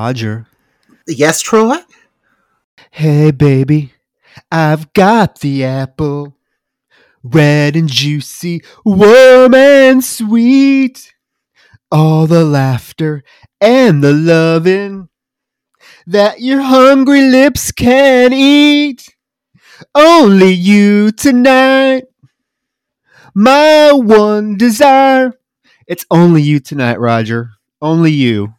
Roger. Yes, Troy? Hey, baby. I've got the apple. Red and juicy, warm and sweet. All the laughter and the loving that your hungry lips can eat. Only you tonight. My one desire. It's only you tonight, Roger. Only you.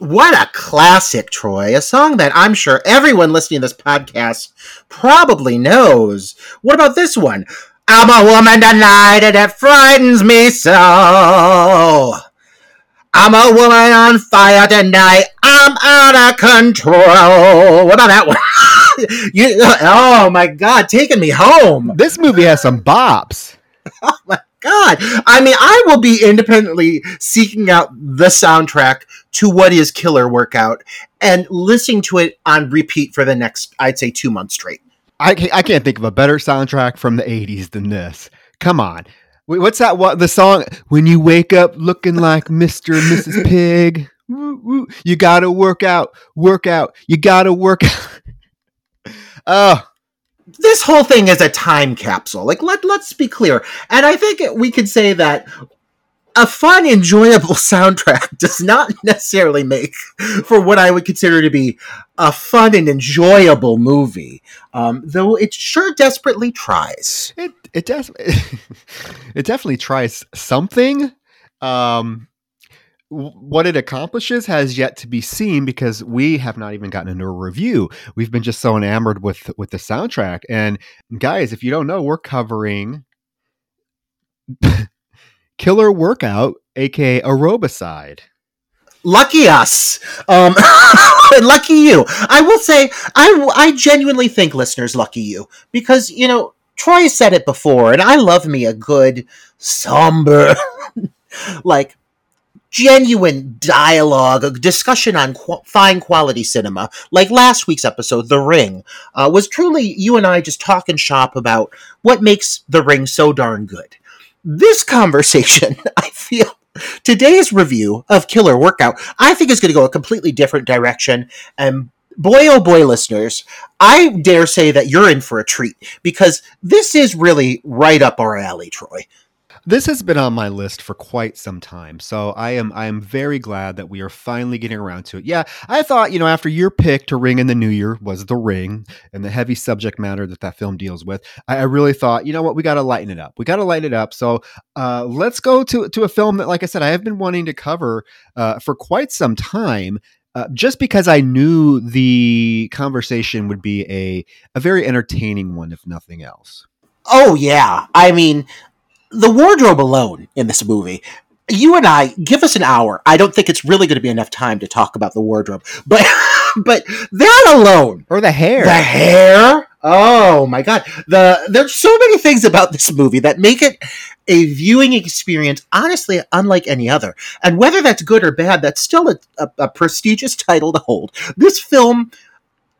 What a classic, Troy. A song that I'm sure everyone listening to this podcast probably knows. What about this one? I'm a woman tonight and it frightens me so. I'm a woman on fire tonight. I'm out of control. What about that one? you, oh my God, taking me home. This movie has some bops. Oh my God. I mean, I will be independently seeking out the soundtrack to what is Killer Workout and listening to it on repeat for the next, I'd say, two months straight. I can't, I can't think of a better soundtrack from the 80s than this. Come on. What's that? What the song? When you wake up looking like Mr. and Mrs. Pig, woo, woo, you gotta work out, work out, you gotta work out. oh, This whole thing is a time capsule. Like, let, let's be clear. And I think we could say that a fun, enjoyable soundtrack does not necessarily make for what I would consider to be a fun and enjoyable movie, um, though it sure desperately tries. it it does it definitely tries something. Um, what it accomplishes has yet to be seen because we have not even gotten into a review. We've been just so enamored with with the soundtrack. And guys, if you don't know, we're covering Killer Workout, aka Aerobicide. lucky us. Um lucky you. I will say i i genuinely think listeners lucky you because you know troy said it before and i love me a good somber like genuine dialogue a discussion on qu- fine quality cinema. Like last week's episode the ring uh, was truly you and i just talking shop about what makes the ring so darn good this conversation i feel today's review of Killer Workout, I think is going to go a completely different direction. And boy, oh boy, listeners, I dare say that you're in for a treat because this is really right up our alley, Troy. This has been on my list for quite some time, so I am I am very glad that we are finally getting around to it. Yeah, I thought you know after your pick to Ring in the New Year was The Ring and the heavy subject matter that that film deals with, I, I really thought you know what we got to lighten it up. We got to lighten it up. So uh, let's go to to a film that, like I said, I have been wanting to cover uh, for quite some time. Uh, just because I knew the conversation would be a a very entertaining one, if nothing else. Oh, yeah. I mean, the wardrobe alone in this movie. You and I give us an hour. I don't think it's really going to be enough time to talk about the wardrobe, but but that alone, Or the hair. The hair. Oh my god. The there's so many things about this movie that make it a viewing experience honestly unlike any other. And whether that's good or bad, that's still a, a, a prestigious title to hold. This film,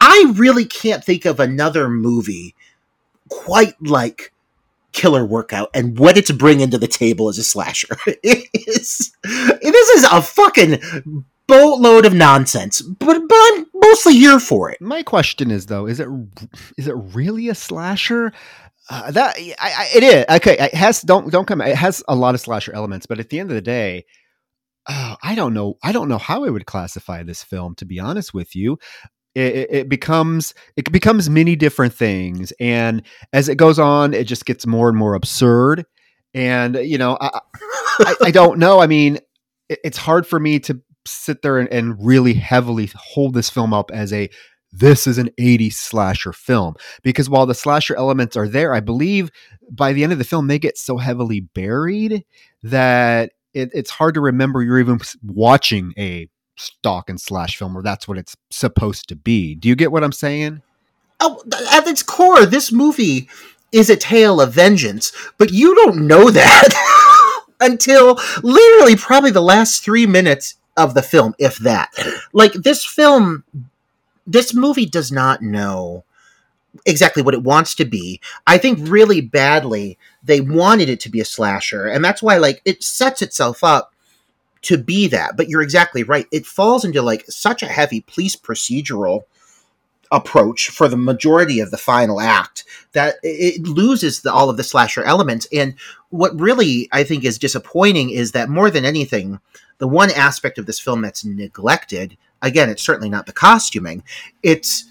I really can't think of another movie quite like Killer Workout and what it's bringing to the table as a slasher. It is, this is a fucking boatload of nonsense, but but I'm mostly here for it. My question is though, is it is it really a slasher? Uh, that I, I, it is okay. It has don't don't come. It has a lot of slasher elements, but at the end of the day, oh, I don't know. I don't know how I would classify this film. To be honest with you, it, it, becomes it becomes many different things, and as it goes on, it just gets more and more absurd. And you know, I, I, I don't know. I mean, it, it's hard for me to sit there and, and really heavily hold this film up as a this is an 80s slasher film because while the slasher elements are there, I believe by the end of the film they get so heavily buried that it, it's hard to remember you're even watching a stalk and slash film or that's what it's supposed to be. Do you get what I'm saying? Oh, at its core, this movie is a tale of vengeance, but you don't know that until literally probably the last three minutes of the film, if that. Like this film, this movie does not know exactly what it wants to be. I think really badly they wanted it to be a slasher, and that's why like it sets itself up to be that. But you're exactly right. It falls into like such a heavy police procedural approach for the majority of the final act that it loses the, all of the slasher elements and what really i think is disappointing is that more than anything the one aspect of this film that's neglected again it's certainly not the costuming it's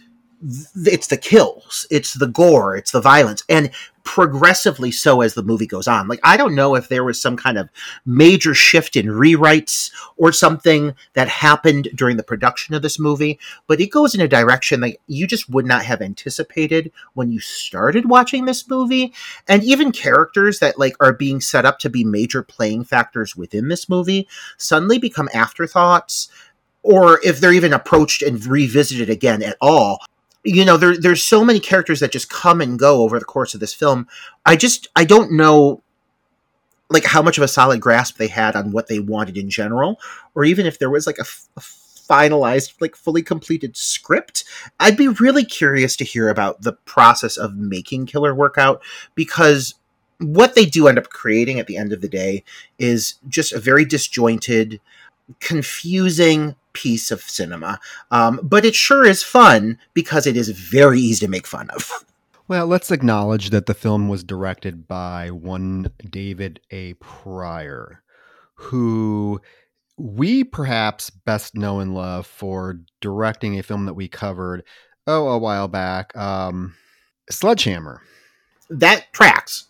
it's the kills, it's the gore, it's the violence, and progressively so as the movie goes on. Like I don't know if there was some kind of major shift in rewrites or something that happened during the production of this movie, but it goes in a direction that you just would not have anticipated when you started watching this movie. And even characters that like are being set up to be major playing factors within this movie suddenly become afterthoughts or if they're even approached and revisited again at all you know there there's so many characters that just come and go over the course of this film. I just i don't know like how much of a solid grasp they had on what they wanted in general or even if there was like a, a finalized like fully completed script. I'd be really curious to hear about the process of making killer workout because what they do end up creating at the end of the day is just a very disjointed confusing piece of cinema. Um, but it sure is fun because it is very easy to make fun of. Well, let's acknowledge that the film was directed by one David A. Prior, who we perhaps best know and love for directing a film that we covered oh a while back, um, Sledgehammer. That tracks.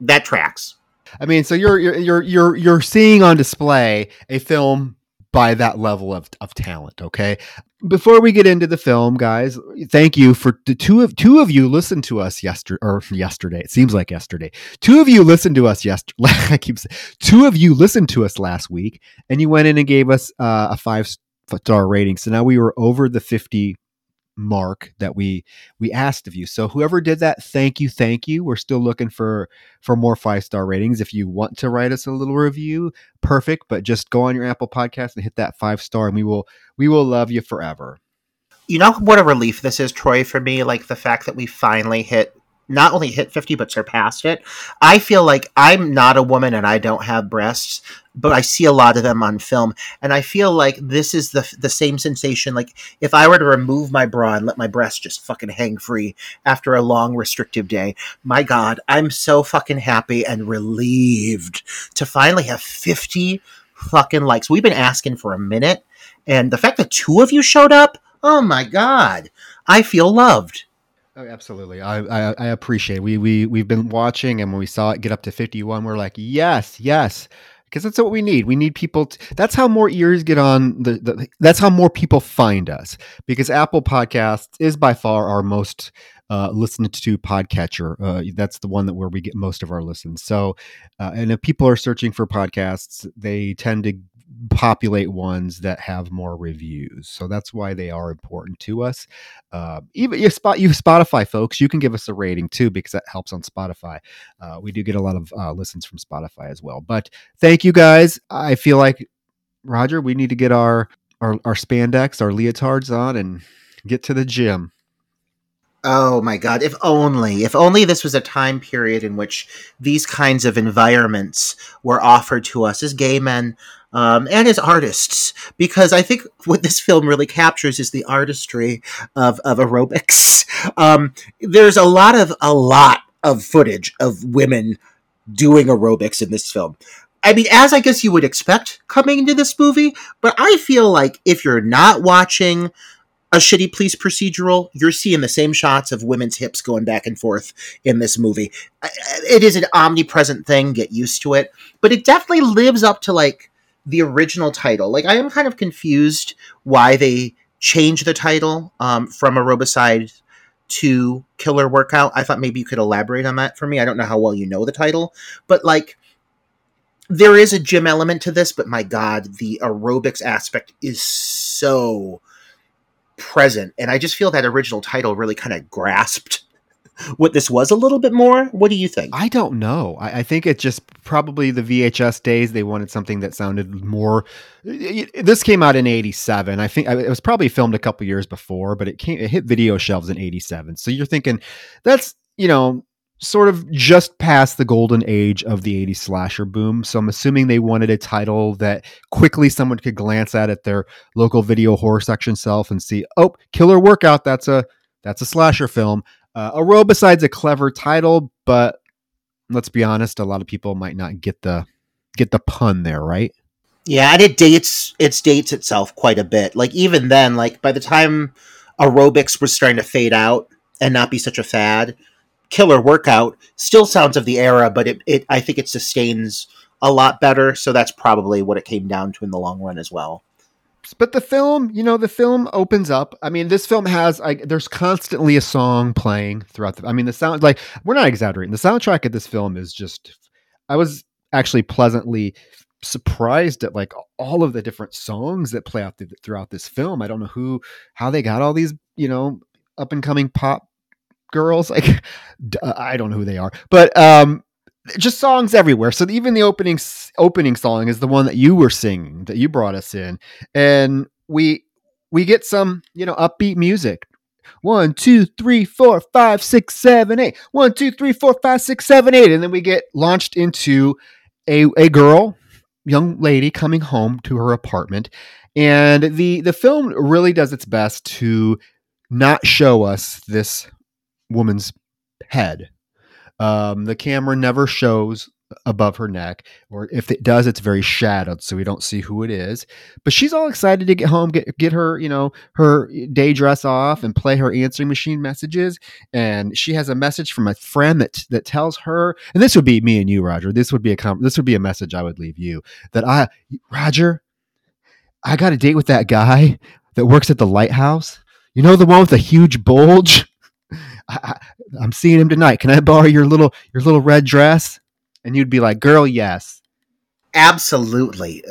That tracks. I mean, so you're you're you're you're seeing on display a film by that level of, of talent. Okay. Before we get into the film, guys, thank you for the two of two of you listened to us yesterday or yesterday. It seems like yesterday. Two of you listened to us yesterday. I keep saying, two of you listened to us last week, and you went in and gave us uh, a five star rating. So now we were over the fifty mark that we we asked of you. So whoever did that, thank you, thank you. We're still looking for for more five star ratings. If you want to write us a little review, perfect. But just go on your Apple Podcast and hit that five star, and we will we will love you forever. You know what a relief this is, Troy, for me. Like the fact that we finally hit not only hit 50 but surpassed it. I feel like i'm not a woman and i don't have breasts but i see a lot of them on film. And i feel like this is the the same sensation. Like if i were to remove my bra and let my breasts just fucking hang free after a long restrictive day my god i'm so fucking happy and relieved to finally have 50 fucking likes. We've been asking for a minute and the fact that two of you showed up oh my god i feel loved Oh, absolutely. I, I, I appreciate. We we we've been watching, and when we saw it get up to fifty one, we're like, yes, yes, because that's what we need. We need people. That's how more ears get on the, the. That's how more people find us. Because Apple Podcasts is by far our most uh, listened to podcatcher. Uh, that's the one that where we get most of our listens. So, uh, and if people are searching for podcasts, they tend to populate ones that have more reviews. So that's why they are important to us. Uh, even you spot you Spotify folks, you can give us a rating too because that helps on Spotify. Uh, we do get a lot of uh, listens from Spotify as well. But thank you guys. I feel like Roger, we need to get our our, our spandex, our leotards on, and get to the gym. Oh my god, if only, if only this was a time period in which these kinds of environments were offered to us as gay men um, and as artists, because I think what this film really captures is the artistry of, of aerobics. Um, there's a lot of, a lot of footage of women doing aerobics in this film. I mean, as I guess you would expect coming into this movie, but I feel like if you're not watching a shitty police procedural, you're seeing the same shots of women's hips going back and forth in this movie. It is an omnipresent thing, get used to it, but it definitely lives up to like the original title. Like I am kind of confused why they changed the title um, from Aerobicide to Killer Workout. I thought maybe you could elaborate on that for me. I don't know how well you know the title, but like there is a gym element to this, but my god, the aerobics aspect is so present. And I just feel that original title really kind of grasped what this was a little bit more. What do you think? I don't know. I, I, think it's just probably the VHS days. They wanted something that sounded more. This came out in '87. I think it was probably filmed a couple years before, but it came it hit video shelves in '87. So you're thinking that's you know sort of just past the golden age of the 80s slasher boom. So I'm assuming they wanted a title that quickly someone could glance at at their local video horror section self and see, oh, Killer Workout, that's a that's a slasher film. Uh, Aerobicide's a clever title, but let's be honest, a lot of people might not get the get the pun there, right? Yeah, and it dates it dates itself quite a bit. Like even then, like by the time aerobics was starting to fade out and not be such a fad, killer workout still sounds of the era, but it, it I think it sustains a lot better. So that's probably what it came down to in the long run as well. But the film, you know, the film opens up. I mean, this film has like there's constantly a song playing throughout the I mean, the sound like we're not exaggerating. The soundtrack of this film is just I was actually pleasantly surprised at like all of the different songs that play out th- throughout this film. I don't know who how they got all these, you know, up and coming pop girls. Like, I don't know who they are, but um, just songs everywhere. So even the opening opening song is the one that you were singing that you brought us in, and we we get some you know upbeat music. One, two, three, four, five, six, seven, eight. One, two, three, four, five, six, seven, eight, and then we get launched into a a girl, young lady coming home to her apartment, and the the film really does its best to not show us this woman's head. Um, the camera never shows above her neck, or if it does, it's very shadowed, so we don't see who it is. But she's all excited to get home, get get her, you know, her day dress off, and play her answering machine messages. And she has a message from a friend that that tells her, and this would be me and you, Roger. This would be a com- this would be a message I would leave you that I, Roger, I got a date with that guy that works at the lighthouse. You know the one with the huge bulge. I, am seeing him tonight. Can I borrow your little your little red dress? And you'd be like, girl, yes. Absolutely,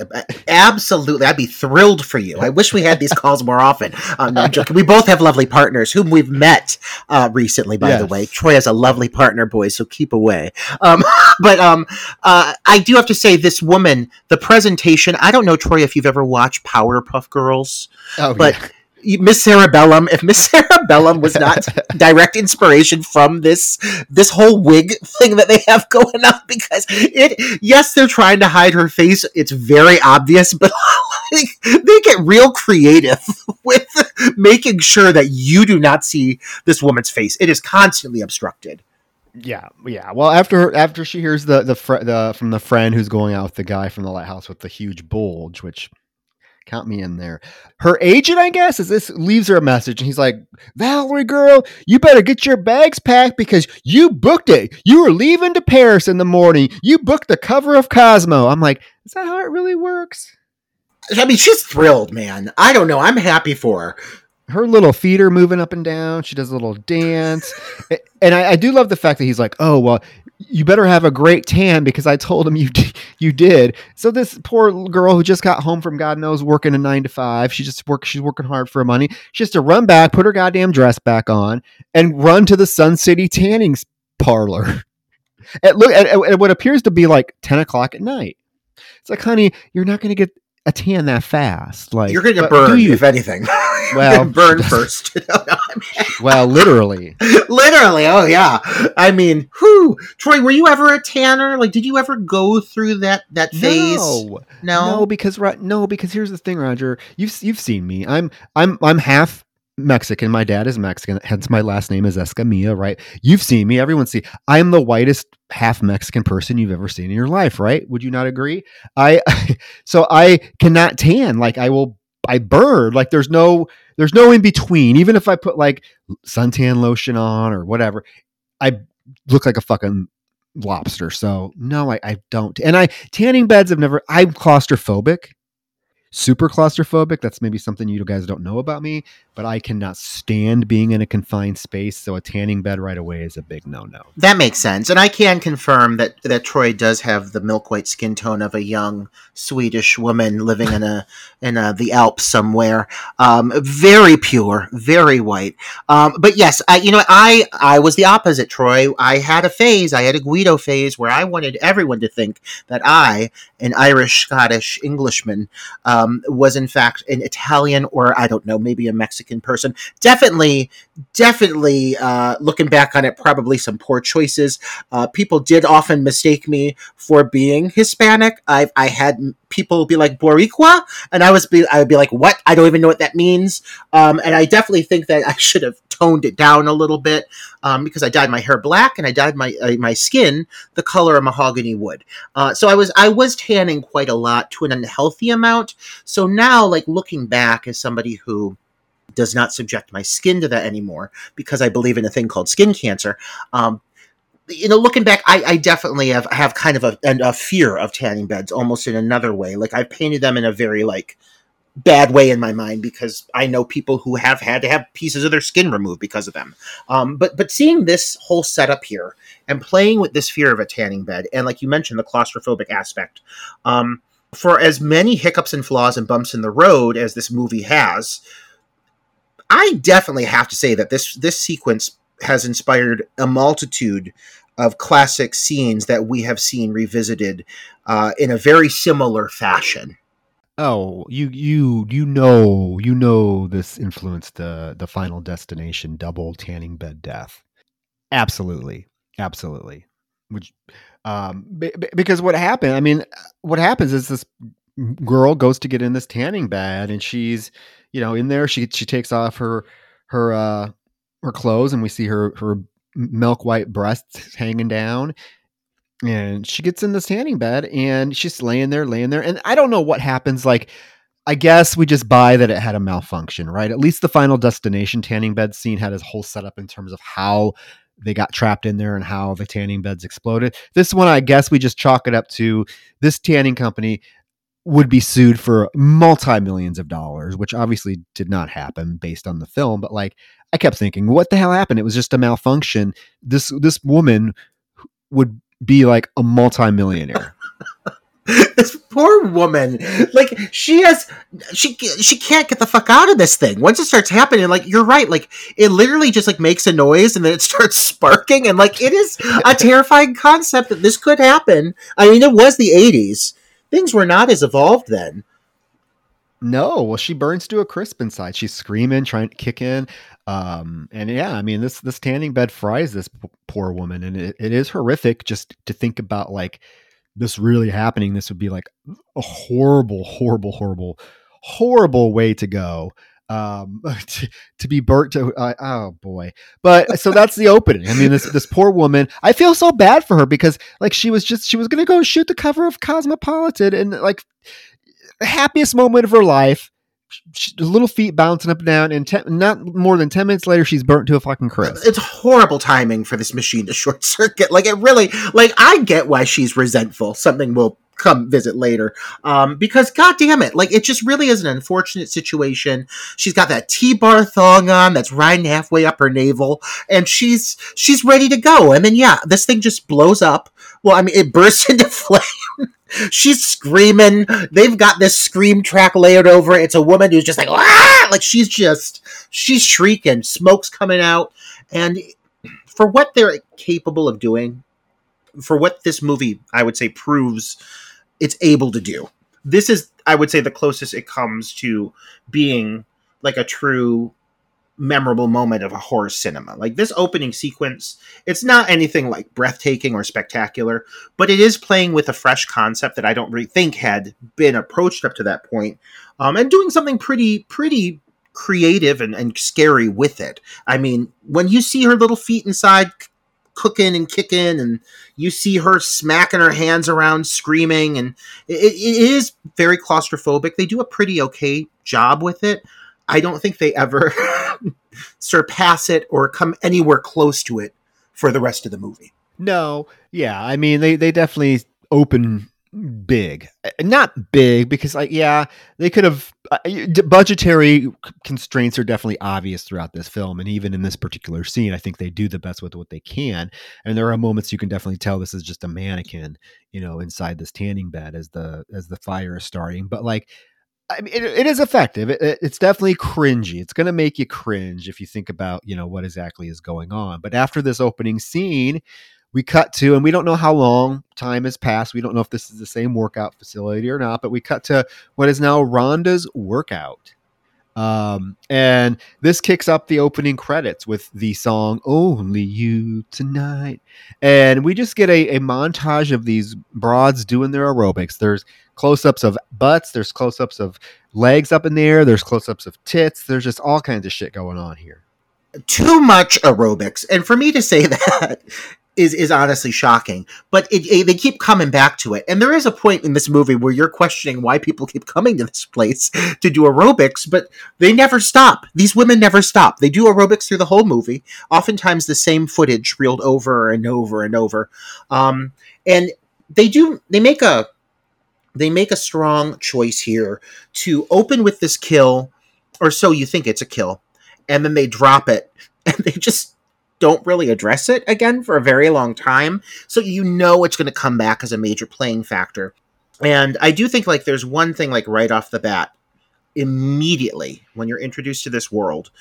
absolutely. I'd be thrilled for you. I wish we had these calls more often. Um, no, we both have lovely partners whom we've met uh, recently. By yes. the way, Troy has a lovely partner, boys. So keep away. Um, but um, uh, I do have to say, this woman, the presentation. I don't know, Troy, if you've ever watched Powerpuff Girls, oh, but. Yeah Miss Sara Bellum, if Miss Sara Bellum was not direct inspiration from this this whole wig thing that they have going on, because it yes, they're trying to hide her face. It's very obvious, but like, they get real creative with making sure that you do not see this woman's face. It is constantly obstructed. Yeah, yeah. Well, after after she hears the the, fr- the from the friend who's going out with the guy from the lighthouse with the huge bulge, which count me in there. Her agent, I guess, is this leaves her a message, and he's like, "Valerie, girl, you better get your bags packed because you booked it. You were leaving to Paris in the morning. You booked the cover of Cosmo." I'm like, "Is that how it really works?" I mean, she's thrilled, man. I don't know. I'm happy for her her little feet are moving up and down. She does a little dance. and I, I, do love the fact that he's like, oh, well, you better have a great tan because I told him you you did. So this poor girl who just got home from God knows working a nine to five, she just work she's working hard for money. She has to run back, put her goddamn dress back on, and run to the Sun City tanning parlor. At look at, at what appears to be like ten o'clock at night. It's like, honey, you're not going to get a tan that fast. Like you're going to get burned, if anything. Well, burn first. well, literally. literally. Oh yeah. I mean, who? Troy, were you ever a tanner? Like, did you ever go through that that phase? No, no, no because no, because here's the thing, Roger. You've you've seen me. I'm I'm I'm half Mexican. My dad is Mexican, hence my last name is Escamilla, right? You've seen me. Everyone see. I am the whitest half Mexican person you've ever seen in your life, right? Would you not agree? I so I cannot tan. Like I will I burn. Like there's no there's no in between. Even if I put like suntan lotion on or whatever, I look like a fucking lobster. So no, I, I don't. And I tanning beds have never I'm claustrophobic. super claustrophobic. That's maybe something you guys don't know about me, but I cannot stand being in a confined space. So a tanning bed right away is a big no no. That makes sense, and I can confirm that that Troy does have the milk white skin tone of a young Swedish woman living in a in a, the Alps somewhere. Um, very pure, very white. Um, but yes, I you know I I was the opposite. Troy, I had a phase. I had a Guido phase where I wanted everyone to think that I, an Irish, Scottish, Englishman. Uh, um, was in fact an Italian or I don't know, maybe a Mexican person. Definitely, definitely uh, looking back on it, probably some poor choices. Uh, people did often mistake me for being Hispanic. I, I had people be like Boricua, and I was be I would be like, what? I don't even know what that means. Um, and I definitely think that I should have toned it down a little bit um, because I dyed my hair black and I dyed my uh, my skin the color of mahogany wood. Uh, so I was I was tanning quite a lot to an unhealthy amount. So now, like looking back as somebody who does not subject my skin to that anymore because I believe in a thing called skin cancer. Um, you know, looking back, I, I, definitely have have kind of a, a fear of tanning beds, almost in another way. Like I've painted them in a very like bad way in my mind because I know people who have had to have pieces of their skin removed because of them. Um, but but seeing this whole setup here and playing with this fear of a tanning bed, and like you mentioned, the claustrophobic aspect. Um, for as many hiccups and flaws and bumps in the road as this movie has, I definitely have to say that this this sequence has inspired a multitude of classic scenes that we have seen revisited uh, in a very similar fashion. Oh, you you you know you know this influenced the the Final Destination double tanning bed death. Absolutely, absolutely. Which, um, b- because what happened? I mean, what happens is this girl goes to get in this tanning bed, and she's you know in there. She she takes off her her uh her clothes, and we see her her milk white breasts hanging down, and she gets in the tanning bed and she's laying there, laying there. And I don't know what happens. Like, I guess we just buy that it had a malfunction, right? At least the final destination tanning bed scene had a whole setup in terms of how they got trapped in there and how the tanning beds exploded. This one, I guess we just chalk it up to this tanning company would be sued for multi millions of dollars, which obviously did not happen based on the film. But like, I kept thinking, what the hell happened? It was just a malfunction. This this woman would be like a multimillionaire. this poor woman, like she has, she she can't get the fuck out of this thing. Once it starts happening, like you're right, like it literally just like makes a noise and then it starts sparking, and like it is a terrifying concept that this could happen. I mean, it was the '80s; things were not as evolved then. No, well, she burns to a crisp inside. She's screaming, trying to kick in. Um, and yeah, I mean, this this tanning bed fries this p- poor woman, and it, it is horrific just to think about like this really happening. This would be like a horrible, horrible, horrible, horrible way to go. Um, to, to be burnt to uh, oh boy, but so that's the opening. I mean, this this poor woman. I feel so bad for her because like she was just she was gonna go shoot the cover of Cosmopolitan and like the happiest moment of her life. She, little feet bouncing up and down, and ten, not more than ten minutes later, she's burnt to a fucking crisp. It's horrible timing for this machine to short circuit. Like it really, like I get why she's resentful. Something will come visit later. Um, because god damn it, like it just really is an unfortunate situation. She's got that T-bar thong on that's riding halfway up her navel, and she's she's ready to go. And then yeah, this thing just blows up. Well, I mean, it bursts into flame. she's screaming. They've got this scream track layered over it. It's a woman who's just like, ah! like she's just she's shrieking, smoke's coming out, and for what they're capable of doing, for what this movie I would say proves it's able to do. This is, I would say, the closest it comes to being like a true memorable moment of a horror cinema. Like this opening sequence, it's not anything like breathtaking or spectacular, but it is playing with a fresh concept that I don't really think had been approached up to that point, um, and doing something pretty, pretty creative and, and scary with it. I mean, when you see her little feet inside cooking and kicking, and you see her smacking her hands around, screaming, and it, it is very claustrophobic. They do a pretty okay job with it. I don't think they ever surpass it or come anywhere close to it for the rest of the movie. No, yeah, I mean they they definitely open big Uh, not big because like yeah they could have uh, budgetary constraints are definitely obvious throughout this film and even in this particular scene i think they do the best with what they can and there are moments you can definitely tell this is just a mannequin you know inside this tanning bed as the as the fire is starting but like I mean, it, it is effective. It, it- it's definitely cringy. It's going to make you cringe if you think about, you know, what exactly is going on. But after this opening scene, we cut to, and we don't know how long time has passed. We don't know if this is the same workout facility or not, but we cut to what is now Rhonda's workout. Um, and this kicks up the opening credits with the song Only You Tonight. And we just get a, a montage of these broads doing their aerobics. There's close ups of butts, there's close ups of legs up in the air, there's close ups of tits. There's just all kinds of shit going on here. too much aerobics, and for me to say that is is honestly shocking. But it, it- they keep coming back to it, and there is a point in this movie where you're questioning why people keep coming to this place to do aerobics, but they never stop. These women never stop. They do aerobics through the whole movie. Oftentimes, the same footage reeled over and over and over, um, and they do. They make a they make a strong choice here to open with this kill, or so you think it's a kill and then they drop it and they just don't really address it again for a very long time so you know it's going to come back as a major playing factor. And i do think like there's one thing like right off the bat immediately when you're introduced to this world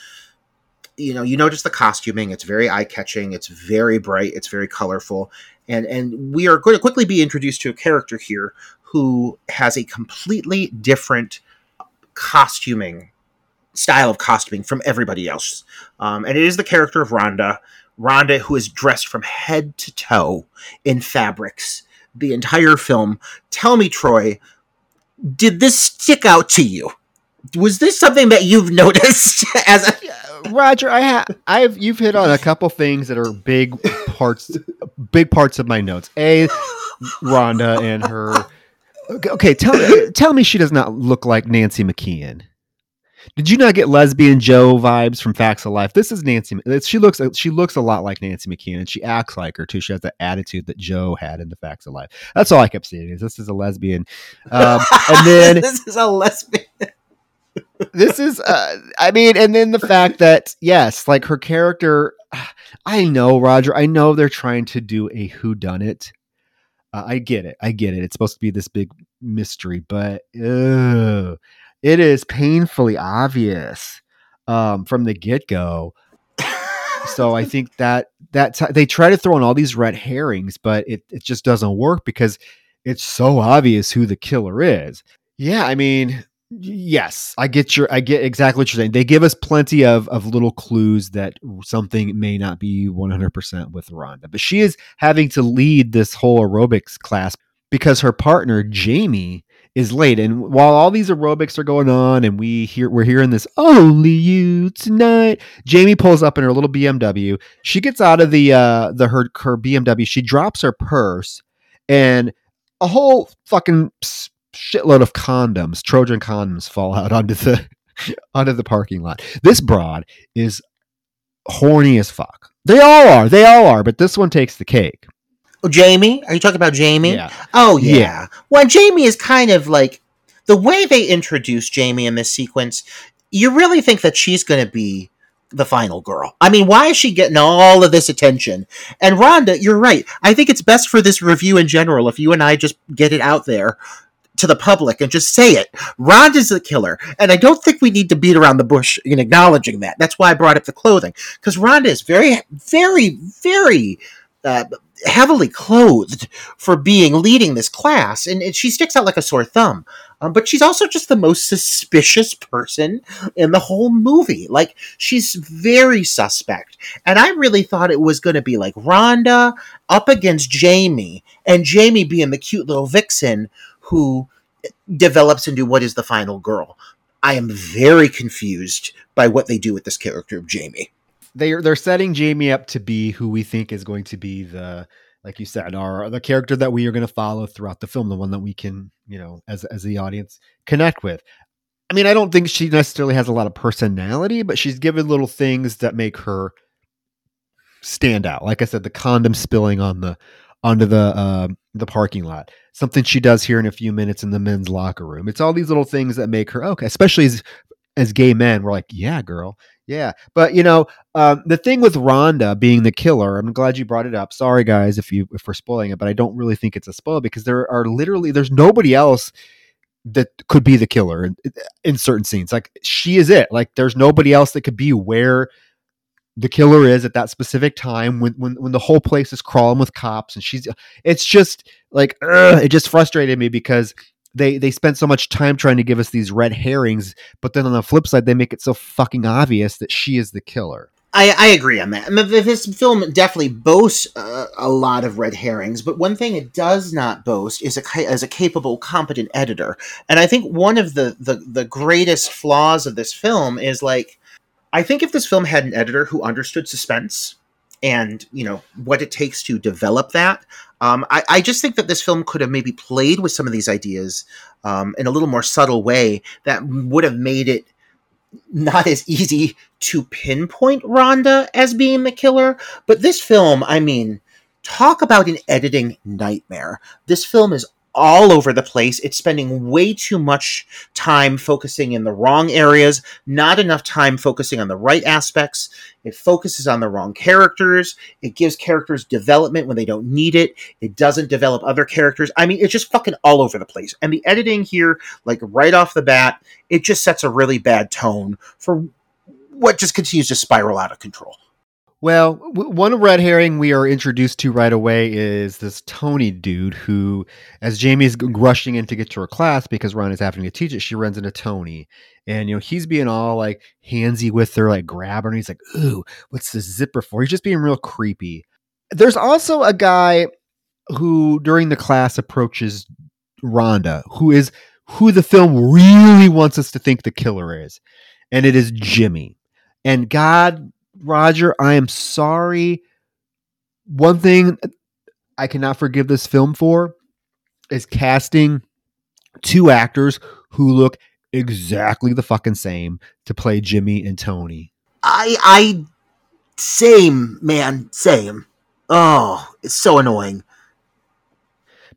you know you notice the costuming it's very eye-catching it's very bright it's very colorful and and we are going to quickly be introduced to a character here who has a completely different costuming style of costuming from everybody else. Um, and it is the character of Rhonda. Rhonda, who is dressed from head to toe in fabrics the entire film. Tell me, Troy, did this stick out to you? Was this something that you've noticed as a Roger, I have I've you've hit on a couple things that are big parts big parts of my notes. A Rhonda and her Okay, tell tell me she does not look like Nancy McKeon. Did you not get lesbian Jo vibes from Facts of Life? This is Nancy. She looks she looks a lot like Nancy McKeon, and she acts like her too. She has the attitude that Jo had in the Facts of Life. That's all I kept seeing is this is a lesbian. Um, and then this is a lesbian? this is uh, i mean and then the fact that yes like her character i know roger i know they're trying to do a who done it uh, i get it i get it it's supposed to be this big mystery but ugh, it is painfully obvious um, from the get-go. So i think that that t- they try to throw in all these red herrings but it, it just doesn't work because it's so obvious who the killer is. Yeah i mean yes i get your i get exactly what you're saying. They give us plenty of of little clues that something may not be 100% with rhonda but she is having to lead this whole aerobics class because her partner jamie is late and while all these aerobics are going on and we hear we're hearing this only you tonight jamie pulls up in her little bmw she gets out of the uh the her her bmw she drops her purse and a whole fucking shitload of condoms, Trojan condoms, fall out onto the onto the parking lot. This broad is horny as fuck. They all are. They all are. But this one takes the cake. Oh, Jamie? Are you talking about Jamie? Yeah. Oh yeah. Yeah. Well, Jamie is kind of like the way they introduce Jamie in this sequence. You really think that she's going to be the final girl? I mean, why is she getting all of this attention? And Rhonda, you're right. I think it's best for this review in general if you and I just get it out there to the public and just say it. Rhonda's the killer, and I don't think we need to beat around the bush in acknowledging that. That's why I brought up the clothing because Rhonda is very, very, very. Uh, heavily clothed for being leading this class, and, and she sticks out like a sore thumb. Um, but she's also just the most suspicious person in the whole movie. Like she's very suspect, and I really thought it was going to be like Rhonda up against Jamie, and Jamie being the cute little vixen who develops into what is the final girl. I am very confused by what they do with this character of Jamie. They're they're setting Jamie up to be who we think is going to be the like you said, our the character that we are going to follow throughout the film, the one that we can, you know, as as the audience connect with. I mean, I don't think she necessarily has a lot of personality, but she's given little things that make her stand out. Like I said, the condom spilling on the onto the uh, the parking lot. something she does here in a few minutes in the men's locker room. It's all these little things that make her okay, especially as as gay men. We're like, yeah, girl, yeah. But you know, um, the thing with Rhonda being the killer, I'm glad you brought it up. Sorry, guys, if you if we're spoiling it, but I don't really think it's a spoil because there are literally there's nobody else that could be the killer in, in certain scenes. Like she is it. Like there's nobody else that could be where the killer is at that specific time when when when the whole place is crawling with cops and she's it's just like ugh, it just frustrated me because they they spent so much time trying to give us these red herrings but then on the flip side they make it so fucking obvious that she is the killer I, I agree on that. I mean, this film definitely boasts uh, a lot of red herrings, but one thing it does not boast is a as a capable, competent editor. And I think one of the, the the greatest flaws of this film is like I think if this film had an editor who understood suspense and you know what it takes to develop that, um, I, I, just think that this film could have maybe played with some of these ideas um, in a little more subtle way that would have made it not as easy to pinpoint Rhonda as being the killer. But this film, I mean, talk about an editing nightmare. This film is all over the place. It's spending way too much time focusing in the wrong areas, not enough time focusing on the right aspects. It focuses on the wrong characters. It gives characters development when they don't need it. It doesn't develop other characters. I mean, it's just fucking all over the place. And the editing here, like right off the bat, it just sets a really bad tone for what just continues to spiral out of control. Well, one red herring we are introduced to right away is this Tony dude who, as Jamie's rushing in to get to her class because Ron is having to teach it, she runs into Tony. And, you know, he's being all like handsy with her, like grab her. And he's like, Ooh, what's this zipper for? He's just being real creepy. There's also a guy who, during the class, approaches Rhonda, who is who the film really wants us to think the killer is. And it is Jimmy. And God Roger, I am sorry. One thing I cannot forgive this film for is casting two actors who look exactly the fucking same to play Jimmy and Tony. I I same, man, same. Oh, it's so annoying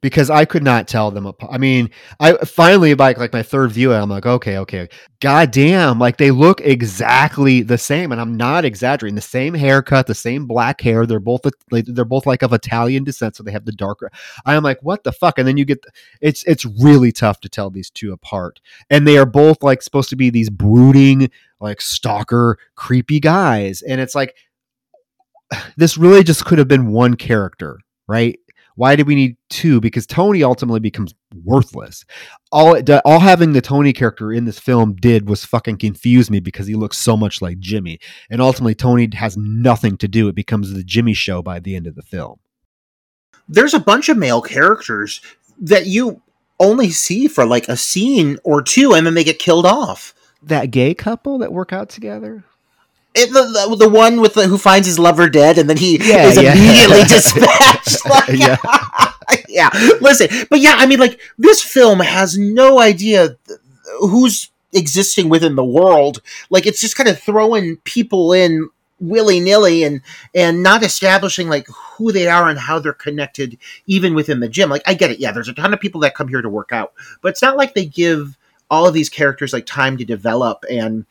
because I could not tell them apart. I mean, I finally like like my third view, I'm like, okay, okay, god damn, like they look exactly the same, and I'm not exaggerating. The same haircut, the same black hair. They're both like, they're both like of Italian descent, so they have the darker. I am like, what the fuck? And then you get it's it's really tough to tell these two apart, and they are both like supposed to be these brooding, like stalker, creepy guys, and it's like this really just could have been one character right? Why did we need two? Because Tony ultimately becomes worthless. All it, all having the Tony character in this film did was fucking confuse me because he looks so much like Jimmy, and ultimately Tony has nothing to do. It becomes the Jimmy show by the end of the film. There's a bunch of male characters that you only see for like a scene or two, and then they get killed off. That gay couple that work out together. It, the, the one with the, who finds his lover dead and then he yeah, is yeah. immediately dispatched. Like, yeah. yeah. Listen, but yeah, I mean, like this film has no idea who's existing within the world. Like it's just kind of throwing people in willy nilly and and not establishing like who they are and how they're connected even within the gym. Like I get it, yeah. There's a ton of people that come here to work out, but it's not like they give all of these characters like time to develop and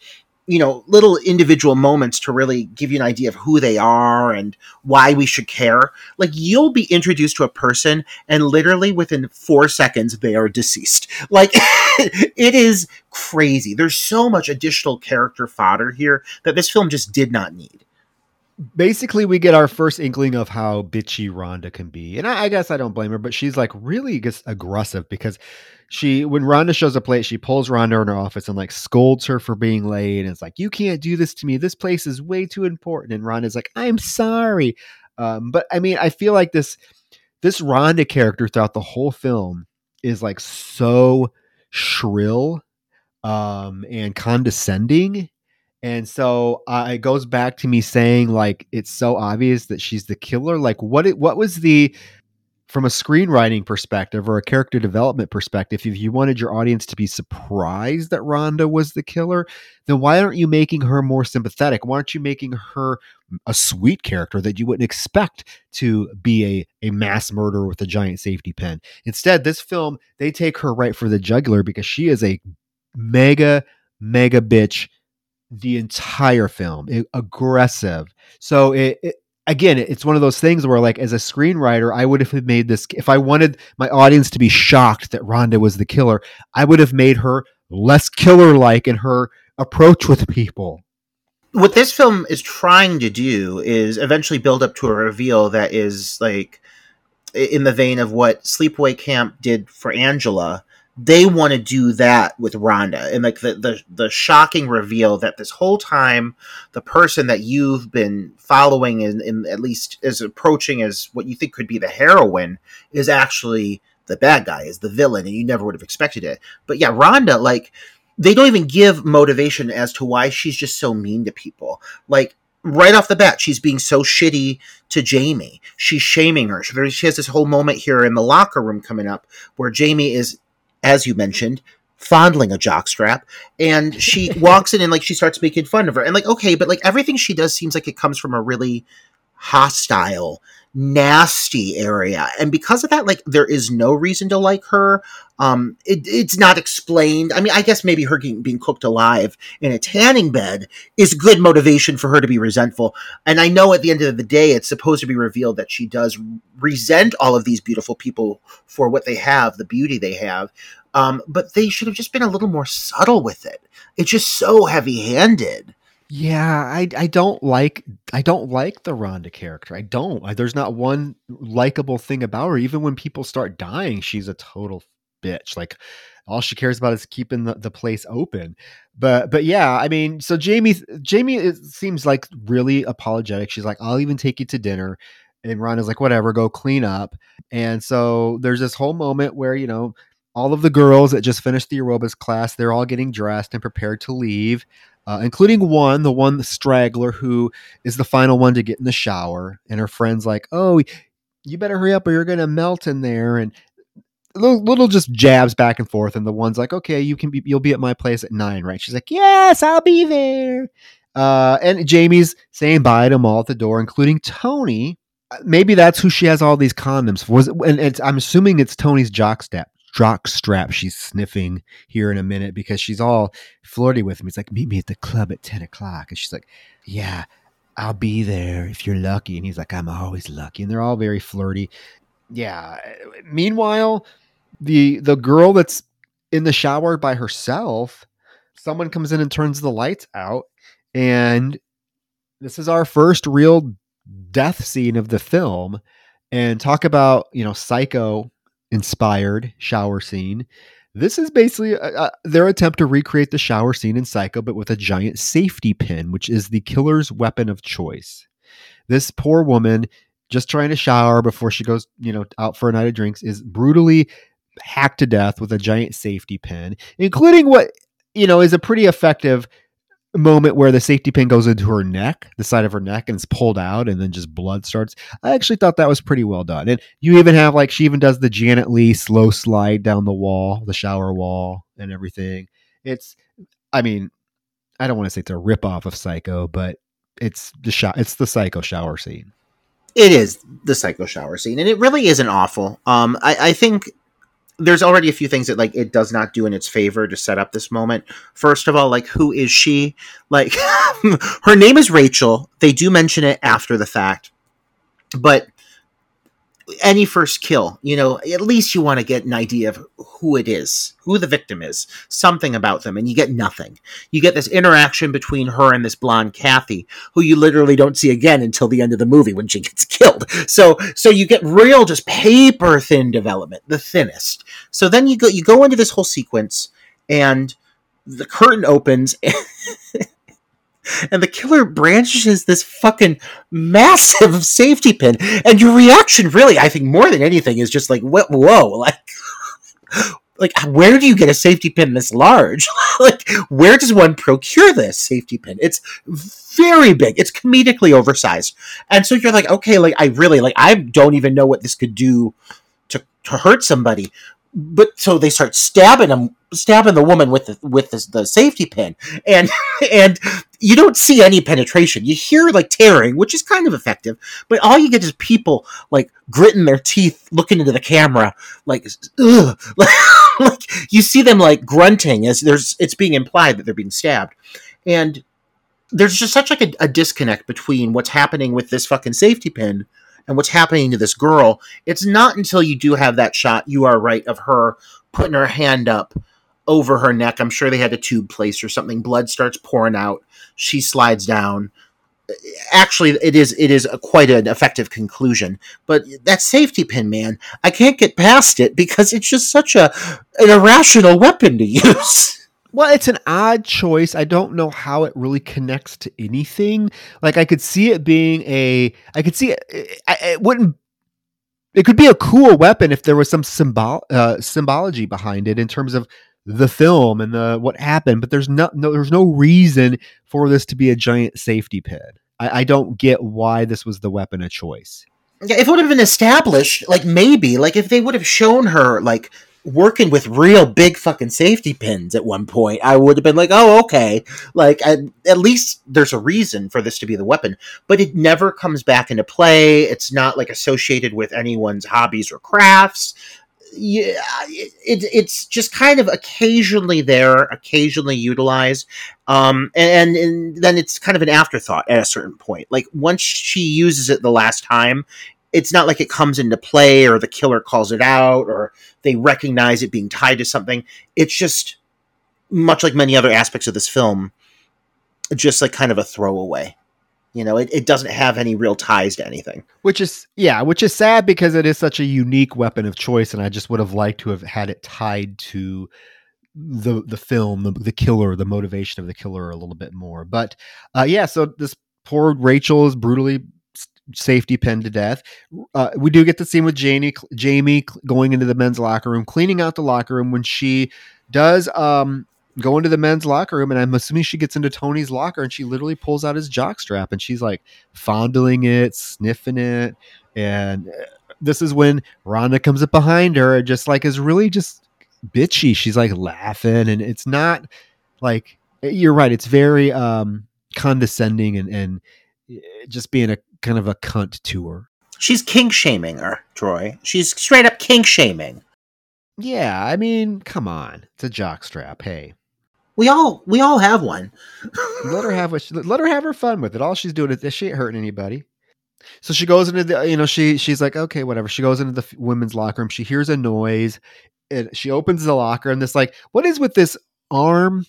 you know little individual moments to really give you an idea of who they are and why we should care. Like you'll be introduced to a person and literally within 4 seconds they are deceased. Like it is crazy. There's so much additional character fodder here that this film just did not need basically we get our first inkling of how bitchy Rhonda can be. And I, I, guess I don't blame her, but she's like really just aggressive because she when Rhonda shows up late, she pulls Rhonda in her office and like scolds her for being late. And it's like, you can't do this to me. This place is way too important. And Rhonda's like, I'm sorry. Um, but I mean, I feel like this this Rhonda character throughout the whole film is like so shrill um and condescending and so uh, it goes back to me saying like it's so obvious that she's the killer like what it, what was the from a screenwriting perspective or a character development perspective, if you wanted your audience to be surprised that Rhonda was the killer, then why aren't you making her more sympathetic? Why aren't you making her a sweet character that you wouldn't expect to be a, a mass murderer with a giant safety pin? Instead, this film, they take her right for the jugular because she is a mega, mega bitch the entire film, it, aggressive. So it, it again, it's one of those things where, like, as a screenwriter, I would have made this. If I wanted my audience to be shocked that Rhonda was the killer, I would have made her less killer like in her approach with people. What this film is trying to do is eventually build up to a reveal that is like in the vein of what Sleepaway Camp did for Angela, they want to do that with Rhonda and like the, the the shocking reveal that this whole time the person that you've been following and, and at least is approaching as what you think could be the heroine is actually the bad guy is the villain and you never would have expected it but yeah Rhonda like they don't even give motivation as to why she's just so mean to people like right off the bat, she's being so shitty to Jamie. She's shaming her. She has this whole moment here in the locker room coming up where Jamie is as you mentioned, fondling a jockstrap, and she walks in and like she starts making fun of her, and like okay, but like everything she does seems like it comes from a really hostile nasty area. And because of that like there is no reason to like her. Um it, it's not explained. I mean i guess maybe her being, being cooked alive in a tanning bed is good motivation for her to be resentful. And i know at the end of the day it's supposed to be revealed that she does resent all of these beautiful people for what they have the beauty they have. Um but they should have just been a little more subtle with it. It's just so heavy handed yeah, I I don't like I don't like the Rhonda character. I don't. I, there's not one likable thing about her. Even when people start dying, she's a total bitch. Like all she cares about is keeping the, the place open. But but yeah, I mean, so Jamie Jamie it seems like really apologetic. She's like, "I'll even take you to dinner." And Rhonda's like, "Whatever, go clean up." And so there's this whole moment where, you know, all of the girls that just finished the aerobics class, they're all getting dressed and prepared to leave uh, including one, the one the straggler who is the final one to get in the shower, and her friend's like, "Oh, you better hurry up or you're gonna melt in there." And little, little just jabs back and forth, and the one's like, "Okay, you can be, you'll be at my place at nine, right?" She's like, "Yes, I'll be there." Uh, and Jamie's saying bye to them all at the door, including Tony. Uh, maybe that's who she has all these condoms. Was it, and I'm assuming it's Tony's jock step jock strap she's sniffing here in a minute because she's all flirty with him. He's like, meet me at the club at 10 o'clock. And she's like, yeah, I'll be there if you're lucky. And he's like, I'm always lucky. And they're all very flirty. Yeah. Eh, meanwhile, the the girl that's in the shower by herself, someone comes in and turns the lights out. And this is our first real death scene of the film. And talk about, you know, psycho inspired shower scene. This is basically uh, uh, their attempt to recreate the shower scene in Psycho, but with a giant safety pin, which is the killer's weapon of choice. This poor woman, just trying to shower before she goes, you know, out for a night of drinks, is brutally hacked to death with a giant safety pin, including what you know is a pretty effective moment where the safety pin goes into her neck, the side of her neck, and it's pulled out, and then just blood starts. I actually thought that was pretty well done. And you even have like she even does the Janet Leigh slow slide down the wall, the shower wall, and everything. It's, I mean, I don't want to say it's a rip off of Psycho, but it's the shot. It's the Psycho shower scene. It is the Psycho shower scene, and it really isn't awful. Um, I, I think there's already a few things that like it does not do in its favor to set up this moment. First of all, like who is she? Like her name is Rachel. They do mention it after the fact. But any first kill, you know, at least you want to get an idea of who it is, who the victim is, something about them, and you get nothing. You get this interaction between her and this blonde Kathy, who you literally don't see again until the end of the movie when she gets killed. So, so you get real, just paper thin development, the thinnest. So then you go, you go into this whole sequence, and the curtain opens. the killer branches this fucking massive safety pin. And your reaction, really, I think more than anything, is just like, whoa, like, like where do you get a safety pin this large? like, where does one procure this safety pin? It's very big. It's comedically oversized, and so you're like, okay, like I really like I don't even know what this could do to to hurt somebody but so they start stabbing him stabbing the woman with the with the, the, safety pin and and you don't see any penetration you hear like tearing which is kind of effective but all you get is people like gritting their teeth looking into the camera like ugh. like you see them like grunting as there's it's being implied that they're being stabbed and there's just such like a, a disconnect between what's happening with this fucking safety pin and what's happening to this girl. It's not until you do have that shot, you are right, of her putting her hand up over her neck. I'm sure they had a tube placed or something. Blood starts pouring out. She slides down. Actually, it is it is a, quite an effective conclusion. But that safety pin, man, I can't get past it because it's just such a an irrational weapon to use. Well, it's an odd choice. I don't know how it really connects to anything. Like I could see it being a, I could see it. It, wouldn't. It could be a cool weapon if there was some symbol uh, symbology behind it in terms of the film and the what happened. But there's no, no there's no reason for this to be a giant safety pin. I, I don't get why this was the weapon of choice. Yeah, if it would have been established, like maybe, like if they would have shown her like working with real big fucking safety pins at one point, I would have been like, oh, okay. Like, at, at least there's a reason for this to be the weapon. But it never comes back into play. It's not like associated with anyone's hobbies or crafts. Yeah, it, it, it's just kind of occasionally there, occasionally utilized, um, and, and then it's kind of an afterthought at a certain point. Like once she uses it the last time, it's not like it comes into play or the killer calls it out or they recognize it being tied to something. It's just much like many other aspects of this film, just like kind of a throwaway. You know, it, it doesn't have any real ties to anything. Which is yeah, which is sad because it is such a unique weapon of choice, and I just would have liked to have had it tied to the the film, the, the killer, the motivation of the killer a little bit more. But uh, yeah, so this poor Rachel is brutally safety pinned to death. Uh, we do get the scene with Jamie, Jamie going into the men's locker room, cleaning out the locker room when she does um, go into the men's locker room. And I'm assuming she gets into Tony's locker and she literally pulls out his jock strap and she's like fondling it, sniffing it. And uh, this is when Rhonda comes up behind her and just like is really just bitchy. She's like laughing and it's not like you're right. It's very um, condescending and, and eh, just being a kind of a cunt to her. She's kink shaming her, Troy. She's straight up kink shaming. Yeah, I mean, come on, it's a jockstrap. Hey, we all we all have one. let her have what she, let her have her fun with it. All she's doing is she ain't hurting anybody. So she goes into the you know she she's like okay whatever. She goes into the women's locker room. She hears a noise. And she opens the locker and this like what is with this arm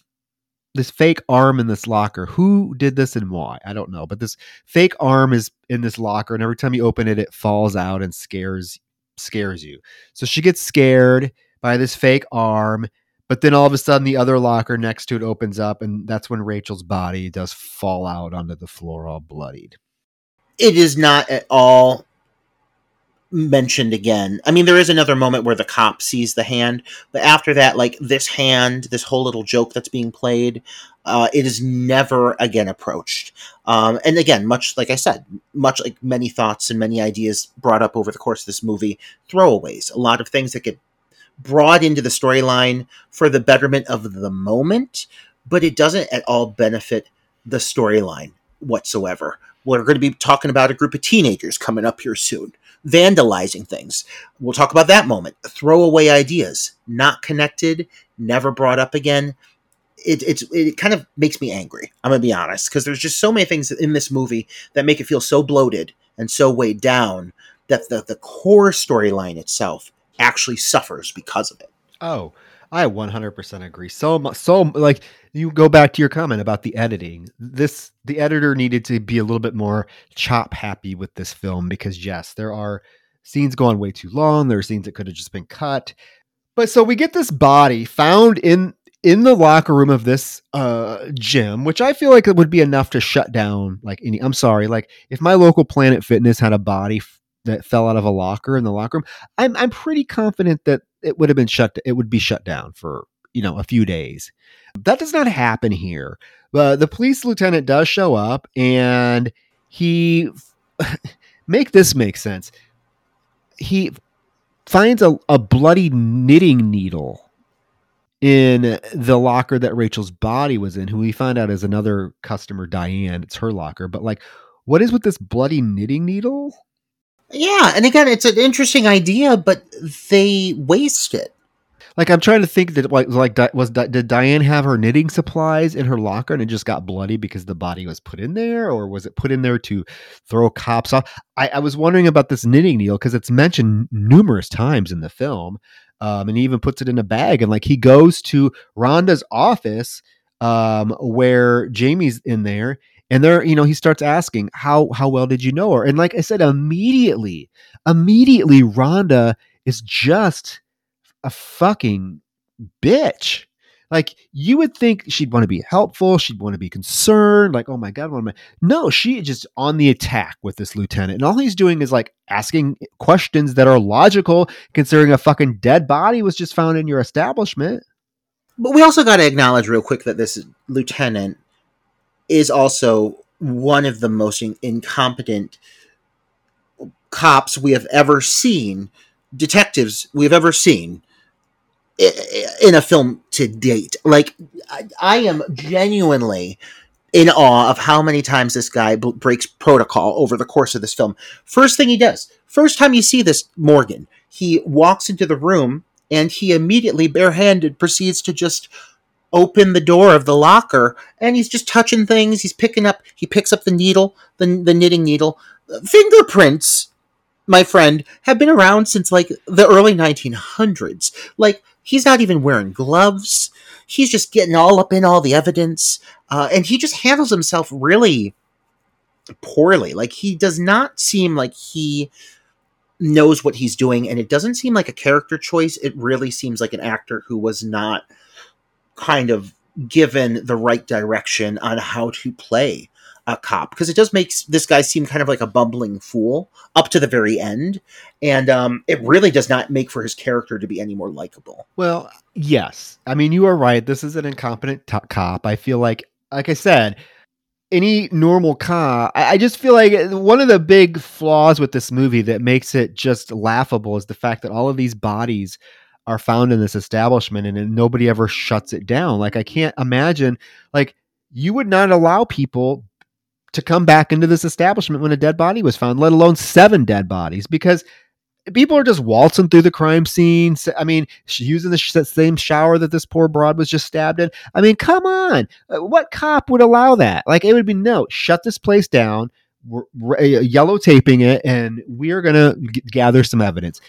this fake arm in this locker. Who did this and why? I don't know. But this fake arm is in this locker, and every time you open it, it falls out and scares scares you. So she gets scared by this fake arm, but then all of a sudden the other locker next to it opens up, and that's when Rachel's body does fall out onto the floor all bloodied. It is not at all mentioned again. I mean, there is another moment where the cop sees the hand, but after that, like this hand, this whole little joke that's being played, uh, it is never again approached. Um, and again, much like I said, much like many thoughts and many ideas brought up over the course of this movie, throwaways. A lot of things that get brought into the storyline for the betterment of the moment, but it doesn't at all benefit the storyline whatsoever. We're going to be talking about a group of teenagers coming up here soon vandalizing things. We'll talk about that moment. Throwaway ideas, not connected, never brought up again. It, it's it kind of makes me angry. I'm gonna be honest because there's just so many things in this movie that make it feel so bloated and so weighed down that the the core storyline itself actually suffers because of it. Oh, I 100% agree. So so like you go back to your comment about the editing. This the editor needed to be a little bit more chop happy with this film because yes, there are scenes going way too long. There are scenes that could have just been cut. But so we get this body found in in the locker room of this uh gym, which I feel like it would be enough to shut down like any I'm sorry, like if my local Planet Fitness had a body that fell out of a locker in the locker room, I'm I'm pretty confident that it would have been shut. It would be shut down for you know a few days. That does not happen here. Uh, the police lieutenant does show up, and he make this make sense. He finds a, a bloody knitting needle in the locker that Rachel's body was in, who we find out is another customer, Diane. It's her locker. But like, what is with this bloody knitting needle? Yeah, and again, it's an interesting idea, but they waste it. Like I'm trying to think that like like was Di- did Diane have her knitting supplies in her locker and it just got bloody because the body was put in there, or was it put in there to throw cops off? I, I was wondering about this knitting needle because it's mentioned numerous times in the film, um, and he even puts it in a bag and like he goes to Rhonda's office um, where Jamie's in there and there you know he starts asking how how well did you know her and like I said immediately immediately Rhonda is just a fucking bitch. Like you would think she'd want to be helpful, she'd want to be concerned, like, oh my god, what am I? No, she just on the attack with this lieutenant, and all he's doing is like asking questions that are logical, considering a fucking dead body was just found in your establishment. But we also got to acknowledge real quick that this lieutenant is also one of the most in- incompetent cops we have ever seen, detectives we have ever seen in a film to date. Like, I, I am genuinely in awe of how many times this guy b- breaks protocol over the course of this film. First thing he does, first time you see this Morgan, he walks into the room and he immediately barehanded proceeds to just open the door of the locker and he's just touching things. He's picking up he picks up the needle the, the knitting needle. Fingerprints my friend have been around since like the early 1900s like he's not even wearing gloves. He's just getting all up in all the evidence uh, and he just handles himself really poorly. Like he does not seem like he knows what he's doing and it doesn't seem like a character choice. It really seems like an actor who was not kind of given the right direction on how to play a cop because it does make this guy seem kind of like a bumbling fool up to the very end and um, it really does not make for his character to be any more likable Well, yes. I mean, you are right. This is an incompetent to cop. I feel like, like I said, any normal cop, I, I just feel like one of the big flaws with this movie that makes it just laughable is the fact that all of these bodies are found in this establishment and, nobody ever shuts it down. Like, I can't imagine, like, you would not allow people to come back into this establishment when a dead body was found, let alone seven dead bodies, because people are just waltzing through the crime scene. I mean, using the same shower that this poor broad was just stabbed in. I mean, come on. Uh, What cop would allow that? Like, it would be no, shut this place down, we're, yellow taping it, and we're going to gather some evidence.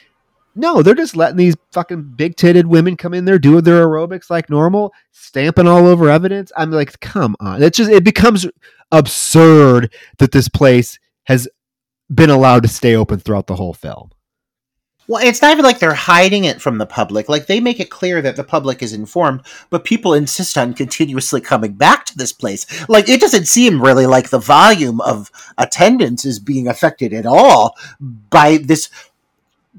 No, they're just letting these fucking big titted women come in there doing their aerobics like normal, stamping all over evidence. I'm like, come on. It's just it becomes absurd that this place has been allowed to stay open throughout the whole film. well it's not even like they're hiding it from the public like they make it clear that the public is informed but people insist on continuously coming back to this place like it doesn't seem really like the volume of attendance is being affected at all by this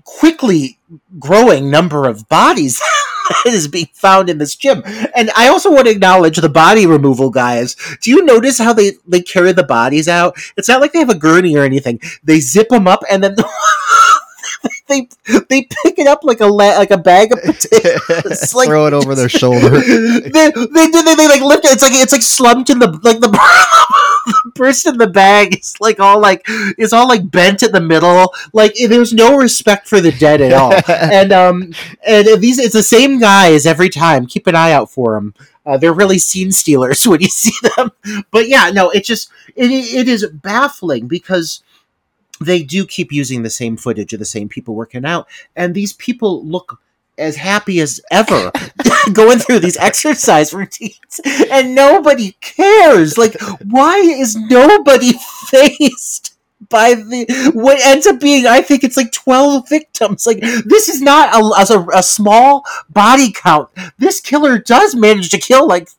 quickly growing number of bodies that is being found in this gym. And I also want to acknowledge the body removal guys. Do you notice how they they carry the bodies out? It's not like they have a gurney or anything. They zip them up and then they they pick it up like a la- like a bag of potatoes. like Throw it over their shoulder. they, they, they, they, like lift it. It's like it's like slumped in the like the, the person in the bag is like all like is all like bent in the middle. Like there's no respect for the dead at all. and um and these it's the same guys every time. Keep an eye out for them. Uh, they're really scene stealers when you see them. But yeah, no, it just it it is baffling because they do keep using the same footage of the same people working out, and these people look as happy as ever going through these exercise routines and nobody cares. Like why is nobody faced by the what ends up being i think it's like 12 victims. Like this is not a, as a, a small body count. This killer does manage to kill like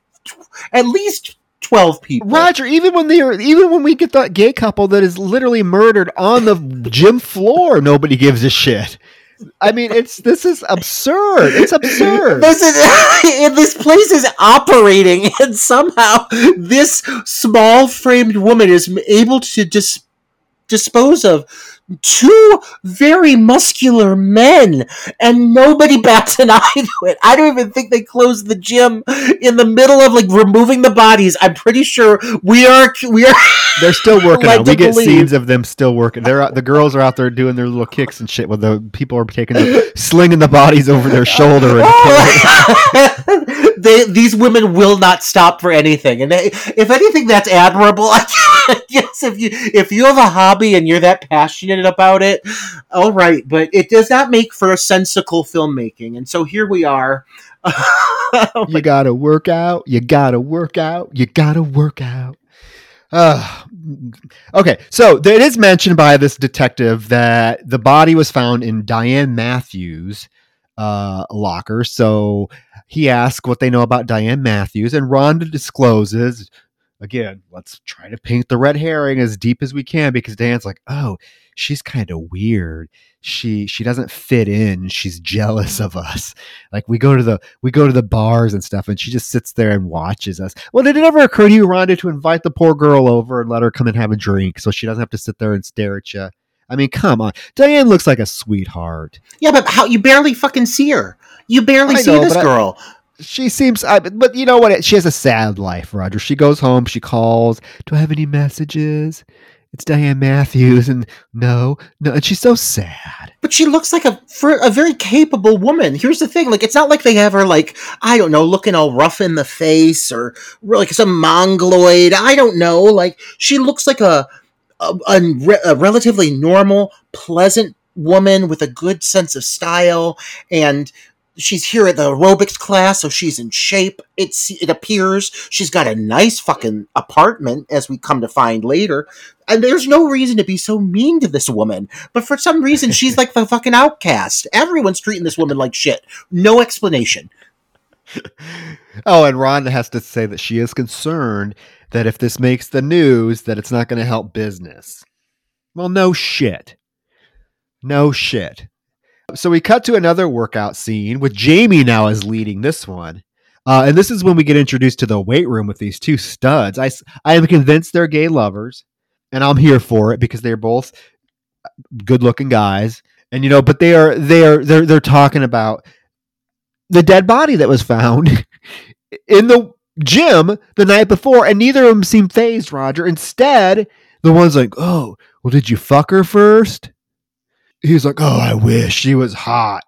at least 12 people Roger, even when they are, even when we get that gay couple that is literally murdered on the gym floor, nobody gives a shit. I mean, it's this is absurd. It's absurd. This is and this place is operating, and somehow this small framed woman is able to just dispose of two very muscular men and nobody bats an eye to it. I don't even think they closed the gym in the middle of like removing the bodies. I'm pretty sure we are we are They're still working out. We get believe- scenes of them still working. They're out, the girls are out there doing their little kicks and shit. While the people are taking the, slinging the bodies over their shoulder. And Oh! they, these women will not stop for anything, and they, if anything, that's admirable. I guess if you if you have a hobby and you're that passionate about it, all right. But it does not make for a sensical filmmaking, and so here we are. you gotta work out. You gotta work out. You gotta work out. Uh, okay, so it is mentioned by this detective that the body was found in Diane Matthews' uh, locker. So he asks what they know about Diane Matthews, and Rhonda discloses. Again, let's try to paint the red herring as deep as we can because Diane's like, "Oh, she's kind of weird. She she doesn't fit in. She's jealous of us." Like we go to the we go to the bars and stuff, and she just sits there and watches us. Well, did it ever occur to you, Rhonda, to invite the poor girl over and let her come and have a drink so she doesn't have to sit there and stare at you? I mean, come on. Diane looks like a sweetheart. yeah, but how you barely fucking see her. You barely I see know, this but I- girl. She seems, I, but you know what? She has a sad life, Roger. She goes home, she calls. Do I have any messages? It's Diane Matthews, and no, no, and she's so sad. But she looks like a for a very capable woman. Here's the thing: like, it's not like they have her like I don't know, looking all rough in the face or like some mongoloid. I don't know. Like, she looks like a a, a, a relatively normal, pleasant woman with a good sense of style, and she's here at the aerobics class, so she's in shape. It's it appears she's got a nice fucking apartment, as we come to find later. And there's no reason to be so mean to this woman. But for some reason, she's like the fucking outcast. Everyone's treating this woman like shit. No explanation. Oh, and Rhonda has to say that she is concerned that if this makes the news, that it's not going to help business. Well, no shit. No shit. So we cut to another workout scene with Jamie now as leading this one. Uh, and this is when we get introduced to the weight room with these two studs. I, I am convinced they're gay lovers, and I'm here for it because they're both good looking guys. And you know, but they are they are they're they're talking about the dead body that was found in the gym the night before, and neither of them seemed phased, Roger. Instead, the one's like, Oh, well, did you fuck her first? He's like, Oh, I wish she was hot.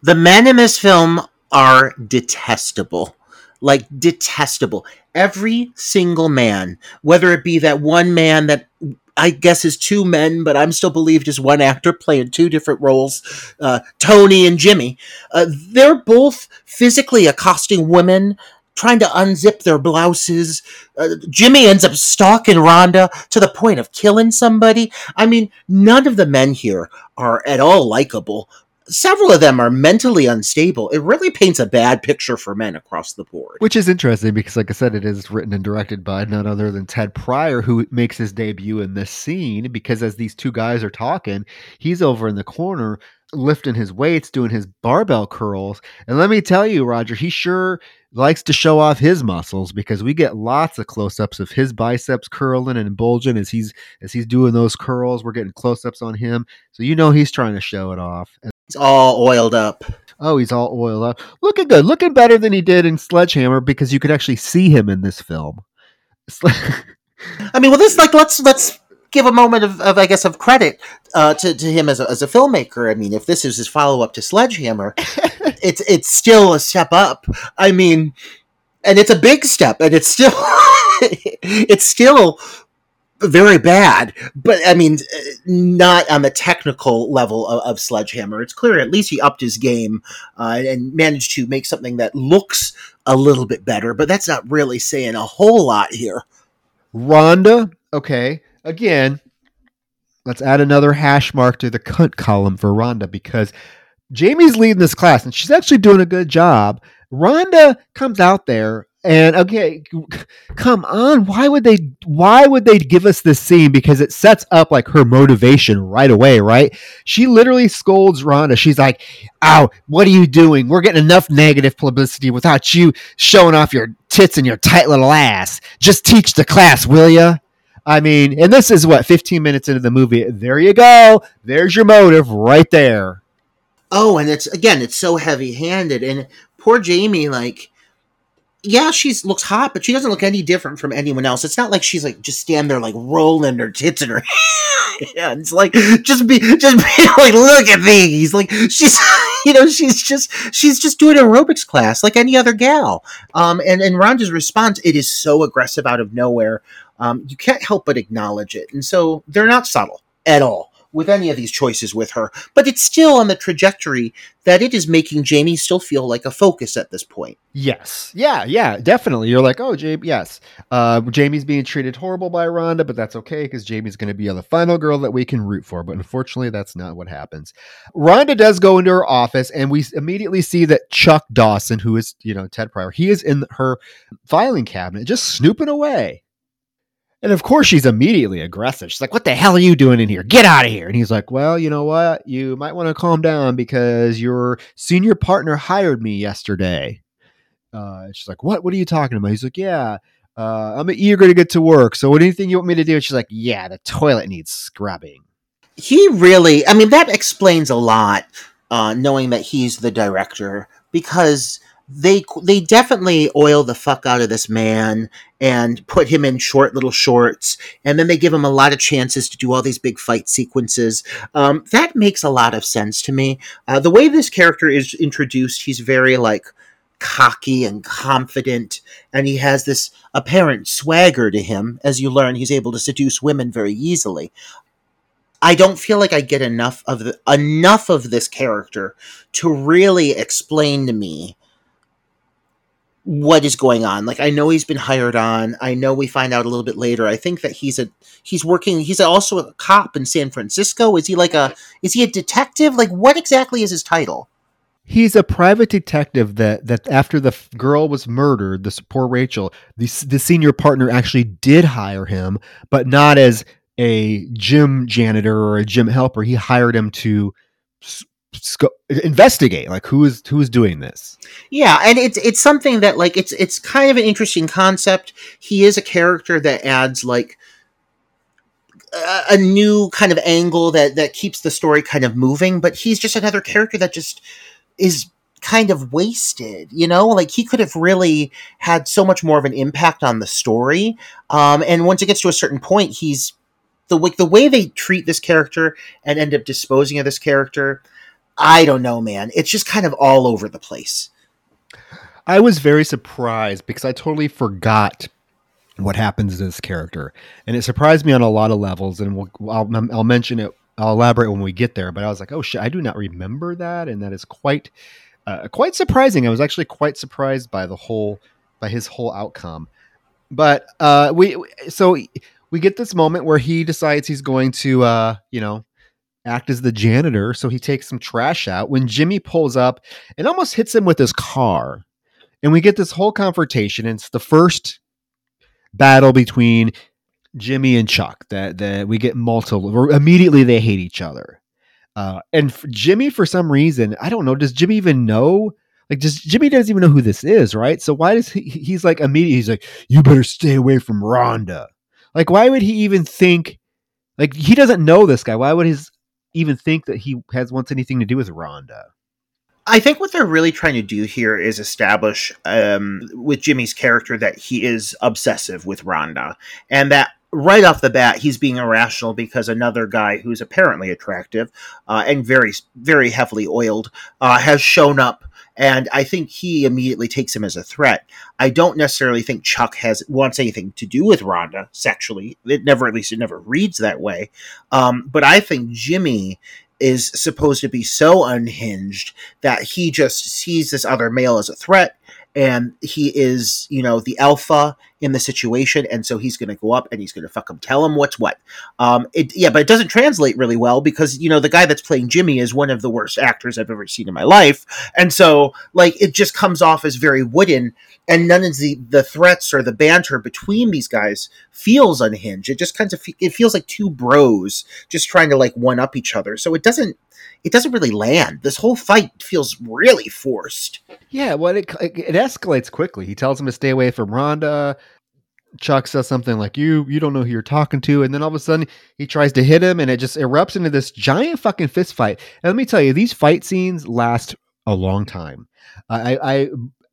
The men in this film are detestable. Like, detestable. Every single man, whether it be that one man that I guess is two men, but I'm still believed as one actor playing two different roles, uh, Tony and Jimmy, uh, they're both physically accosting women, trying to unzip their blouses. Uh, Jimmy ends up stalking Rhonda to the point of killing somebody. I mean, none of the men here are at all likable several of them are mentally unstable. It really paints a bad picture for men across the board. Which is interesting because, like I said, it is written and directed by none other than Ted Prior, who makes his debut in this scene. Because as these two guys are talking, he's over in the corner lifting his weights, doing his barbell curls. And let me tell you, Roger, he sure likes to show off his muscles because we get lots of close-ups of his biceps curling and bulging as he's as he's doing those curls. We're getting close-ups on him, so you know he's trying to show it off. And It's all oiled up. Oh, he's all oiled up. Looking good. Looking better than he did in Sledgehammer because you could actually see him in this film. I mean, well, this like let's let's give a moment of, of I guess of credit uh, to to him as a, as a filmmaker. I mean, if this is his follow up to Sledgehammer, it's it's still a step up. I mean, and it's a big step, and it's still it's still very bad. But I mean, not on the technical level of, of Sledgehammer. It's clear at least he upped his game uh, and managed to make something that looks a little bit better. But that's not really saying a whole lot here. Rhonda, okay. Again, let's add another hash mark to the cunt column for Rhonda because Jamie's leading this class and she's actually doing a good job. Rhonda comes out there and okay, come on. Why would they why would they give us this scene? Because it sets up like her motivation right away, right? She literally scolds Rhonda. She's like, Ow, what are you doing? We're getting enough negative publicity without you showing off your tits and your tight little ass. Just teach the class, will ya? I mean, and this is what 15 minutes into the movie. There you go. There's your motive right there. Oh, and it's again, it's so heavy-handed, and poor Jamie, like, yeah, she's looks hot, but she doesn't look any different from anyone else. It's not like she's like just stand there like rolling her tits in her hands, like just be just be like, look at me. He's Like she's, you know, she's just she's just doing aerobics class like any other gal. Um, and and Rhonda's response, it is so aggressive out of nowhere. Um, you can't help but acknowledge it, and so they're not subtle at all with any of these choices with her, but it's still on the trajectory that it is making Jamie still feel like a focus at this point. Yes. Yeah, yeah, definitely. You're like, oh, Jamie, yes. Uh, Jamie's being treated horrible by Rhonda, but that's okay because Jamie's going to be the final girl that we can root for. But unfortunately, that's not what happens. Rhonda does go into her office, and we immediately see that Chuck Dawson, who is, you know, Ted Prior, he is in her filing cabinet just snooping away. And of course, she's immediately aggressive. She's like, What the hell are you doing in here? Get out of here. And he's like, Well, you know what? You might want to calm down because your senior partner hired me yesterday. Uh, she's like, What? What are you talking about? He's like, Yeah, uh, I'm eager to get to work. So, what anything you want me to do? And she's like, Yeah, the toilet needs scrubbing. He really, I mean, that explains a lot, uh, knowing that he's the director, because they they definitely oil the fuck out of this man and put him in short little shorts and then they give him a lot of chances to do all these big fight sequences. Um, that makes a lot of sense to me. Uh, the way this character is introduced he's very like cocky and confident and he has this apparent swagger to him. As you learn he's able to seduce women very easily. I don't feel like I get enough of the, enough of this character to really explain to me what is going on. Like I know he's been hired on. I know we find out a little bit later. I think that he's a he's working he's also a cop in San Francisco. Is he like a is he a detective? Like what exactly is his title? He's a private detective that that after the girl was murdered, this poor Rachel, the the senior partner actually did hire him, but not as a gym janitor or a gym helper. He hired him to sco- investigate like who is who is doing this. Yeah, and it's it's something that like it's it's kind of an interesting concept. He is a character that adds like a, new kind of angle that that keeps the story kind of moving, but he's just another character that just is kind of wasted you know like he could have really had so much more of an impact on the story um and once it gets to a certain point he's the way the way they treat this character and end up disposing of this character i don't know man it's just kind of all over the place I was very surprised because I totally forgot what happens to this character, and it surprised me on a lot of levels. And we'll, I'll, I'll mention it. I'll elaborate when we get there. But I was like, oh shit, I do not remember that, and that is quite uh, quite surprising. I was actually quite surprised by the whole by his whole outcome. But uh, we so we get this moment where he decides he's going to uh, you know act as the janitor. So he takes some trash out. When Jimmy pulls up and almost hits him with his car, and we get this whole confrontation. It's the first battle between Jimmy and Chuck that that we get multiple. Immediately they hate each other. Uh, and Jimmy, for some reason, I don't know. Does Jimmy even know? Like, does Jimmy doesn't even know who this is, right? So why does he? He's like immediately. He's like, "You better stay away from Rhonda." Like, why would he even think? Like, he doesn't know this guy. Why would his even think that he has wants anything to do with Rhonda? I think what they're really trying to do here is establish um, with Jimmy's character that he is obsessive with Rhonda, and that right off the bat he's being irrational because another guy who's apparently attractive uh, and very very heavily oiled uh, has shown up. And I think he immediately takes him as a threat. I don't necessarily think Chuck has wants anything to do with Rhonda sexually. It never, at least, it never reads that way. Um, but I think Jimmy is supposed to be so unhinged that he just sees this other male as a threat and he is you know the alpha in the situation and so he's going to go up and he's going to fuck him tell him what's what. Um it yeah but it doesn't translate really well because you know the guy that's playing jimmy is one of the worst actors i've ever seen in my life and so like it just comes off as very wooden and none of the the threats or the banter between these guys feels unhinged. It just kind of fe- it feels like two bros just trying to like one up each other. So it doesn't it doesn't really land. This whole fight feels really forced. Yeah, well, it, it escalates quickly. He tells him to stay away from Rhonda. Chuck says something like you you don't know who you're talking to, and then all of a sudden he tries to hit him, and it just erupts into this giant fucking fist fight. And let me tell you, these fight scenes last a long time. I I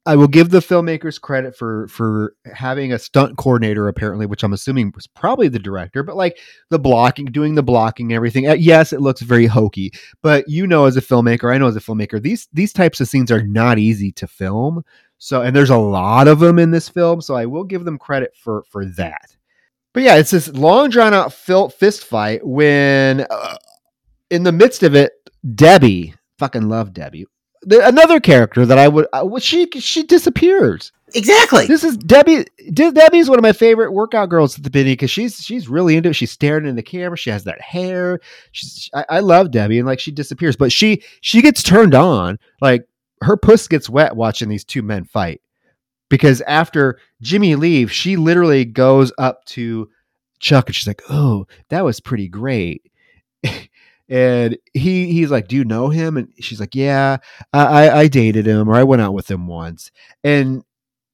I will give the filmmakers credit for for having a stunt coordinator apparently, which I'm assuming was probably the director, but like the blocking, doing the blocking and everything. Uh, yes, it looks very hokey, but you know as a filmmaker, I know as a filmmaker, these these types of scenes are not easy to film. So and there's a lot of them in this film, so I will give them credit for for that. But yeah, it's this long drawn out fist fight when uh, in the midst of it, Debbie, fucking love Debbie, another character that I would uh, she she disappears. Exactly. This is Debbie. Debbie's one of my favorite workout girls at the beginning because she's she's really into it. She's staring in the camera. She has that hair. She's I, I, love Debbie and like she disappears, but she she gets turned on. Like her puss gets wet watching these two men fight because after Jimmy leaves, she literally goes up to Chuck and she's like, "Oh, that was pretty great." and he he's like, "Do you know him?" And she's like, "Yeah, I I dated him or I went out with him once." And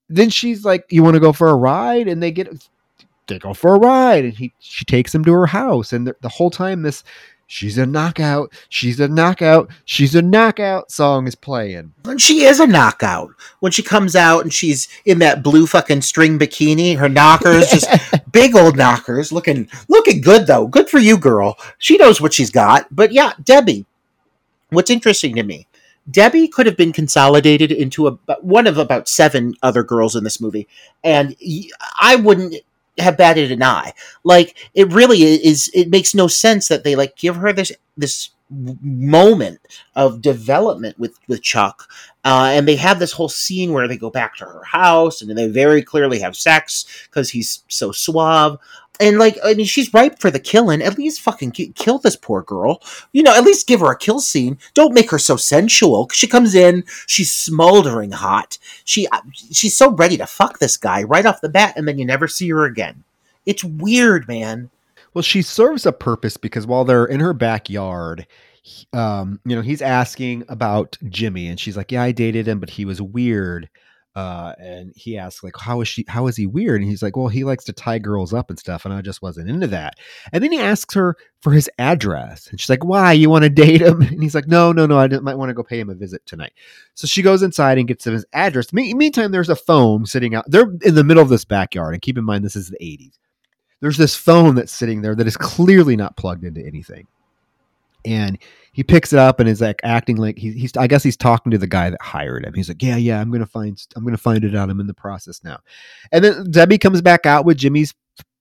then she's like, "You want to go for a ride?" And they get they go for a ride, and he she takes him to her house, and the, the whole time this She's a knockout. She's a knockout. She's a knockout song is playing. And she is a knockout. When she comes out and she's in that blue fucking string bikini, her knockers just big old knockers, looking looking good though. Good for you, girl. She knows what she's got. But yeah, Debbie. What's interesting to me, Debbie could have been consolidated into a, one of about seven other girls in this movie, and I wouldn't have batted an eye. Like it really is. It makes no sense that they like give her this this moment of development with with Chuck, uh, and they have this whole scene where they go back to her house and they very clearly have sex because he's so suave and like I mean, she's ripe for the killing. At least fucking kill this poor girl. You know, at least give her a kill scene. Don't make her so sensual. She comes in, she's smoldering hot. She uh, she's so ready to fuck this guy right off the bat, and then you never see her again. It's weird, man. Well, she serves a purpose because while they're in her backyard, um, you know, he's asking about Jimmy, and she's like, "Yeah, I dated him, but he was weird." uh, and he asks like how is she how is he weird? And he's like well he likes to tie girls up and stuff and i just wasn't into that. And then he asks her for his address and she's like why? You want to date him? And he's like no no no i might want to go pay him a visit tonight. So she goes inside and gets him his address. Me- meantime there's a phone sitting out they're in the middle of this backyard and keep in mind this is the 80s there's this phone that's sitting there that is clearly not plugged into anything and he picks it up and is like acting like he, he's I guess he's talking to the guy that hired him. He's like, "Yeah, yeah, I'm gonna find I'm gonna find it out. I'm in the process now." And then Debbie comes back out with Jimmy's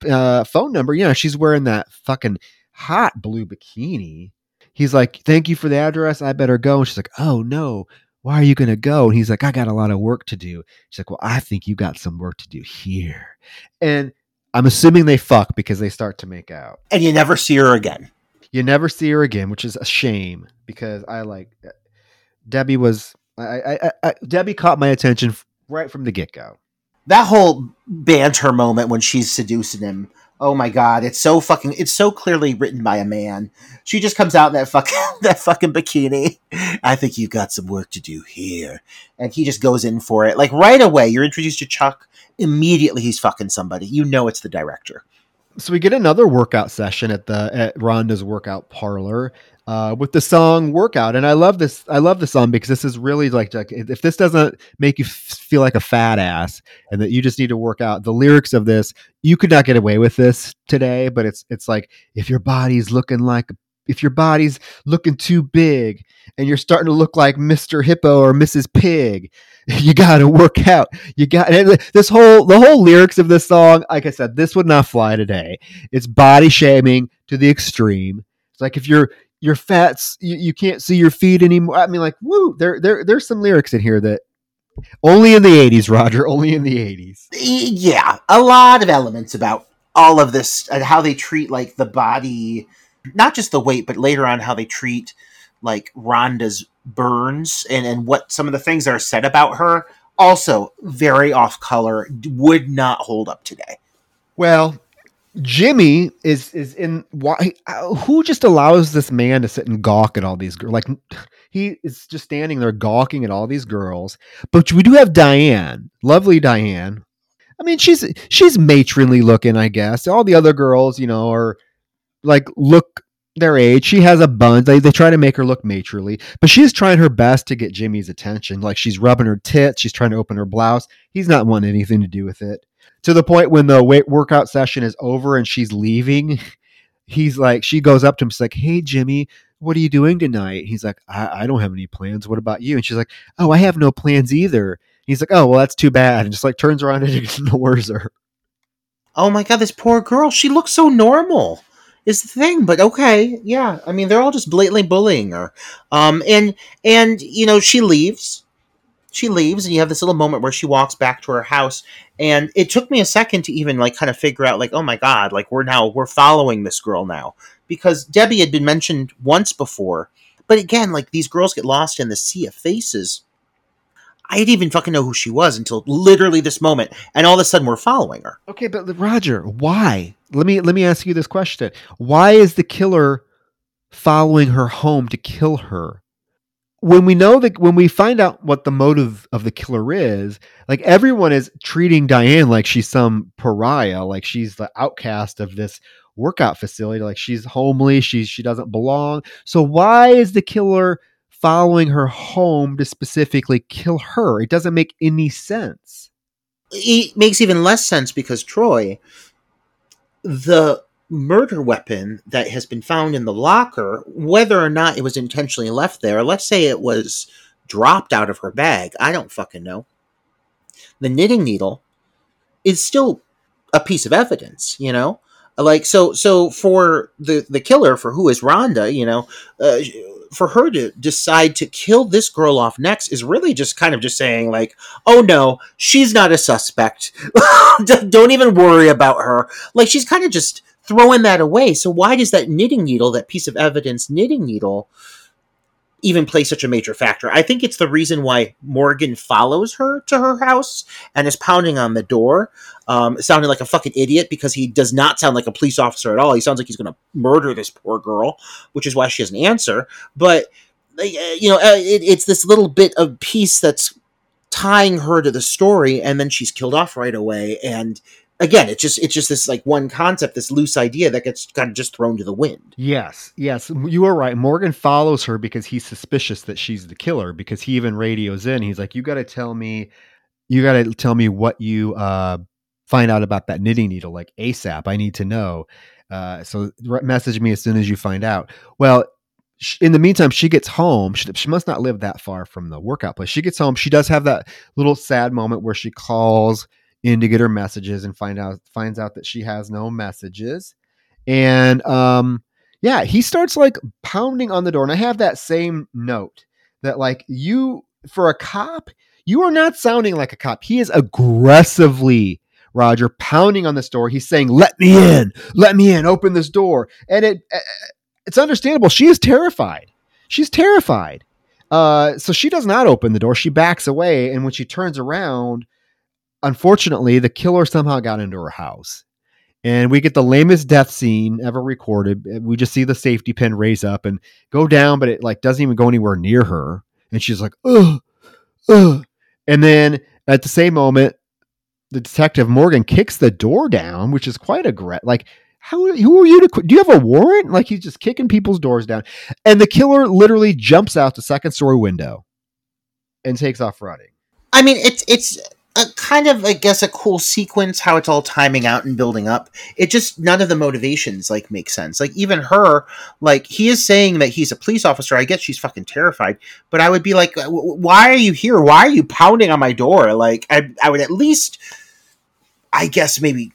uh, phone number. You know, she's wearing that fucking hot blue bikini. He's like, "Thank you for the address. I better go." And she's like, "Oh no." Why are you going to go? And he's like, I got a lot of work to do. She's like, Well, I think you got some work to do here. And I'm assuming they fuck because they start to make out. And you never see her again. You never see her again, which is a shame because I like Debbie was I, I, I Debbie caught my attention right from the get go. That whole banter moment when she's seducing him. Oh my god, it's so fucking it's so clearly written by a man. She just comes out in that fucking that fucking bikini. I think you've got some work to do here. And he just goes in for it. Like right away, you're introduced to Chuck, immediately he's fucking somebody. You know it's the director so we get another workout session at the at Rhonda's workout parlor uh, with the song "Workout," and I love this. I love the song because this is really like, like if this doesn't make you f- feel like a fat ass and that you just need to work out, the lyrics of this you could not get away with this today. But it's it's like if your body's looking like if your body's looking too big and you're starting to look like Mr. Hippo or Mrs. Pig, you got to work out. You got this whole the whole lyrics of this song. Like I said, this would not fly today. It's body shaming to the extreme. It's like if you're you're fat, you, you can't see your feet anymore. I mean, like, woo! There there there's some lyrics in here that only in the '80s, Roger. Only in the '80s. Yeah, a lot of elements about all of this and how they treat like the body not just the weight, but later on how they treat like Rhonda's burns and, and what some of the things that are said about her. Also, very off color, would not hold up today. Well, Jimmy is is in why who just allows this man to sit and gawk at all these girls like he is just standing there gawking at all these girls but we do have Diane lovely Diane I mean, she's she's matronly looking, I guess. All the other girls, you know, are like look their age. She has a bun. They they try to make her look matronly, but she's trying her best to get Jimmy's attention. Like she's rubbing her tits. She's trying to open her blouse. He's not wanting anything to do with it. To the point when the weight workout session is over and she's leaving, he's like, she goes up to him. She's like, "Hey, Jimmy." What are you doing tonight? He's like, I, I don't have any plans. What about you? And she's like, Oh, I have no plans either. He's like, "Oh, well, that's too bad," and just like turns around and ignores her. Oh my god, this poor girl. She looks so normal. Is the thing, but okay, yeah. I mean, they're all just blatantly bullying her. Um, and and you know, she leaves. She leaves, and you have this little moment where she walks back to her house. And it took me a second to even like kind of figure out, like, oh my god, like we're now we're following this girl now because Debbie had been mentioned once before. But again, like these girls get lost in the sea of faces I didn't even fucking know who she was until literally this moment, and all of a sudden we're following her. Okay, but Roger, why? Let me let me ask you this question: Why is the killer following her home to kill her? When we know that when we find out what the motive of the killer is, like everyone is treating Diane like she's some pariah, like she's the outcast of this workout facility, like she's homely, she she doesn't belong. So why is the killer following her home to specifically kill her. It doesn't make any sense. It makes even less sense because Troy, the murder weapon that has been found in the locker, whether or not it was intentionally left there, let's say it was dropped out of her bag, I don't fucking know. The knitting needle is still a piece of evidence, you know? Like so so for the the killer for who is Rhonda, you know, uh, for her to decide to kill this girl off next is really just kind of just saying like oh no she's not a suspect don't even worry about her like she's kind of just throwing that away so why does that knitting needle that piece of evidence knitting needle even play such a major factor. I think it's the reason why Morgan follows her to her house and is pounding on the door, um, sounding like a fucking idiot because he does not sound like a police officer at all. He sounds like he's going to murder this poor girl, which is why she doesn't answer. But uh, you know, uh, it, it's this little bit of piece that's tying her to the story, and then she's killed off right away, and again it's just it's just this like one concept this loose idea that gets kind of just thrown to the wind yes yes you are right morgan follows her because he's suspicious that she's the killer because he even radios in he's like you got to tell me you got to tell me what you uh find out about that knitting needle like asap i need to know uh so message me as soon as you find out well in the meantime, she gets home. She, she, must not live that far from the workout place. She gets home. She does have that little sad moment where she calls in to get her messages and find out finds out that she has no messages. And um yeah, he starts like pounding on the door. And I have that same note that like you for a cop, you are not sounding like a cop. He is aggressively Roger pounding on this door. He's saying, "Let me in. Let me in. Open this door." And it eh, eh, it's understandable. She is terrified. She's terrified. Uh, so she does not open the door. She backs away, and when she turns around, unfortunately, the killer somehow got into her house. And we get the lamest death scene ever recorded. Uh, we just see the safety pin raise up and go down, but it like doesn't even go anywhere near her. And she's like, ugh, ugh. And then at the same moment, the detective Morgan kicks the door down, which is quite aggressive. Like, how who are you to do you have a warrant? Like he's just kicking people's doors down. And the killer literally jumps out the second story window and takes off running. I mean, it's it's a kind of, I guess, a cool sequence how it's all timing out and building up. It just none of the motivations like make sense. Like even her, like he is saying that he's a police officer. I guess she's fucking terrified. But I would be like, why are you here? Why are you pounding on my door? Like I, I would at least, I guess, maybe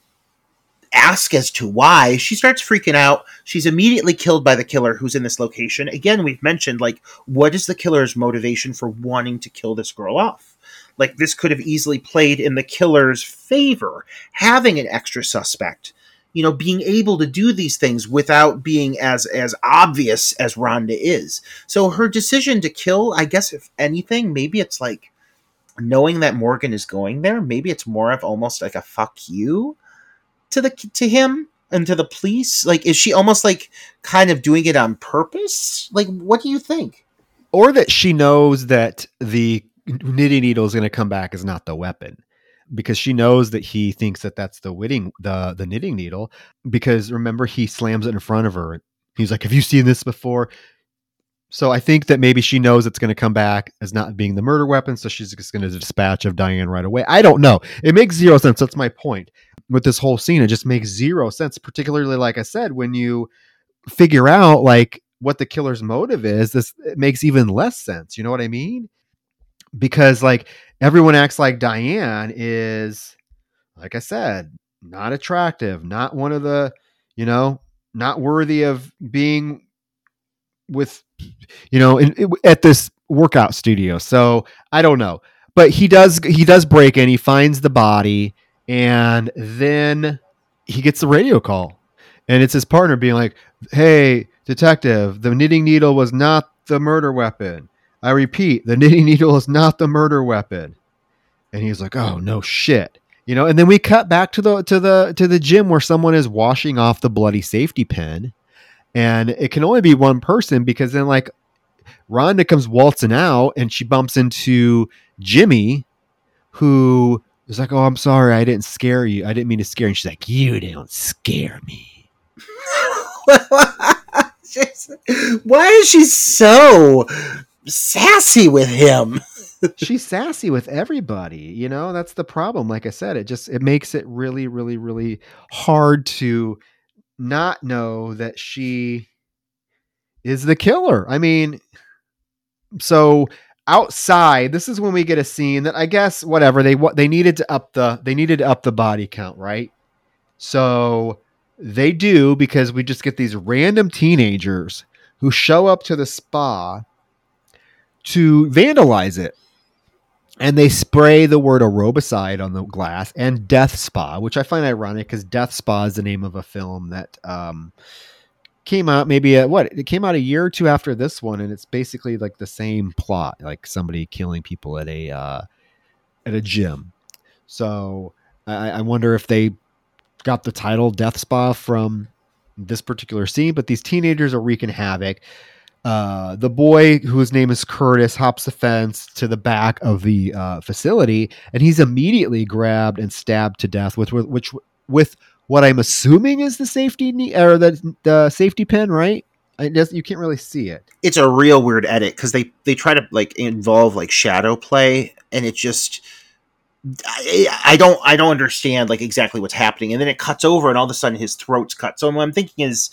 ask as to why. She starts freaking out. She's immediately killed by the killer who's in this location. Again, we've mentioned like what is the killer's motivation for wanting to kill this girl off? Like this could have easily played in the killer's favor, having an extra suspect. You know, being able to do these things without being as as obvious as Rhonda is. So her decision to kill, I guess, if anything, maybe it's like knowing that Morgan is going there. Maybe it's more of almost like a fuck you to the to him and to the police. Like, is she almost like kind of doing it on purpose? Like, what do you think? Or that she knows that the knitting needle is going to come back as not the weapon. because she knows that he thinks that that's the knitting the the knitting needle because remember he slams it in front of her. He's like, "Have you seen this before?" So I think that maybe she knows it's going to come back as not being the murder weapon, so she's just going to dispatch of Diane right away. I don't know. It makes zero sense. That's my point with this whole scene. It just makes zero sense, particularly like I said, when you figure out like what the killer's motive is. This it makes even less sense. You know what I mean? Because like everyone acts like Diane is, like I said, not attractive, not one of the, you know, not worthy of being with you know in, in, at this workout studio. So i don't know. But he does he does break in he finds the body and then he gets the radio call. And it's his partner being like hey detective the knitting needle was not the murder weapon i repeat the knitting needle is not the murder weapon and he's like oh no shit you know and then we cut back to the to the to the gym where someone is washing off the bloody safety pin and it can only be one person because then like Rhonda comes waltzing out and she bumps into Jimmy, who is like, "Oh, I'm sorry, I didn't scare you. I didn't mean to scare." you. And she's like, "You don't scare me." Why is she so sassy with him? she's sassy with everybody you know that's the problem like i said it just it makes it really really really hard to not know that she is the killer. I mean, so outside, this is when we get a scene that I guess whatever they what they needed to up the they needed to up the body count, right? So they do because we just get these random teenagers who show up to the spa to vandalize it. And they spray the word aerobicide on the glass and death spa which i find ironic because death spa is the name of a film that um, came out maybe a, what? It came out a year or two after this one and it's basically like the same plot like somebody killing people at a uh, at a gym. So I, I wonder if they got the title death spa from this particular scene but these teenagers are wreaking havoc uh, the boy whose name is Curtis hops the fence to the back of the uh, facility, and he's immediately grabbed and stabbed to death with, which with what I'm assuming is the safety knee, or the the safety pin, right? You can't really see it. It's a real weird edit because they they try to like involve like shadow play, and it just. I, I don't I don't understand like exactly what's happening, and then it cuts over, and all of a sudden his throat's cut. So what I'm thinking is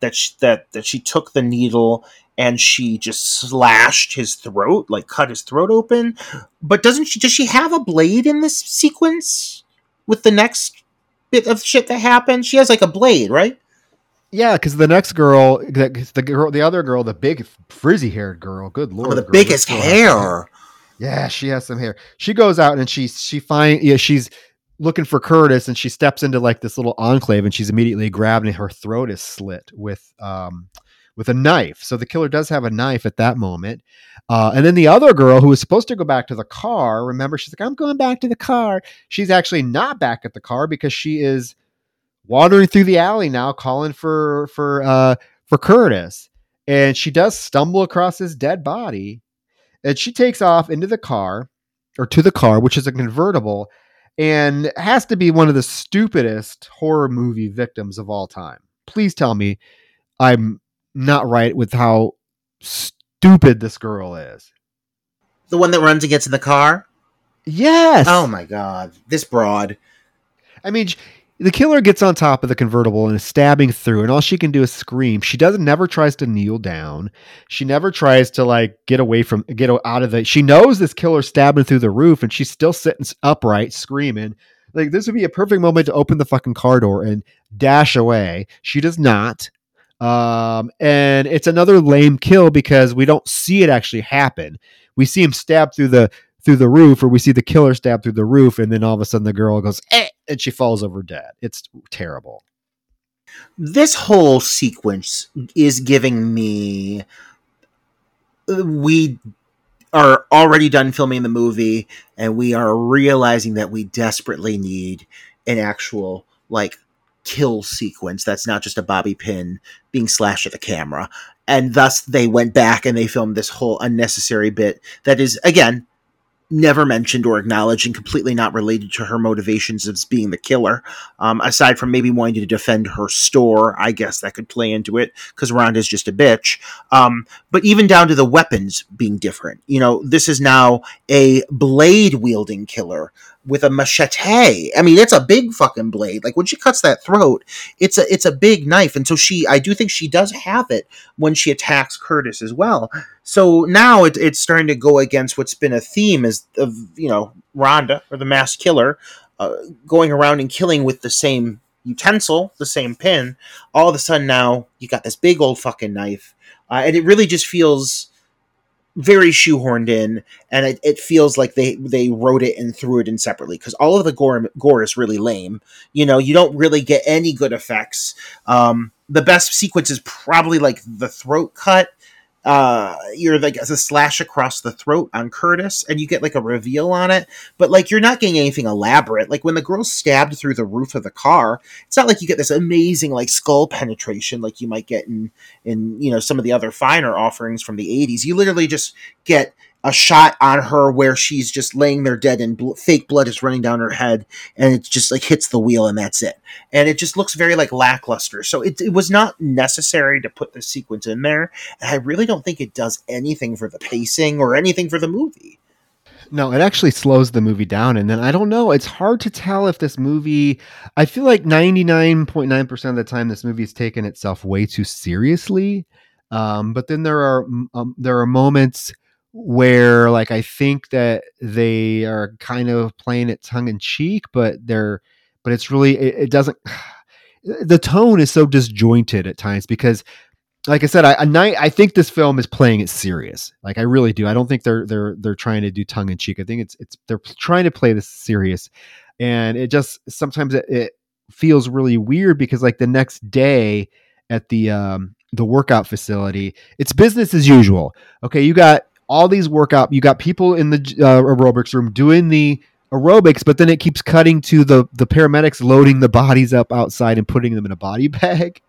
that she, that that she took the needle and she just slashed his throat, like cut his throat open. But doesn't she? Does she have a blade in this sequence with the next bit of shit that happens? She has like a blade, right? Yeah, because the next girl, the, the girl, the other girl, the big frizzy haired girl. Good lord, oh, the girl, biggest hair. Yeah, she has some hair. She goes out and she she find yeah she's looking for Curtis and she steps into like this little enclave and she's immediately grabbed and her throat is slit with um with a knife. So the killer does have a knife at that moment. Uh, and then the other girl who was supposed to go back to the car, remember, she's like, I'm going back to the car. She's actually not back at the car because she is wandering through the alley now, calling for for uh, for Curtis. And she does stumble across his dead body. And she takes off into the car or to the car, which is a convertible, and has to be one of the stupidest horror movie victims of all time. Please tell me I'm not right with how stupid this girl is. The one that runs and gets in the car? Yes. Oh my god. This broad. I mean, the killer gets on top of the convertible and is stabbing through, and all she can do is scream. She doesn't never tries to kneel down. She never tries to like get away from get out of the. She knows this killer's stabbing through the roof, and she's still sitting upright, screaming. Like this would be a perfect moment to open the fucking car door and dash away. She does not. Um, and it's another lame kill because we don't see it actually happen. We see him stab through the through the roof, or we see the killer stab through the roof, and then all of a sudden the girl goes eh, and she falls over dead. It's terrible. This whole sequence is giving me. We are already done filming the movie, and we are realizing that we desperately need an actual like kill sequence that's not just a bobby pin being slashed at the camera and thus they went back and they filmed this whole unnecessary bit that is again never mentioned or acknowledged and completely not related to her motivations as being the killer. Um, aside from maybe wanting to defend her store, I guess that could play into it because Rhonda's just a bitch. Um, but even down to the weapons being different. You know, this is now a blade wielding killer with a machete. I mean, it's a big fucking blade. Like when she cuts that throat, it's a it's a big knife. And so she, I do think she does have it when she attacks Curtis as well. So now it, it's starting to go against what's been a theme is of you know Rhonda or the mass killer uh, going around and killing with the same utensil, the same pin. All of a sudden now you got this big old fucking knife, uh, and it really just feels very shoehorned in, and it, it feels like they they wrote it and threw it in separately because all of the gore gore is really lame. You know, you don't really get any good effects. Um, the best sequence is probably like the throat cut uh you're like as a slash across the throat on Curtis and you get like a reveal on it but like you're not getting anything elaborate. Like when the girl's stabbed through the roof of the car it's not like you get this amazing like skull penetration like you might get in in you know some of the other finer offerings from the 80s you literally just get a shot on her where she's just laying there dead and bl- fake blood is running down her head and it just like hits the wheel and that's it and it just looks very like lackluster so it, it was not necessary to put this sequence in there and i really don't think it does anything for the pacing or anything for the movie no, it actually slows the movie down. And then I don't know. It's hard to tell if this movie, I feel like 99.9% of the time, this movie is taking itself way too seriously. Um, but then there are, um, there are moments where like I think that they are kind of playing it tongue in cheek, but they're but it's really it, it, doesn't the tone is so disjointed at times because like I said, I, I I think this film is playing it serious. Like I really do. I don't think they're they're they're trying to do tongue in cheek. I think it's it's they're trying to play this serious, and it just sometimes it, it feels really weird because like the next day at the um the workout facility, it's business as usual. Okay, you got all these workout. You got people in the uh, aerobics room doing the aerobics, but then it keeps cutting to the the paramedics loading the bodies up outside and putting them in a body bag.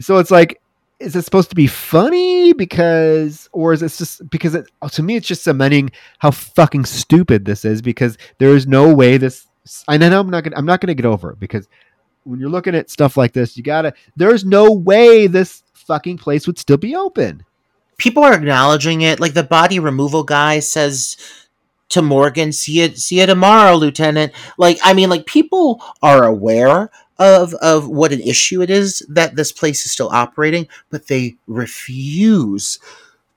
So it's like, is it supposed to be funny because, or is it just because it, to me it's just cementing how fucking stupid this is because there is no way this. I know I'm not gonna I'm not gonna get over it because when you're looking at stuff like this, you gotta. There's no way this fucking place would still be open people are acknowledging it. Like the body removal guy says to Morgan, "See it, see you tomorrow, Lieutenant." Like, I mean, like people are aware of of what an issue it is that this place is still operating, but they refuse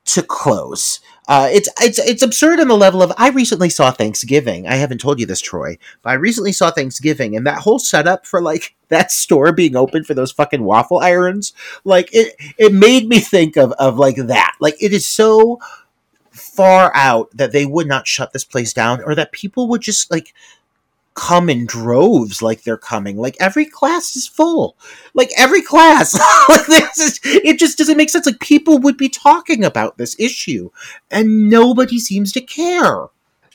to close. Uh, it's it's it's absurd on the level of I recently saw Thanksgiving. I haven't told you this, Troy, but I recently saw Thanksgiving, and that whole setup for like that store being open for those fucking waffle irons, like it it made me think of of like that. Like it is so far out that they would not shut this place down, or that people would just like come in droves like they're coming. Like every class is full. Like every class. like this is, it just doesn't make sense. Like people would be talking about this issue and nobody seems to care.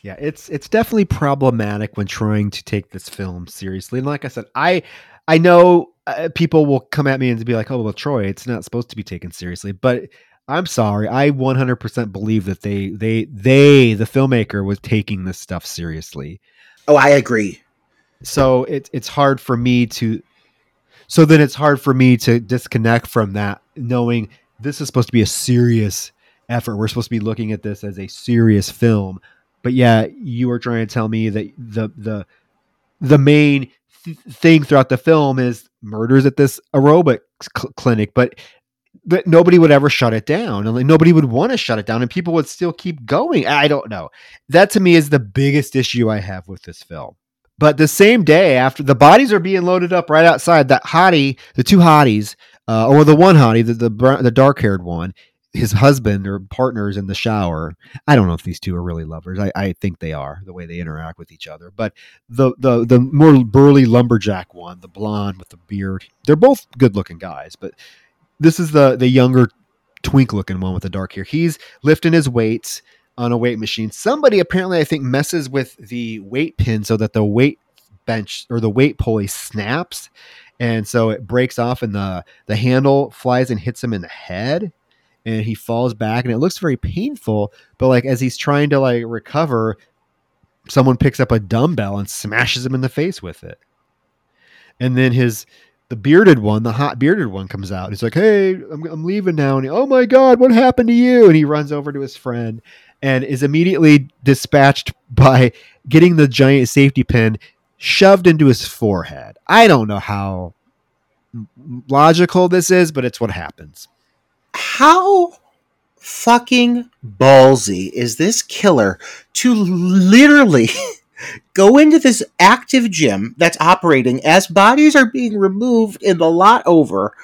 Yeah, it's it's definitely problematic when trying to take this film seriously. And like I said, I I know uh, people will come at me and be like, "Oh, well, Troy, it's not supposed to be taken seriously." But I'm sorry, I 100% believe that they they they the filmmaker was taking this stuff seriously. Oh, I agree. So it's it's hard for me to so then it's hard for me to disconnect from that knowing this is supposed to be a serious effort. We're supposed to be looking at this as a serious film. But yeah, you are trying to tell me that the the the main th- thing throughout the film is murders at this aerobics cl- clinic, but but nobody would ever shut it down and like nobody would want to shut it down and people would still keep going i don't know that to me is the biggest issue i have with this film but the same day after the bodies are being loaded up right outside that hottie the two hotties uh, or the one hottie the, the, the dark haired one his husband or partners in the shower. I don't know if these two are really lovers. I, I, think they are the way they interact with each other. But the the the more burly lumberjack one, the blonde with the beard, they're both good looking guys. But this is the the younger twink looking one with the dark hair. He's lifting his weights on a weight machine. Somebody apparently I think messes with the weight pin so that the weight bench or the weight pulley snaps and so it breaks off and the the handle flies and hits him in the head and he falls back and it looks very painful but like as he's trying to like recover someone picks up a dumbbell and smashes him in the face with it and then his the bearded one the hot bearded one comes out. He's like hey i'm, I'm leaving now. And he, oh my god what happened to you? And he runs over to his friend and is immediately dispatched by getting the giant safety pin shoved into his forehead. I don't know how logical this is but it's what happens. How fucking ballsy is this killer to literally go into this active gym that's operating as bodies are being removed in the lot over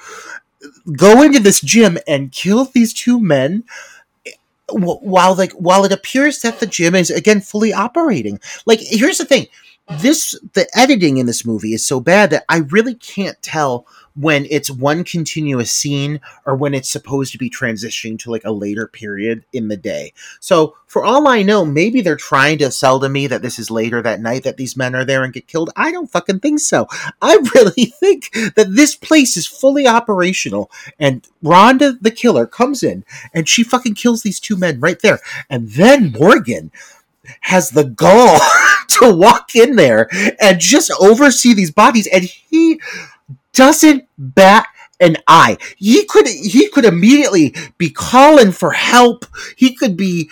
go into this gym and kill these two men while like while it appears that the gym is again fully operating. Like here's the thing. This the editing in this movie is so bad that i really can't tell when it's one continuous scene or when it's supposed to be transitioning to like a later period in the day. So, for all I know, maybe they're trying to sell to me that this is later that night that these men are there and get killed. I don't fucking think so. I really think that this place is fully operational and Rhonda the killer comes in and she fucking kills these two men right there. And then Morgan has the gall to walk in there and just oversee these bodies and he doesn't bat an eye. He could he could immediately be calling for help. He could be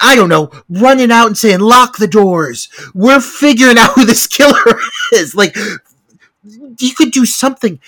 I don't know, running out and saying, lock the doors. We're figuring out who this killer is. Like, he could do something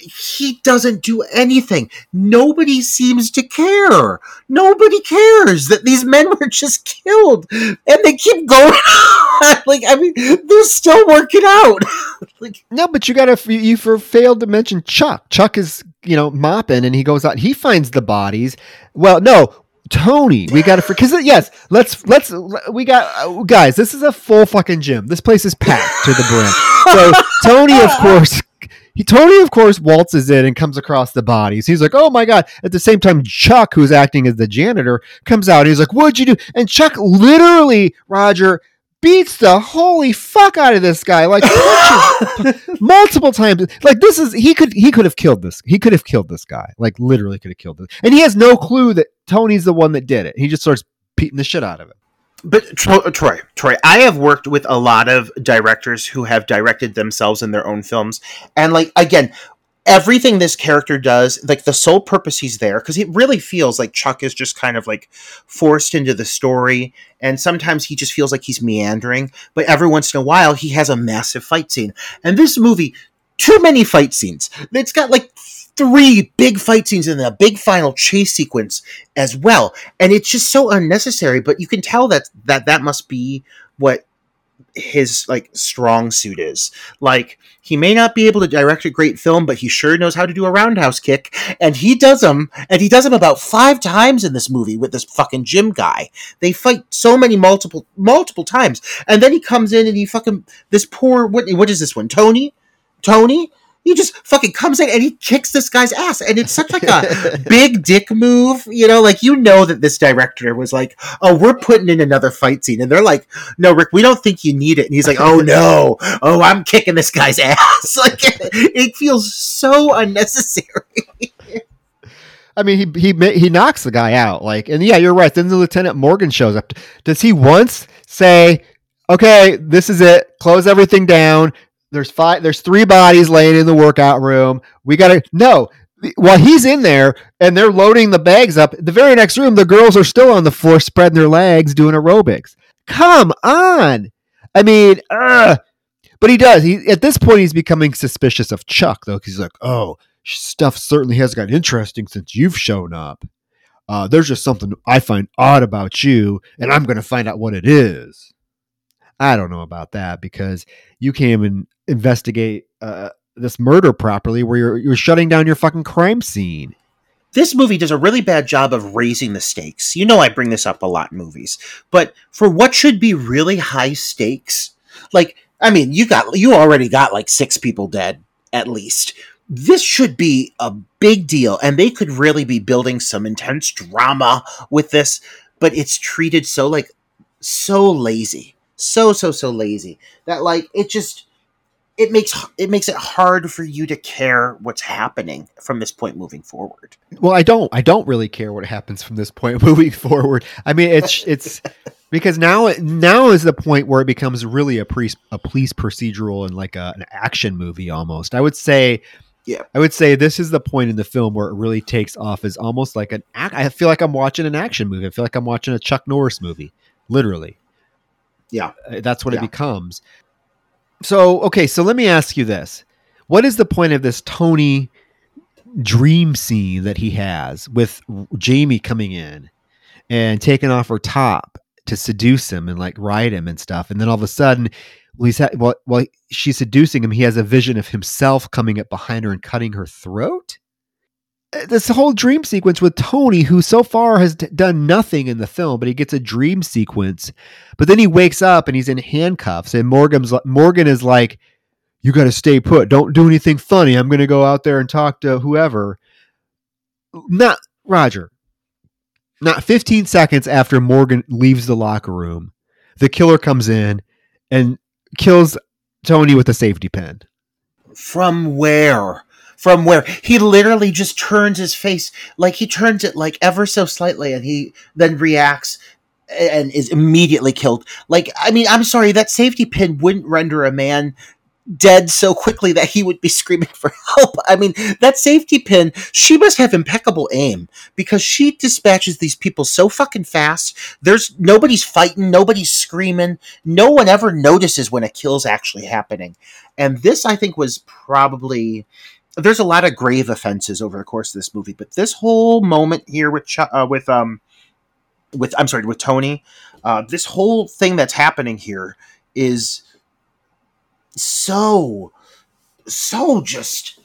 he doesn't do anything. Nobody seems to care. Nobody cares that these men were just killed, and they keep going. like I mean, they're still working out. like no, but you gotta you for failed to mention Chuck. Chuck is you know mopping, and he goes out. He finds the bodies. Well, no, Tony, we got to because yes, let's let's we got uh, guys. This is a full fucking gym. This place is packed to the brim. So Tony, of course, he Tony, of course, waltzes in and comes across the bodies. He's like, "Oh my god!" At the same time, Chuck, who's acting as the janitor, comes out. He's like, "What'd you do?" And Chuck literally, Roger, beats the holy fuck out of this guy like multiple times like this is he could he could have killed this he could have killed this guy like literally could have killed this and he has no clue that tony's the one that did it he just starts beating the shit out of it but uh, Troy, Troy, I have worked with a lot of directors who have directed themselves in their own films, and like again, everything this character does, like the sole purpose he's there, because it really feels like Chuck is just kind of like forced into the story, and sometimes he just feels like he's meandering. But every once in a while, he has a massive fight scene, and this movie, too many fight scenes. It's got like three big fight scenes and a big final chase sequence as well. And it's just so unnecessary but you can tell that that that must be what his like strong suit is. Like he may not be able to direct a great film but he sure knows how to do a roundhouse kick. And he does them and he does them about five times in this movie with this fucking gym guy. They fight so many multiple multiple times. And then he comes in and he fucking this poor what, what is this one? Tony? Tony he just fucking comes in and he kicks this guy's ass. And it's such like a big dick move you know? Like you know that this director was like oh we're putting in another fight scene. And they're like no rick we don't think you need it. And he's like oh no. Oh i'm kicking this guy's ass. Like it feels so unnecessary. I mean, he he he knocks the guy out, like, and yeah, you're right. Then the Lieutenant Morgan shows up. Does he once say, "Okay, this is it. Close everything down there's five there's three bodies laying in the workout room. We gotta no while he's in there and they're loading the bags up the very next room the girls are still on the floor spreading their legs doing aerobics. Come on. I mean but he does. He at this point he's becoming suspicious of chuck though because he's like oh stuff certainly has got interesting since you've shown up. Uh, there's just something i find odd about you and i'm going to find out what it is. I don't know about that because you can't even investigate uh, this murder properly where you're you're shutting down your fucking crime scene. This movie does a really bad job of raising the stakes. You know I bring this up a lot in movies. But for what should be really high stakes, like I mean, you got you already got like 6 people dead at least. This should be a big deal and they could really be building some intense drama with this, but it's treated so like so lazy so so so lazy that like it just it makes it makes it hard for you to care what's happening from this point moving forward. Well, I don't. I don't really care what happens from this point moving forward. I mean, it's it's because now now is the point where it becomes really a police a police procedural and like a, an action movie almost. I would say. Yeah. I would say this is the point in the film where it really takes off as almost like an act. I feel like I'm watching an action movie. I feel like I'm watching a Chuck Norris movie, literally. Yeah. Uh, That's what Yeah. it becomes. So, okay, so let me ask you this. What is the point of this Tony dream scene that he has with Jamie coming in and taking off her top to seduce him and like ride him and stuff? And then all of a sudden, well, he's ha- while she's seducing him, he has a vision of himself coming up behind her and cutting her throat. Uh, This whole dream sequence with Tony, who so far has d- done nothing in the film, but he gets a dream sequence but then he wakes up and he's in handcuffs, and Morgan's Morgan is like, "You got to stay put. Don't do anything funny. I'm going to go out there and talk to whoever." Not Roger. Not 15 seconds after Morgan leaves the locker room, the killer comes in and kills Tony with a safety pin. From where? From where? He literally just turns his face, like he turns it like ever so slightly, and he then reacts and is immediately killed. Like, I mean, I'm sorry, that safety pin wouldn't render a man dead so quickly that he would be screaming for help. I mean, that safety pin, she must have impeccable aim because she dispatches these people so fucking fast. There's nobody's fighting, nobody's screaming. No one ever notices when a kill's actually happening. And this, I think, was probably. There's a lot of grave offenses over the course of this movie, but this whole moment here with uh, with um with I'm sorry with Tony, uh, this whole thing that's happening here is so so just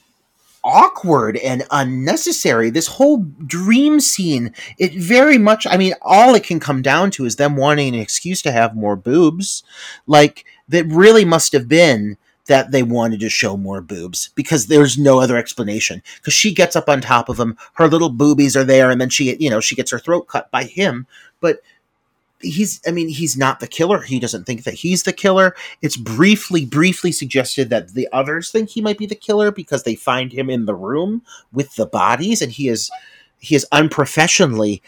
awkward and unnecessary. This whole dream scene, it very much, I mean, all it can come down to is them wanting an excuse to have more boobs. Like, that really must have been that they wanted to show more boobs because there's no other explanation. Because she gets up on top of him, her little boobies are there, and then she, you know, she gets her throat cut by him. But he's, I mean, he's not the killer. He doesn't think that he's the killer. It's briefly, briefly suggested that the others think he might be the killer because they find him in the room with the bodies, and he is, he is unprofessionally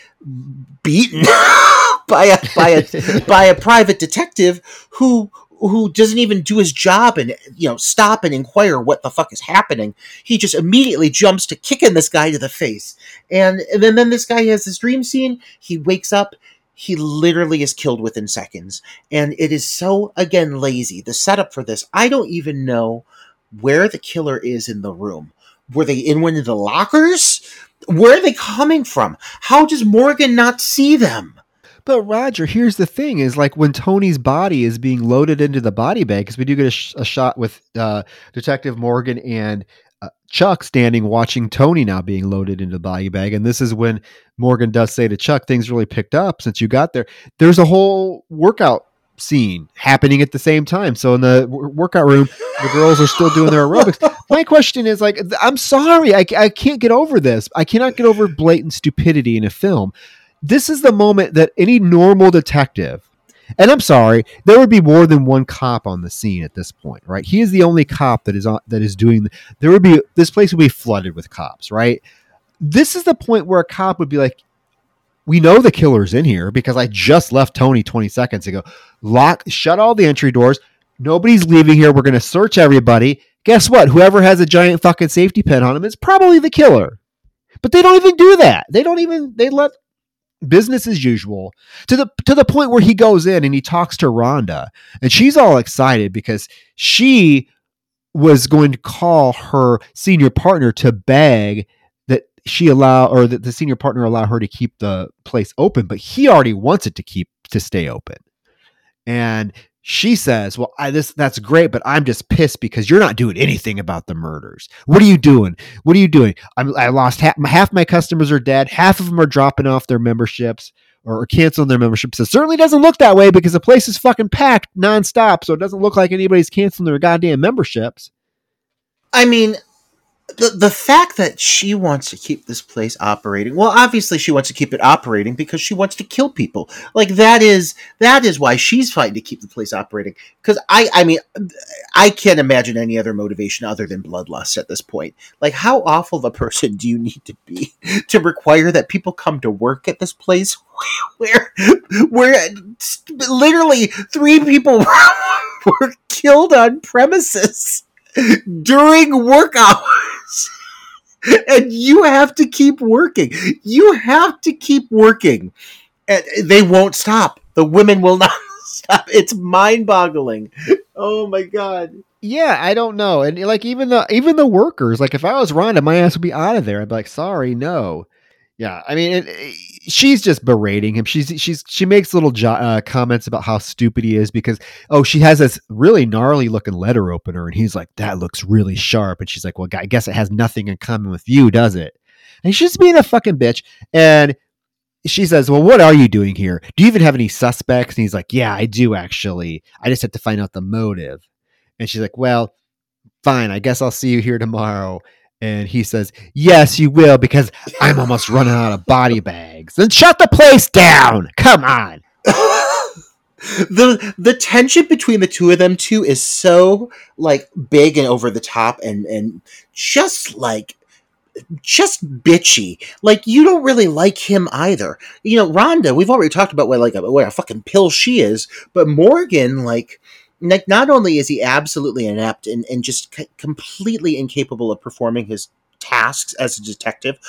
beaten by a by a by a private detective who who doesn't even do his job and you know stop and inquire what the fuck is happening. He just immediately jumps to kicking this guy to the face. And, and then then this guy has this dream scene. He wakes up. He literally is killed within seconds. And it is so again lazy. The setup for this i don't even know where the killer is in the room. Were they in one of the lockers? Where are they coming from? How does morgan not see them But Roger, here's the thing: is like when Tony's body is being loaded into the body bag, because we do get a, sh- a shot with uh, Detective Morgan and uh, Chuck standing watching Tony now being loaded into the body bag, and this is when Morgan does say to Chuck, "Things really picked up since you got there." There's a whole workout scene happening at the same time. So in the w- workout room, the girls are still doing their aerobics. My question is like, I'm sorry, I, I can't get over this. I cannot get over blatant stupidity in a film this is the moment that any normal detective and I'm sorry, there would be more than one cop on the scene at this point, right? He is the only cop that is on that is doing. There would be this place would be flooded with cops, right? This is the point where a cop would be like, "We know the killer's in here because I just left Tony 20 seconds ago. Lock, shut all the entry doors. Nobody's leaving here. We're going to search everybody. Guess what? Whoever has a giant fucking safety pin on him is probably the killer." But they don't even do that. They don't even. They let business as usual to the to the point where he goes in and he talks to Rhonda. And she's all excited because she was going to call her senior partner to beg that she allow or that the senior partner allow her to keep the place open but he already wants it to keep to stay open. And she says well I, this that's great but i'm just pissed because you're not doing anything about the murders. What are you doing? What are you doing? I'm, i lost half, half my customers are dead. Half of them are dropping off their memberships or canceling their memberships. It certainly doesn't look that way because the place is fucking packed nonstop so it doesn't look like anybody's canceling their goddamn memberships. I mean, the the fact that she wants to keep this place operating well obviously she wants to keep it operating because she wants to kill people. Like that is that is why she's fighting to keep the place operating. Because i i mean i can't imagine any other motivation other than bloodlust at this point. Like how awful of a person do you need to be to require that people come to work at this place? Where where literally three people were killed on premises during work hours. and you have to keep working. You have to keep working. And they won't stop. The women will not stop. It's mind-boggling. Oh my god. Yeah, I don't know. And like even the even the workers, like if I was Rhonda, my ass would be out of there. I'd be like, sorry, no. Yeah, I mean, it, it, eh, she's just berating him. She's she's she makes little jo- uh, comments about how stupid he is because oh, she has this really gnarly looking letter opener, and he's like, "That looks really sharp," and she's like, "Well, I guess it has nothing in common with you, does it?" And she's just being a fucking bitch, and she says, "Well, what are you doing here? Do you even have any suspects?" And he's like, "Yeah, I do actually. I just have to find out the motive." And she's like, "Well." Fine, I guess I'll see you here tomorrow. And he says, Yes, you will, because I'm almost running out of body bags. Then shut the place down. Come on. the the tension between the two of them too is so like big and over the top and and just like just bitchy. Like you don't really like him either. You know, Rhonda, we've already talked about what like a, what a fucking pill she is, but Morgan, like like not only is he absolutely inept and, and just c- completely incapable of performing his tasks as a detective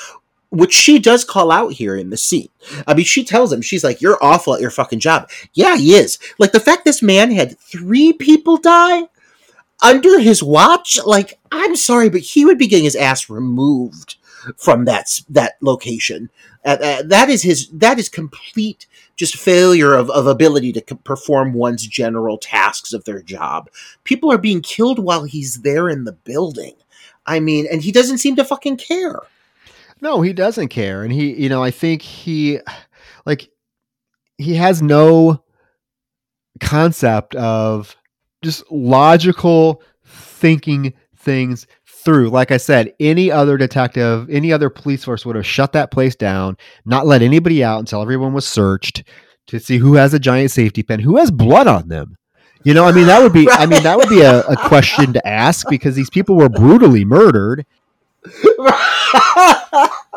which she does call out here in the scene. I mean, she tells him, she's like, You're awful at your fucking job. Yeah, he is. Like, the fact this man had three people die under his watch, like, I'm sorry, but he would be getting his ass removed from that, that location. Uh, uh, that is his, that is complete just failure of, of ability to perform one's general tasks of their job. People are being killed while he's there in the building. I mean, and he doesn't seem to fucking care. No, he doesn't care. And he, you know, I think he, like, he has no concept of just logical thinking things through. Like I said, any other detective, any other police force would have shut that place down, not let anybody out until everyone was searched to see who has a giant safety pin, who has blood on them. You know, I mean, that would be, right. I mean, that would be a, a, question to ask because these people were brutally murdered.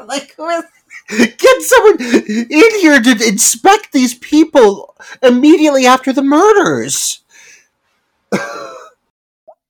like, get someone in here to inspect these people immediately after the murders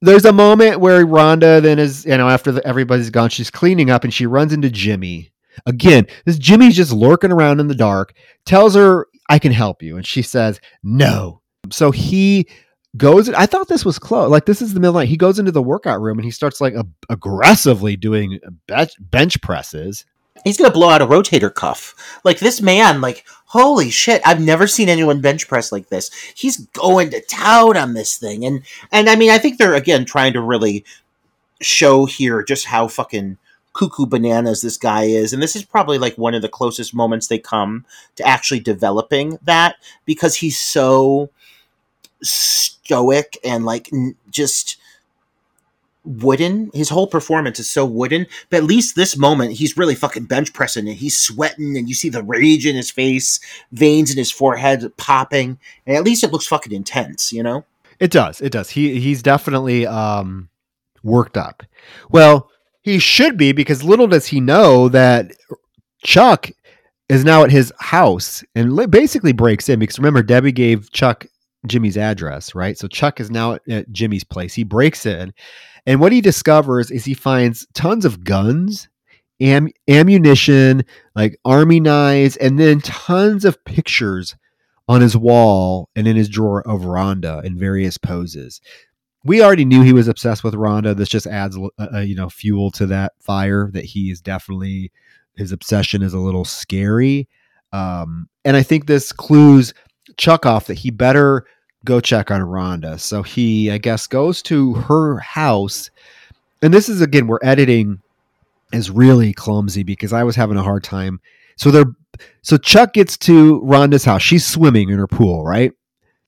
there's a moment where Rhonda then is, you know, after the, everybody's gone, she's cleaning up and she runs into Jimmy. Again, this Jimmy's just lurking around in the dark, tells her, I can help you. And she says, no. So he goes, I thought this was close. Like, this is the middle night. He goes into the workout room and he starts like a, aggressively doing bench, bench presses he's gonna blow out a rotator cuff. Like this man, like holy shit, I've never seen anyone bench press like this. He's going to town on this thing, and and I mean, I think they're again trying to really show here just how fucking cuckoo bananas this guy is, and this is probably like one of the closest moments they come to actually developing that because he's so stoic and like just wooden. His whole performance is so wooden. But at least this moment, he's really fucking bench pressing and he's sweating and you see the rage in his face, veins in his forehead popping. And at least it looks fucking intense, you know? It does. It does. He he's definitely um worked up. Well, he should be because little does he know that Chuck is now at his house and basically breaks in because remember Debbie gave Chuck Jimmy's address, right? So Chuck is now at Jimmy's place. He breaks in and what he discovers is he finds tons of guns, am- ammunition, like army knives, and then tons of pictures on his wall and in his drawer of Rhonda in various poses. We already knew he was obsessed with Rhonda. This just adds, uh, uh, you know, fuel to that fire. That he is definitely his obsession is a little scary, um, and I think this clues Chuck off that he better go check on Rhonda. So he, I guess, goes to her house. And this is again where editing is really clumsy because I was having a hard time. So they're so Chuck gets to Rhonda's house. She's swimming in her pool, right?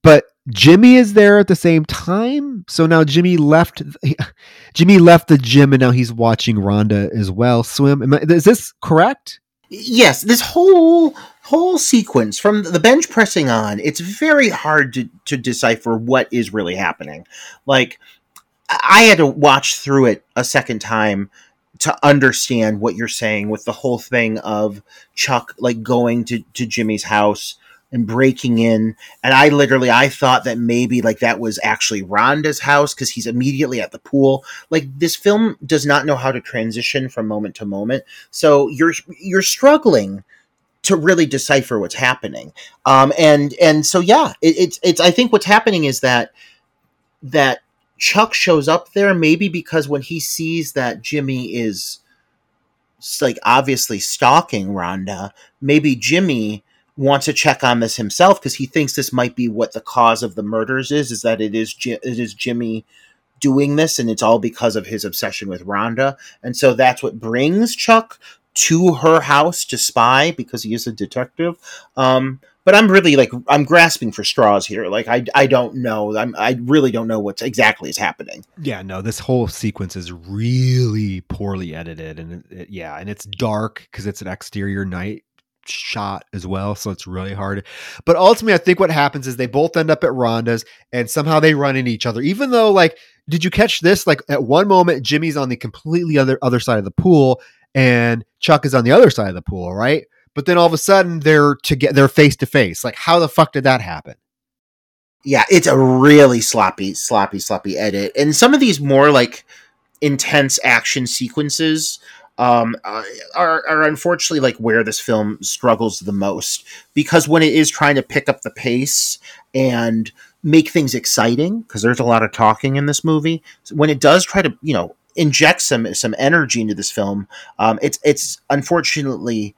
But Jimmy is there at the same time. So now Jimmy left. Jimmy left the gym, and now he's watching Rhonda as well swim. I, is this correct? Yes, this whole whole sequence from the bench pressing on, it's very hard to, to decipher what is really happening. Like, I had to watch through it a second time to understand what you're saying with the whole thing of Chuck like going to, to Jimmy's house and breaking in. And i literally i thought that maybe like that was actually rhonda's house because he's immediately at the pool. Like this film does not know how to transition from moment to moment. So you're you're struggling to really decipher what's happening. Um and and so yeah it, it's it's i think what's happening is that that chuck shows up there maybe because when he sees that jimmy is like obviously stalking rhonda maybe jimmy wants to check on this himself because he thinks this might be what the cause of the murders is is that it is it is Jimmy doing this and it's all because of his obsession with Rhonda. And so that's what brings Chuck to her house to spy because he is a detective um, but I'm really like I'm grasping for straws here like I, I don't know I'm, I really don't know what exactly is happening yeah no this whole sequence is really poorly edited and it, it, yeah and it's dark because it's an exterior night shot as well, so it's really hard. But ultimately, I think what happens is they both end up at Rhonda's, and somehow they run into each other. Even though, like, did you catch this? Like, at one moment, Jimmy's on the completely other other side of the pool, and Chuck is on the other side of the pool, right? But then all of a sudden, they're to get they're face to face. Like, how the fuck did that happen? Yeah, it's a really sloppy, sloppy, sloppy edit, and some of these more like intense action sequences um, uh, are, are unfortunately like where this film struggles the most because when it is trying to pick up the pace and make things exciting because there's a lot of talking in this movie when it does try to you know inject some some energy into this film um, it's it's unfortunately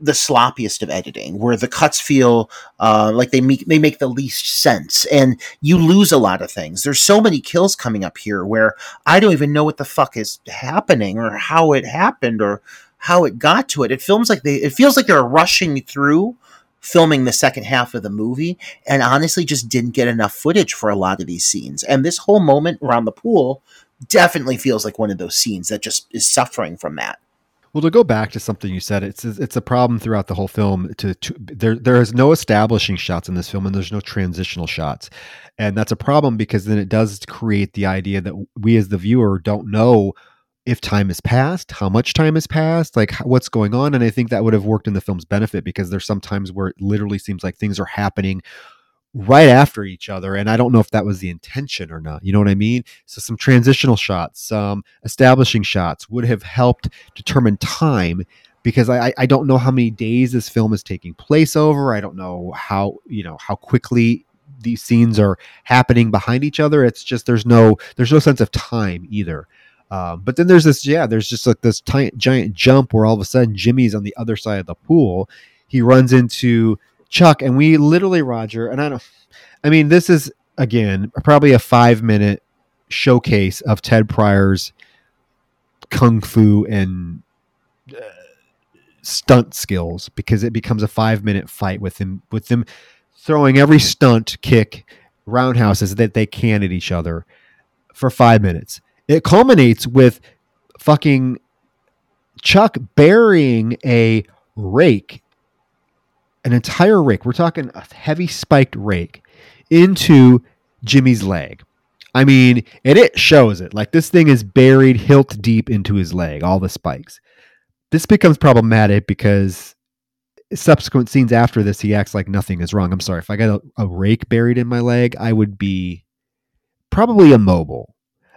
the sloppiest of editing, where the cuts feel uh, like they make they make the least sense, and you lose a lot of things. There's so many kills coming up here where I don't even know what the fuck is happening or how it happened or how it got to it. It feels like they it feels like they're rushing through filming the second half of the movie and honestly just didn't get enough footage for a lot of these scenes. And this whole moment around the pool definitely feels like one of those scenes that just is suffering from that. Well, to go back to something you said, it's it's a problem throughout the whole film. To, to there there is no establishing shots in this film, and there's no transitional shots, and that's a problem because then it does create the idea that we as the viewer don't know if time has passed, how much time has passed, like what's going on, and I think that would have worked in the film's benefit because there's some times where it literally seems like things are happening right after each other and i don't know if that was the intention or not you know what i mean? So some transitional shots some establishing shots would have helped determine time because I, I don't know how many days this film is taking place over i don't know how you know how quickly these scenes are happening behind each other it's just there's no there's no sense of time either. Um, but then there's this yeah there's just like this t- giant jump where all of a sudden jimmy's on the other side of the pool he runs into Chuck, and we literally, Roger, and I don't, I mean, this is again probably a five minute showcase of Ted Prior's kung fu and uh, stunt skills because it becomes a five minute fight with him, with them throwing every stunt kick roundhouses that they can at each other for five minutes. It culminates with fucking Chuck burying a rake an entire rake, we're talking a heavy spiked rake, into Jimmy's leg. I mean, and it shows it. Like this thing is buried hilt deep into his leg, all the spikes. This becomes problematic because subsequent scenes after this, he acts like nothing is wrong. I'm sorry. If I got a, a rake buried in my leg, I would be probably immobile.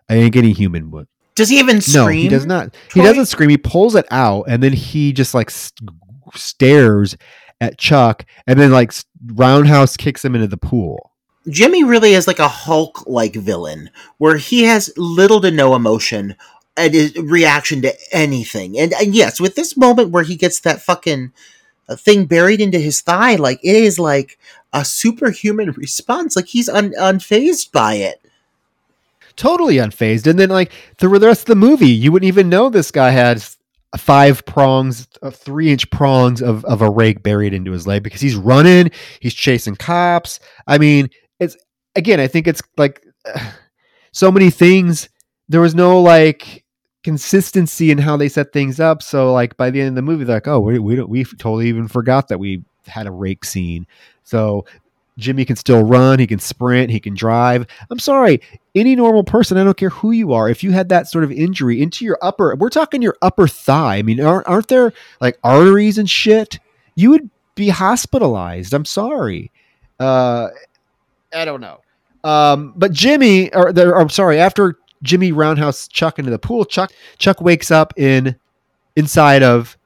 I think any human would. Does he even scream? No, he does not. Troy? He doesn't scream. He pulls it out, and then he just like st- stares at Chuck, and then like Roundhouse kicks him into the pool. Jimmy really is like a Hulk like villain where he has little to no emotion and his reaction to anything. And, and yes, with this moment where he gets that fucking uh, thing buried into his thigh, like it is like a superhuman response. Like he's un- unfazed by it. Totally unfazed. And then, like, through the rest of the movie, you wouldn't even know this guy had five prongs, uh, three inch prongs of, of a rake buried into his leg because he's running, he's chasing cops. I mean, it's again, I think it's like so many things. There was no like consistency in how they set things up. So like by the end of the movie, they're like, oh, we we we totally even forgot that we had a rake scene. So Jimmy can still run, he can sprint, he can drive. I'm sorry, any normal person, I don't care who you are, if you had that sort of injury into your upper, we're talking your upper thigh. I mean, aren't, aren't there like arteries and shit? You would be hospitalized. I'm sorry. Uh, I don't know. Um, but Jimmy, or, I'm sorry, after Jimmy roundhouse Chuck into the pool, Chuck Chuck wakes up in inside of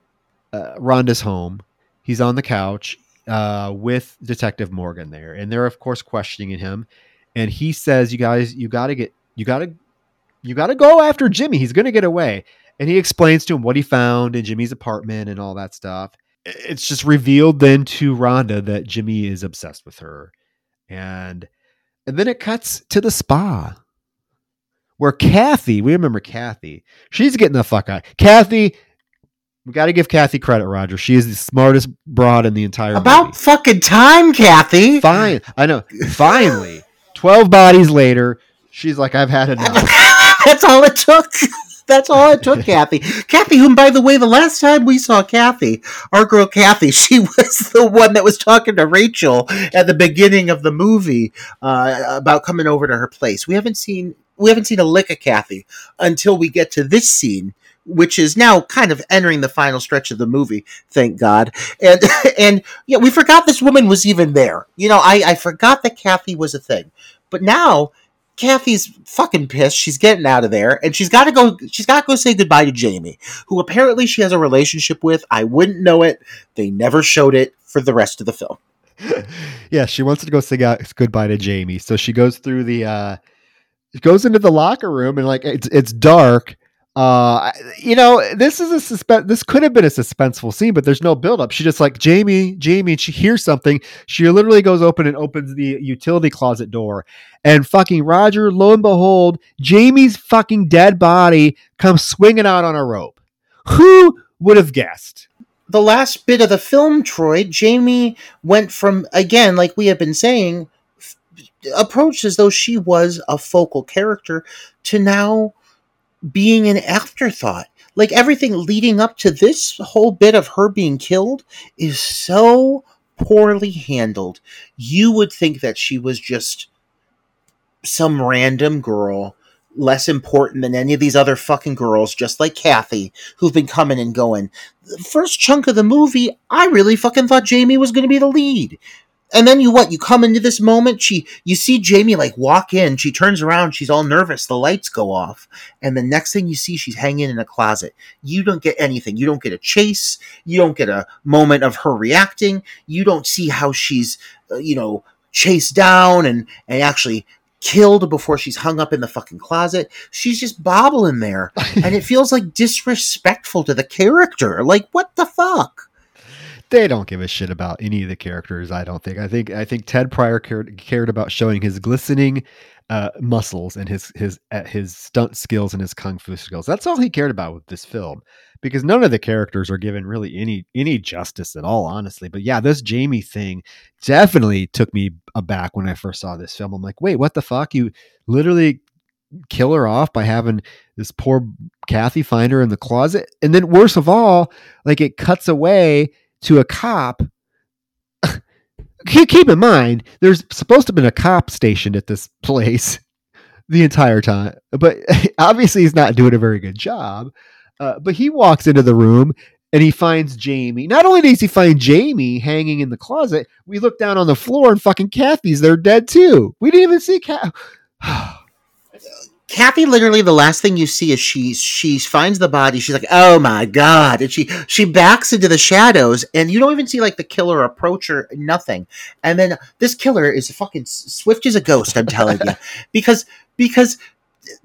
uh, Rhonda's home. He's on the couch uh, with Detective Morgan there, and they're of course questioning him. And he says, "You guys, you got to get, you got to, you got to go after Jimmy. He's going to get away." And he explains to him what he found in Jimmy's apartment and all that stuff. It's just revealed then to Rhonda that Jimmy is obsessed with her, and and then it cuts to the spa where Kathy, we remember Kathy, she's getting the fuck out. Kathy we got to give Kathy credit, Roger. She is the smartest broad in the entire world. About movie. fucking time, Kathy. Fine, I know. Finally, twelve bodies later, she's like, "I've had enough." That's all it took. That's all it took, Kathy. Kathy, whom, by the way, the last time we saw Kathy, our girl Kathy, she was the one that was talking to Rachel at the beginning of the movie uh, about coming over to her place. We haven't seen we haven't seen a lick of Kathy until we get to this scene which is now kind of entering the final stretch of the movie, thank God. And and yeah, we forgot this woman was even there. You know, I, I forgot that Kathy was a thing. But now Kathy's fucking pissed. She's getting out of there, and she's got to go. She's got to go say goodbye to Jamie, who apparently she has a relationship with. I wouldn't know it. They never showed it for the rest of the film. yeah, she wants to go say goodbye to Jamie, so she goes through the. uh goes into the locker room and like it's it's dark uh, you know, this is a suspense. This could have been a suspenseful scene, but there's no buildup. She just like Jamie, Jamie, and she hears something. She literally goes open and opens the utility closet door, and fucking Roger, lo and behold, Jamie's fucking dead body comes swinging out on a rope. Who would have guessed? The last bit of the film, Troy, Jamie went from again, like we have been saying, approached as though she was a focal character to now being an afterthought. Like everything leading up to this whole bit of her being killed is so poorly handled. You would think that she was just some random girl, less important than any of these other fucking girls, just like Kathy, who've been coming and going. The first chunk of the movie, I really fucking thought Jamie was going to be the lead and then you what? You come into this moment she you see jamie like walk in. She turns around. She's all nervous. The lights go off. And the next thing you see she's hanging in a closet. You don't get anything. You don't get a chase. You don't get a moment of her reacting. You don't see how she's uh, you know chased down and and actually killed before she's hung up in the fucking closet. She's just bobbling there. And it feels like disrespectful to the character. Like what the fuck they don't give a shit about any of the characters. I don't think. I think. I think Ted Prior cared cared about showing his glistening uh, muscles and his his uh, his stunt skills and his kung fu skills. That's all he cared about with this film, because none of the characters are given really any any justice at all, honestly. But yeah, this Jamie thing definitely took me aback when I first saw this film. I'm like, wait, what the fuck? You literally kill her off by having this poor Kathy find her in the closet, and then worse of all, like it cuts away to a cop. Keep in mind, there's supposed to have been a cop stationed at this place the entire time, but obviously he's not doing a very good job. Uh, but he walks into the room and he finds Jamie. Not only does he find Jamie hanging in the closet, we look down on the floor and fucking Kathy's there dead too. We didn't even see Cat. Kathy literally the last thing you see is she she finds the body. She's like, "Oh my god!" And she she backs into the shadows, and you don't even see like the killer approach or nothing. And then this killer is fucking swift as a ghost. I'm telling you, because because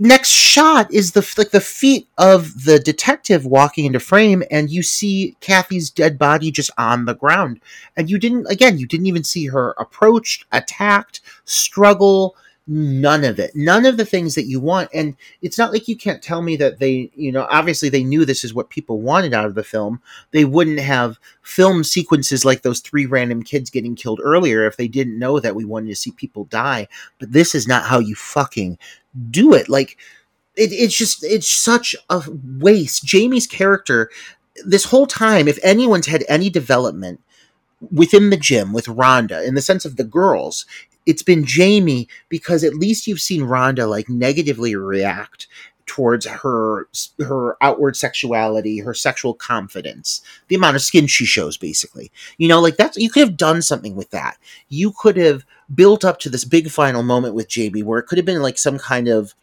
next shot is the like the feet of the detective walking into frame, and you see Kathy's dead body just on the ground, and you didn't again you didn't even see her approached, attacked, struggle none of it. None of the things that you want. And it's not like you can't tell me that they you know obviously they knew this is what people wanted out of the film. They wouldn't have film sequences like those three random kids getting killed earlier if they didn't know that we wanted to see people die. But this is not how you fucking do it. Like it, it's just it's such a waste. Jamie's character this whole time if anyone's had any development within the gym with Rhonda in the sense of the girls, it's been Jamie because at least you've seen Rhonda like negatively react towards her her outward sexuality, her sexual confidence, the amount of skin she shows basically. You know, like that's you could have done something with that. You could have built up to this big final moment with Jamie where it could have been like some kind of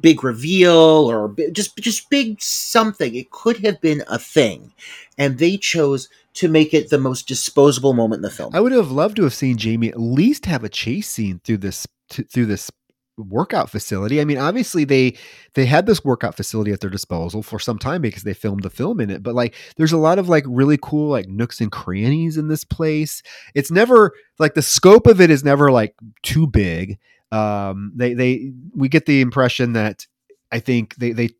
big reveal or just just big something. It could have been a thing. And they chose to make it the most disposable moment in the film. I would have loved to have seen Jamie at least have a chase scene through this t- through this workout facility. I mean, obviously they they had this workout facility at their disposal for some time because they filmed the film in it. But like, there's a lot of like really cool like nooks and crannies in this place. It's never like the scope of it is never like too big. Um, they they we get the impression that I think they they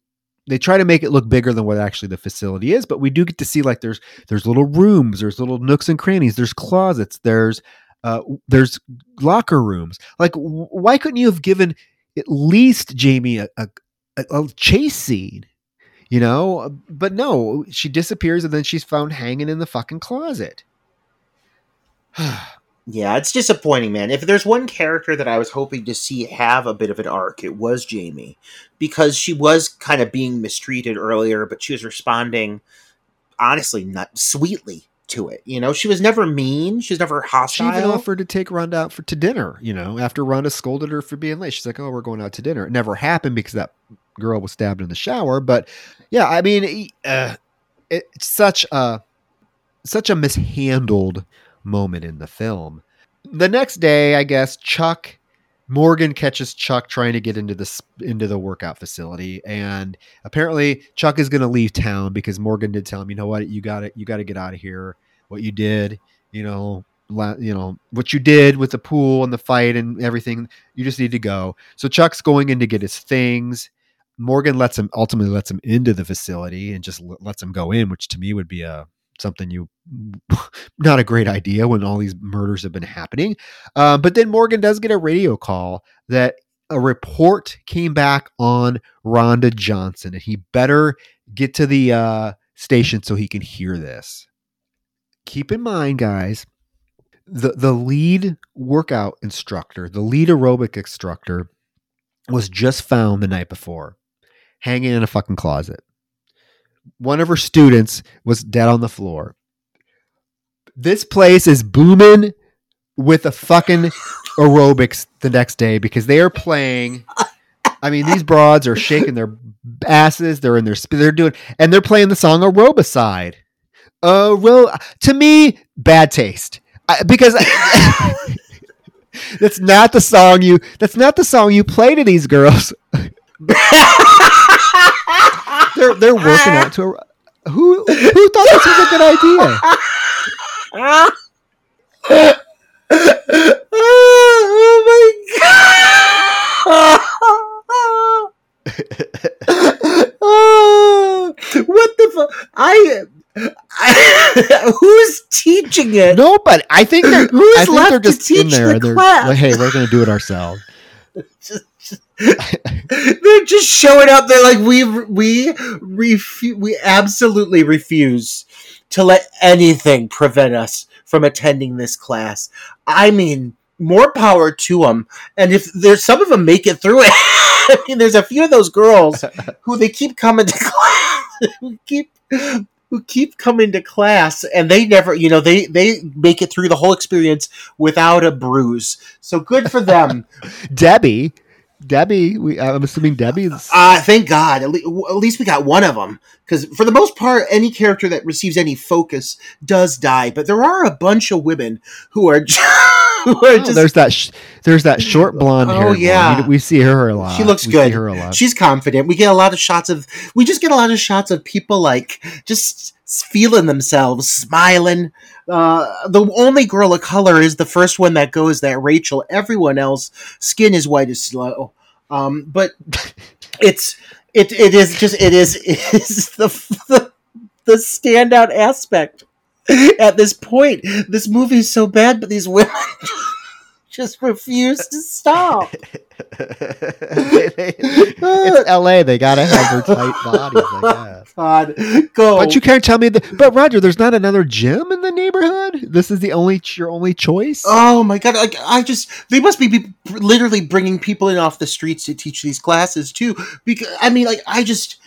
they try to make it look bigger than what actually the facility is, but we do get to see like there's there's little rooms, there's little nooks and crannies, there's closets, there's uh, there's locker rooms. Like, why couldn't you have given at least Jamie a, a, a chase scene? You know, but no, she disappears and then she's found hanging in the fucking closet. Yeah, it's disappointing, man. If there's one character that I was hoping to see have a bit of an arc, it was Jamie. Because she was kind of being mistreated earlier, but she was responding honestly not sweetly to it. You know, she was never mean. She was never hostile. She even offered to take Rhonda out for to dinner, you know, after Rhonda scolded her for being late. She's like, Oh, we're going out to dinner. It never happened because that girl was stabbed in the shower. But yeah, I mean uh, it's such a such a mishandled moment in the film. The next day, I guess Chuck Morgan catches Chuck trying to get into this into the workout facility, and apparently Chuck is going to leave town because Morgan did tell him, you know what, you got to you got to get out of here. What you did, you know, la- you know what you did with the pool and the fight and everything. You just need to go. So Chuck's going in to get his things. Morgan lets him ultimately lets him into the facility and just lets him go in, which to me would be a something you not a great idea when all these murders have been happening. Uh, but then Morgan does get a radio call that a report came back on Rhonda Johnson, and he better get to the uh, station so he can hear this. Keep in mind, guys, the the lead workout instructor, the lead aerobic instructor, was just found the night before, hanging in a fucking closet one of her students was dead on the floor. This place is booming with a fucking aerobics the next day because they are playing. I mean, these broads are shaking their asses. They're in their they're doing and they're playing the song Aerobicide. Well, to me, bad taste I, because that's not the song you. That's not the song you play to these girls. they're they're working out to a, who who thought this was a good idea? oh my god! what the fuck? I, who's teaching it? No, but I think they're Who's I think left they're to just in teach there. the They're class? like, hey, we're gonna do it ourselves. They're just showing up. They're like, we we refu- we absolutely refuse to let anything prevent us from attending this class. I mean, more power to them. And if there's some of them make it through it, I mean, there's a few of those girls who they keep coming to class, who keep who keep coming to class, and they never, you know, they they make it through the whole experience without a bruise. So good for them. Debbie, Debbie, we, I'm assuming Debbie's. Uh, thank God. At, le- at least we got one of them. Because for the most part, any character that receives any focus does die. But there are a bunch of women who are just, who are Oh, just there's that sh- there's that short blonde hair. Oh, yeah. we, we see her a lot. She looks We good. See her a lot. she's confident. We get a lot of shots of we just get a lot of shots of people like just feeling themselves, smiling. Uh, the only girl of color is the first one that goes. That Rachel. Everyone else, skin is white as snow. Um, but it's it it is just it is it is the the, the standout aspect at this point. This movie is so bad, but these women just refuse to stop. it's L.A. They gotta have their tight bodies. I guess. God, go. But you can't tell me that. But Roger, there's not another gym in the neighborhood. This is the only your only choice. Oh my god! Like I just they must be be literally bringing people in off the streets to teach these classes too. Because I mean, like I just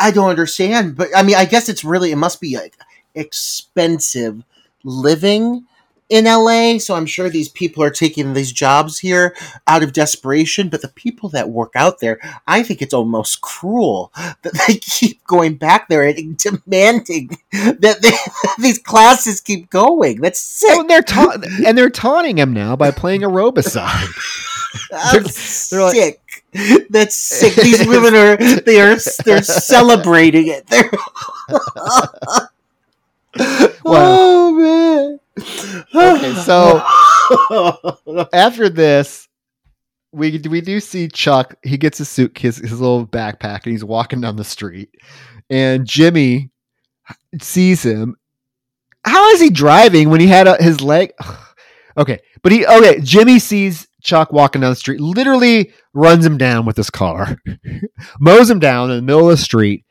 I don't understand. But I mean, I guess it's really it must be like expensive living in LA. So I'm sure these people are taking these jobs here out of desperation. But the people that work out there, I think it's almost cruel that they keep going back there and demanding that they, these classes keep going. That's sick. Oh, and they're ta- and they're taunting him now by playing aerobicide. That's they're like- sick. That's sick. These women are they are they're celebrating it. They're oh man. Okay, so- After this, we we do see Chuck. He gets his suit, his, his little backpack, and he's walking down the street. And Jimmy sees him. How is he driving when he had a, his leg? okay, but he okay. Jimmy sees Chuck walking down the street. Literally runs him down with his car, mows him down in the middle of the street.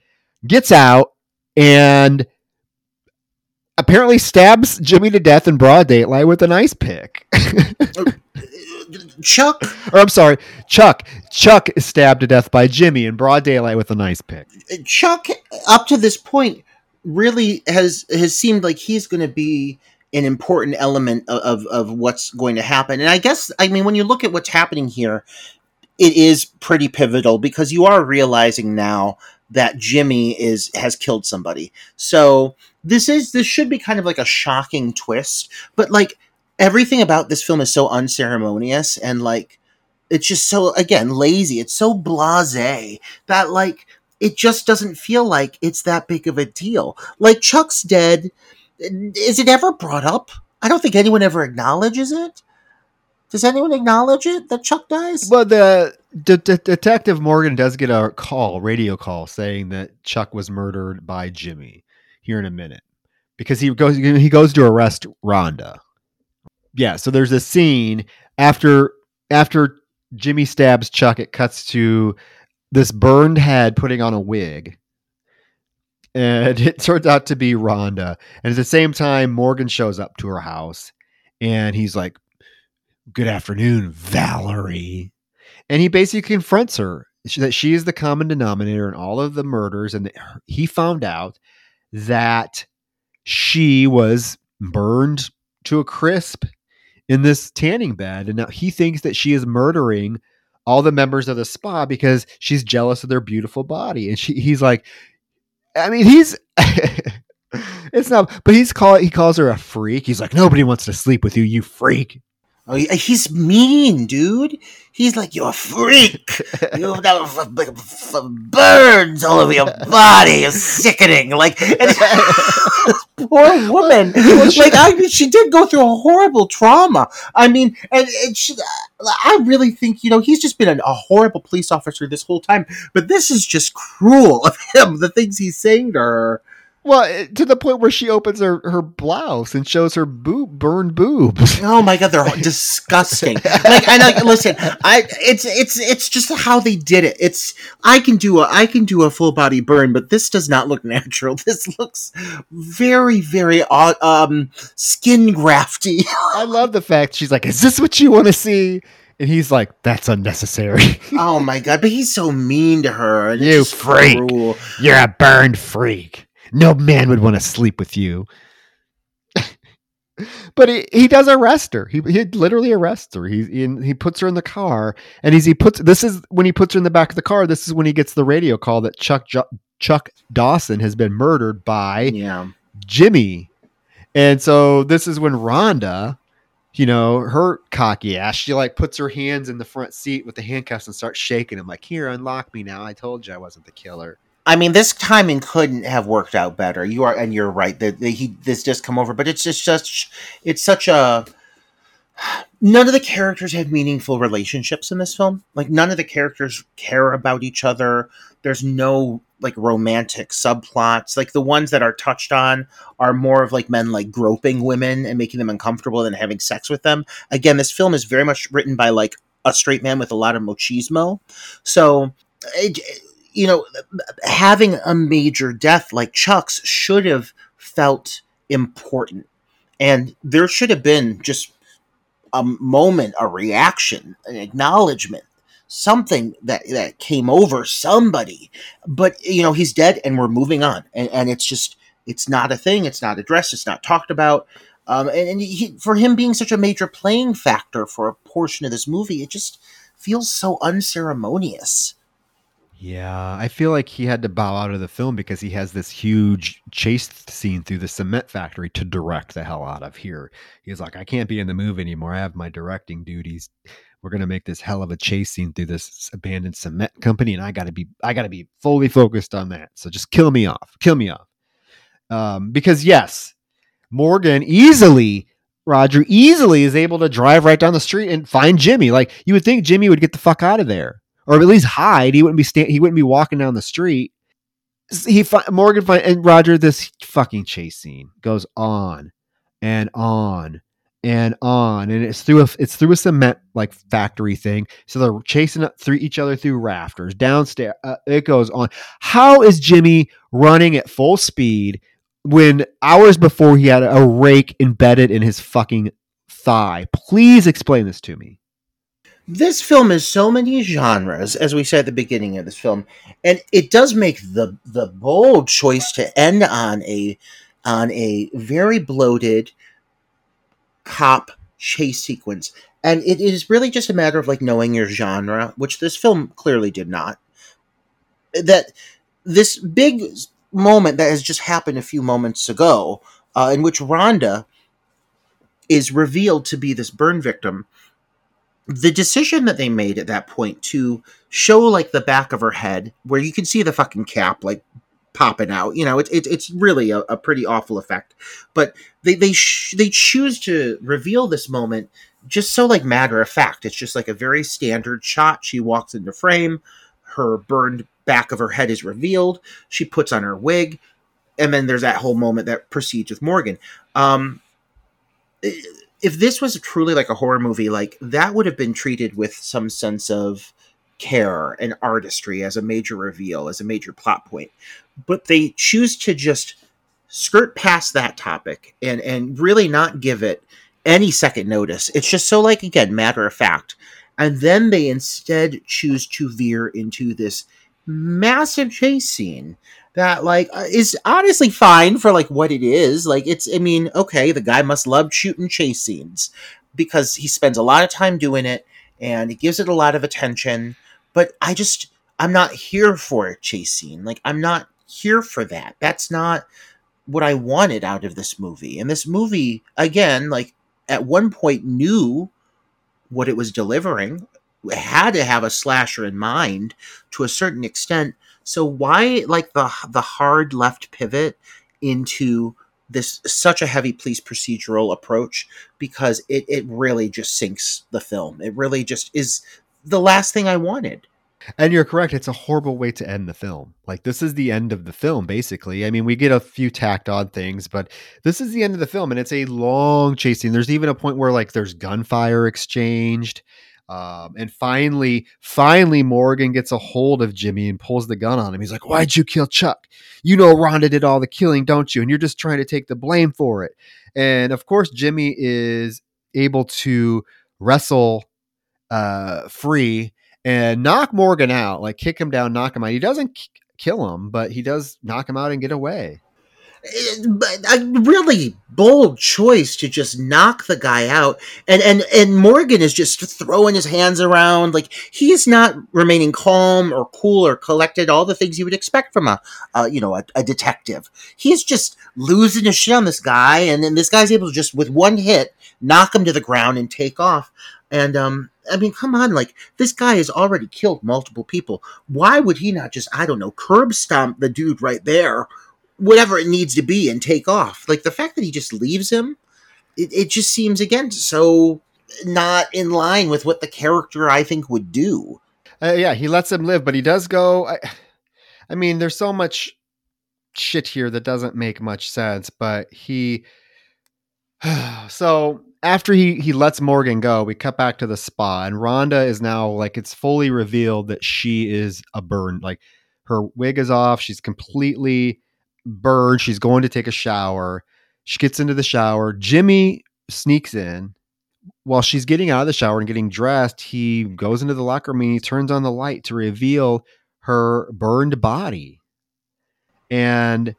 Gets out and apparently stabs Jimmy to death in broad daylight with an ice pick. Chuck or I'm sorry, Chuck. Chuck is stabbed to death by Jimmy in broad daylight with an ice pick. Chuck up to this point really has has seemed like he's going to be an important element of, of of what's going to happen. And I guess I mean when you look at what's happening here, it is pretty pivotal because you are realizing now that Jimmy is has killed somebody. So this is this should be kind of like a shocking twist, but like everything about this film is so unceremonious and like it's just so again lazy. It's so blasé that like it just doesn't feel like it's that big of a deal. Like Chuck's dead. Is it ever brought up? I don't think anyone ever acknowledges it. Does anyone acknowledge it that Chuck dies? Well, the de- de- detective Morgan does get a call, radio call, saying that Chuck was murdered by Jimmy here in a minute because he goes he goes to arrest Rhonda. Yeah, so there's a scene after after Jimmy stabs Chuck. It cuts to this burned head putting on a wig. And it turns out to be Rhonda. And at the same time, Morgan shows up to her house and he's like, Good afternoon, Valerie. And he basically confronts her that she is the common denominator in all of the murders. And he found out that she was burned to a crisp in this tanning bed. And now he thinks that she is murdering all the members of the spa because she's jealous of their beautiful body. And she, he's like, I mean, he's. it's not, but he's call he calls her a freak. He's like, nobody wants to sleep with you, you freak. Oh, he's mean, dude. He's like, you're a freak. You've got f- f- f- burns all over your body. You're sickening. Like, poor woman. Like, I mean, she did go through a horrible trauma. I mean, and, and she, I really think, you know, he's just been a, a horrible police officer this whole time. But this is just cruel of him, the things he's saying to her. Well, eh, to the point where she opens her, her blouse and shows her boob burned boobs. Oh my god, they're disgusting. Like, I like listen. I it's it's it's just how they did it. It's I can do a I can do a full body burn, but this does not look natural. This looks very very odd, um skin grafty. I love the fact she's like, "Is this what you want to see?" And he's like, "That's unnecessary. oh my god, but he's so mean to her. You freak. cruel. You're a burned freak. No man would want to sleep with you." but he, he does arrest her. He, he literally arrests her. He in, he puts her in the car, and he's he puts this is when he puts her in the back of the car. This is when he gets the radio call that Chuck Chuck Dawson has been murdered by Yeah. Jimmy. And so this is when Rhonda you know, her cocky ass. She like puts her hands in the front seat with the handcuffs and starts shaking him like, "Here, unlock me now. I told you I wasn't the killer." I mean, this timing couldn't have worked out better. You are, and you're right that he this just come over, but it's just such it's such a none of the characters have meaningful relationships in this film. Like none of the characters care about each other. There's no like romantic subplots. Like the ones that are touched on are more of like men like groping women and making them uncomfortable and having sex with them. Again, this film is very much written by like a straight man with a lot of machismo. So it, you know, having a major death like Chuck's should have felt important. And there should have been just a moment, a reaction, an acknowledgement, something that that came over somebody. But you know, he's dead, and we're moving on, and, and it's just it's not a thing. It's not addressed. It's not talked about. Um, and, and he, for him being such a major playing factor for a portion of this movie, it just feels so unceremonious. Yeah, I feel like he had to bow out of the film because he has this huge chase scene through the cement factory to direct the hell out of here. He's like, I can't be in the movie anymore. I have my directing duties. We're gonna make this hell of a chase scene through this abandoned cement company, and I gotta be, I gotta be fully focused on that. So just kill me off, kill me off. Um, because yes, Morgan easily Roger easily is able to drive right down the street and find Jimmy. Like you would think Jimmy would get the fuck out of there or at least hide. He wouldn't be sta- he wouldn't be walking down the street. He fi- Morgan find and Roger. This fucking chase scene goes on and on and on, and it's through a it's through a cement like factory thing. So they're chasing up through each other through rafters downstairs. Uh, it goes on. How is Jimmy running at full speed when hours before he had a rake embedded in his fucking thigh? Please explain this to me this film is so many genres, as we said at the beginning of this film, and it does make the the bold choice to end on a on a very bloated cop chase sequence. And it is really just a matter of like knowing your genre, which this film clearly did not. That this big moment that has just happened a few moments ago, uh, in which Rhonda is revealed to be this burn victim, the decision that they made at that point to show like the back of her head where you can see the fucking cap like popping out you know it, it it's really a, a, pretty awful effect. But they they sh- they choose to reveal this moment just so like matter of fact. It's just like a very standard shot. She walks into frame. Her burned back of her head is revealed. She puts on her wig. And then there's that whole moment that proceeds with morgan. Um it, if this was truly like a horror movie, like that would have been treated with some sense of care and artistry as a major reveal, as a major plot point. But they choose to just skirt past that topic and and really not give it any second notice. It's just so like again matter of fact. And then they instead choose to veer into this massive chase scene that like uh, is honestly fine for like what it is. Like it's I mean, okay, the guy must love shooting chase scenes because he spends a lot of time doing it and he gives it a lot of attention, but I just I'm not here for a chase scene. Like I'm not here for that. That's not what I wanted out of this movie. And this movie again, like at one point knew what it was delivering, had to have a slasher in mind to a certain extent, so why like the the hard left pivot into this such a heavy police procedural approach because it, it really just sinks the film. It really just is the last thing I wanted. And you're correct. It's a horrible way to end the film. Like this is the end of the film, basically. I mean, we get a few tacked on things, but this is the end of the film, and it's a long chasing. There's even a point where like there's gunfire exchanged. Um, and finally, finally, Morgan gets a hold of Jimmy and pulls the gun on him. He's like, Why'd you kill Chuck? You know, Rhonda did all the killing, don't you? And you're just trying to take the blame for it. And of course, Jimmy is able to wrestle uh, free and knock Morgan out, like kick him down, knock him out. He doesn't k- kill him, but he does knock him out and get away a really bold choice to just knock the guy out and and and Morgan is just throwing his hands around like he's not remaining calm or cool or collected all the things you would expect from a uh, you know a, a, detective he's just losing his shit on this guy and then this guy's able to just with one hit knock him to the ground, and take off. And um, I mean, come on, like this guy has already killed multiple people. Why would he not just, I don't know, curb stomp the dude right there, whatever it needs to be, and take off? Like the fact that he just leaves him, it, it just seems again so not in line with what the character I think would do. Uh, yeah, he lets him live, but he does go. I, I mean, there's so much shit here that doesn't make much sense, but he. so after he he lets Morgan go, we cut back to the spa, and Rhonda is now like it's fully revealed that she is a burn. Like her wig is off, she's completely burned. She's going to take a shower. She gets into the shower. Jimmy sneaks in while she's getting out of the shower and getting dressed. He goes into the locker room and he turns on the light to reveal her burned body, and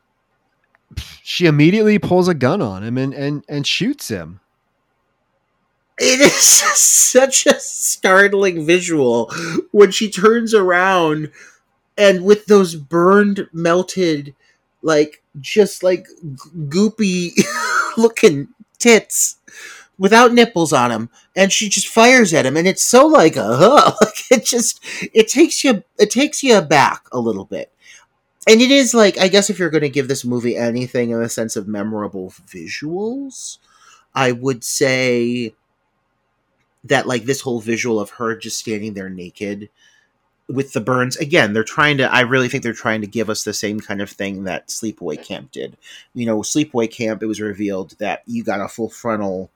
she immediately pulls a gun on him and and and shoots him it is such a startling visual when she turns around and with those burned melted like just like goopy looking tits without nipples on them and she just fires at him and it's so like a like it just it takes you it takes you back a little bit. And it is like i guess if you're going to give this movie anything in the sense of memorable visuals i would say that like this whole visual of her just standing there naked with the burns again they're trying to i really think they're trying to give us the same kind of thing that sleepaway camp did. You know sleepaway camp it was revealed that you got a full frontal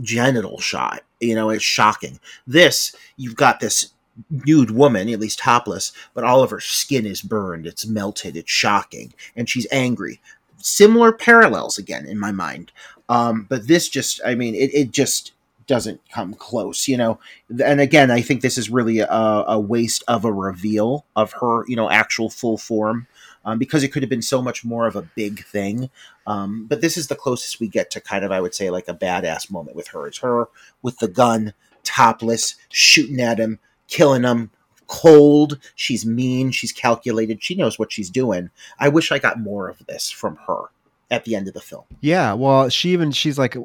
genital shot. You know it's shocking. This you've got this nude woman at least topless but all of her skin is burned. It's melted. It's shocking. And she's angry. Similar parallels again in my mind. Um, but this just i mean it, it just doesn't come close, you know. And again, I think this is really a, a waste of a reveal of her, you know, actual full form. Um, because it could have been so much more of a big thing. Um, but this is the closest we get to kind of, I would say, like a badass moment with her. It's her with the gun, topless, shooting at him, killing him, cold. She's mean. She's calculated. She knows what she's doing. I wish I got more of this from her at the end of the film. Yeah, well, she even she's like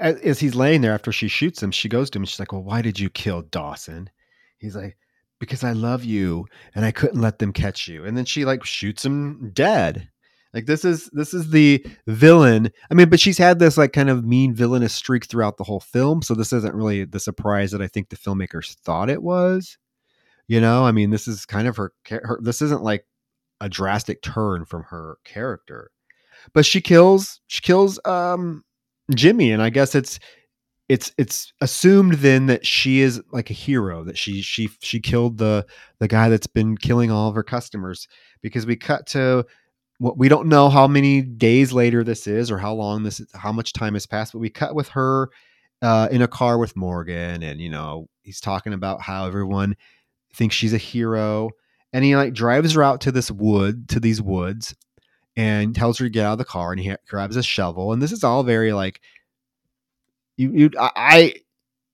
as he's laying there after she shoots him, she goes to him. She's like, "Well, why did you kill Dawson?" He's like, "Because I love you, and I couldn't let them catch you." And then she like shoots him dead. Like this is this is the villain. I mean, but she's had this like kind of mean villainous streak throughout the whole film. So this isn't really the surprise that I think the filmmakers thought it was. You know, I mean, this is kind of her. her this isn't like a drastic turn from her character, but she kills she kills um Jimmy, and I guess it's it's it's assumed then that she is like a hero that she she she killed the the guy that's been killing all of her customers because we cut to what we don't know how many days later this is or how long this is, how much time has passed but we cut with her uh, in a car with Morgan and you know he's talking about how everyone thinks she's a hero and he like drives her out to this wood to these woods and tells her to get out of the car and he grabs a shovel and this is all very like you you I,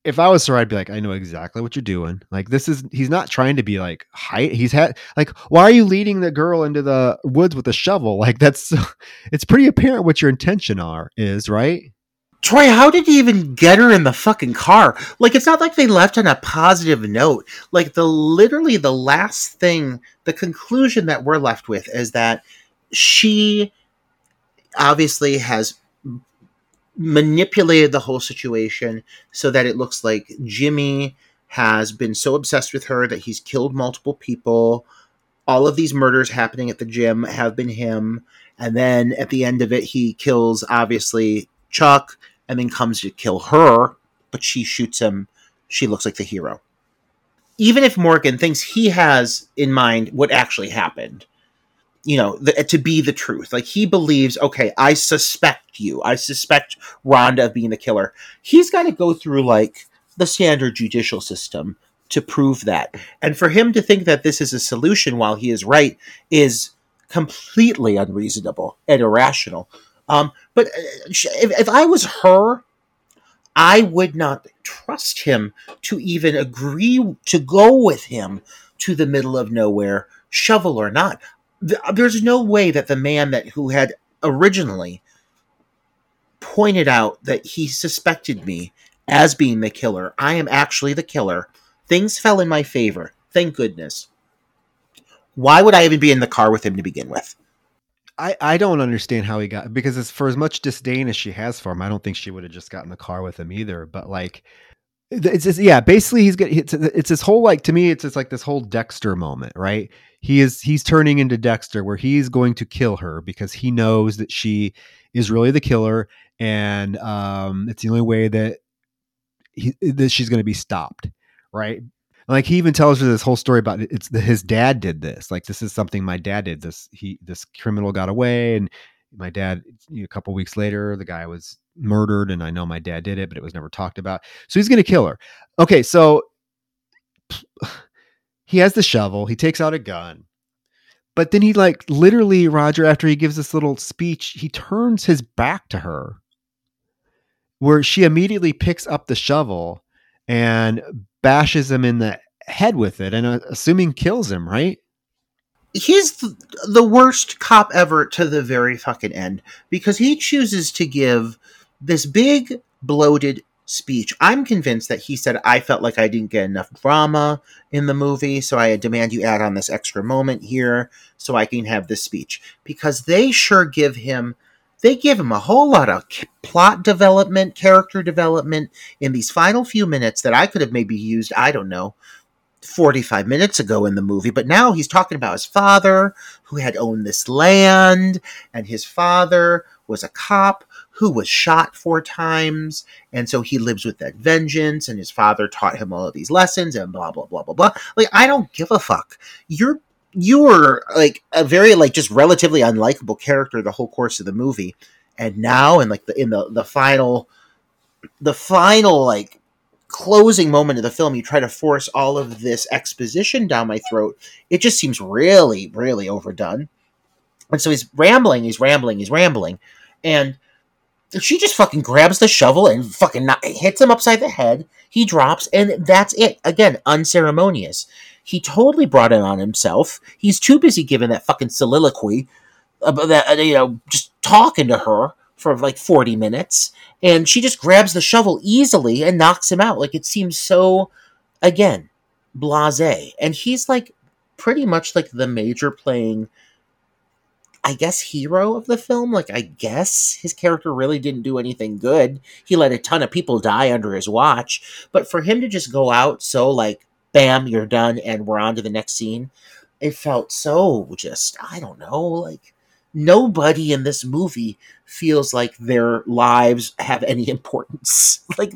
if I was her, I'd be like, I know exactly what you're doing. Like this is he's not trying to be like height. He's had like, why are you leading the girl into the woods with a shovel? Like that's it's pretty apparent what your intention are is, right? Troy, how did he even get her in the fucking car? Like it's not like they left on a positive note. Like the literally the last thing, the conclusion that we're left with is that she obviously has manipulated the whole situation so that it looks like Jimmy has been so obsessed with her that he's killed multiple people. All of these murders happening at the gym have been him. And then at the end of it, he kills, obviously, Chuck and then comes to kill her, but she shoots him. She looks like the hero. Even if Morgan thinks he has in mind what actually happened, you know, the, to be the truth. Like he believes, okay, I suspect you. I suspect Rhonda of being the killer. He's got to go through like the standard judicial system to prove that. And for him to think that this is a solution while he is right is completely unreasonable and irrational. Um, but uh, if, if I was her, I would not trust him to even agree to go with him to the middle of nowhere, shovel or not there's no way that the man that who had originally pointed out that he suspected me as being the killer. I am actually the killer. Things fell in my favor. Thank goodness. Why would I even be in the car with him to begin with? I, I don't understand how he got because it's for as much disdain as she has for him. I don't think she would have just gotten the car with him either. But like, it's just, yeah, basically he's got it's, it's this whole like to me it's just like this whole Dexter moment, right? He is he's turning into Dexter where he's going to kill her because he knows that she is really the killer and um, it's the only way that he, that she's going to be stopped, right? Like he even tells her this whole story about it's the, his dad did this. Like this is something my dad did. This he this criminal got away, and my dad you know, a couple weeks later the guy was murdered, and I know my dad did it, but it was never talked about. So he's going to kill her. Okay, so he has the shovel. He takes out a gun. But then he like literally Roger after he gives this little speech, he turns his back to her where she immediately picks up the shovel and bashes him in the head with it and uh, assuming kills him, right? He's the worst cop ever to the very fucking end because he chooses to give this big bloated speech. I'm convinced that he said, I felt like I didn't get enough drama in the movie, so I demand you add on this extra moment here so I can have this speech. Because they sure give him they give him a whole lot of plot development, character development in these final few minutes that I could have maybe used, I don't know, 45 minutes ago in the movie. But now he's talking about his father who had owned this land, and his father was a cop who was shot four times. And so he lives with that vengeance, and his father taught him all of these lessons, and blah, blah, blah, blah, blah. Like, I don't give a fuck. You're you were like a very like just relatively unlikable character the whole course of the movie and now in like the in the the final the final like closing moment of the film you try to force all of this exposition down my throat it just seems really really overdone and so he's rambling he's rambling he's rambling and she just fucking grabs the shovel and fucking hits him upside the head he drops and that's it again unceremonious he totally brought it on himself. He's too busy giving that fucking soliloquy about that, uh, you know, just talking to her for like 40 minutes. And she just grabs the shovel easily and knocks him out. Like it seems so, again, blase. And he's like pretty much like the major playing. I guess hero of the film. Like I guess his character really didn't do anything good. He let a ton of people die under his watch, but for him to just go out so like bam, you're done, and we're on to the next scene. It felt so just, I don't know, like nobody in this movie feels like their lives have any importance. like,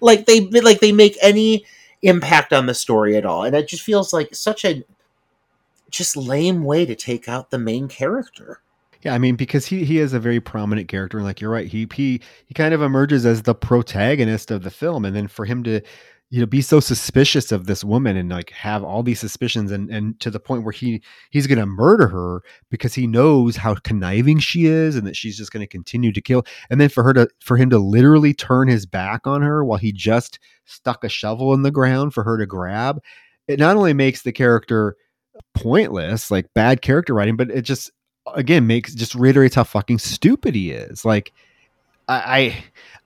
like they like they make any impact on the story at all, and it just feels like such a just lame way to take out the main character. Yeah, I mean, because he he is a very prominent character, like you're right, he he he kind of emerges as the protagonist of the film, and then for him to you know be so suspicious of this woman and like have all these suspicions and and to the point where he he's going to murder her because he knows how conniving she is and that she's just going to continue to kill and then for her to for him to literally turn his back on her while he just stuck a shovel in the ground for her to grab it not only makes the character pointless like bad character writing but it just again makes just reiterates how fucking stupid he is like I,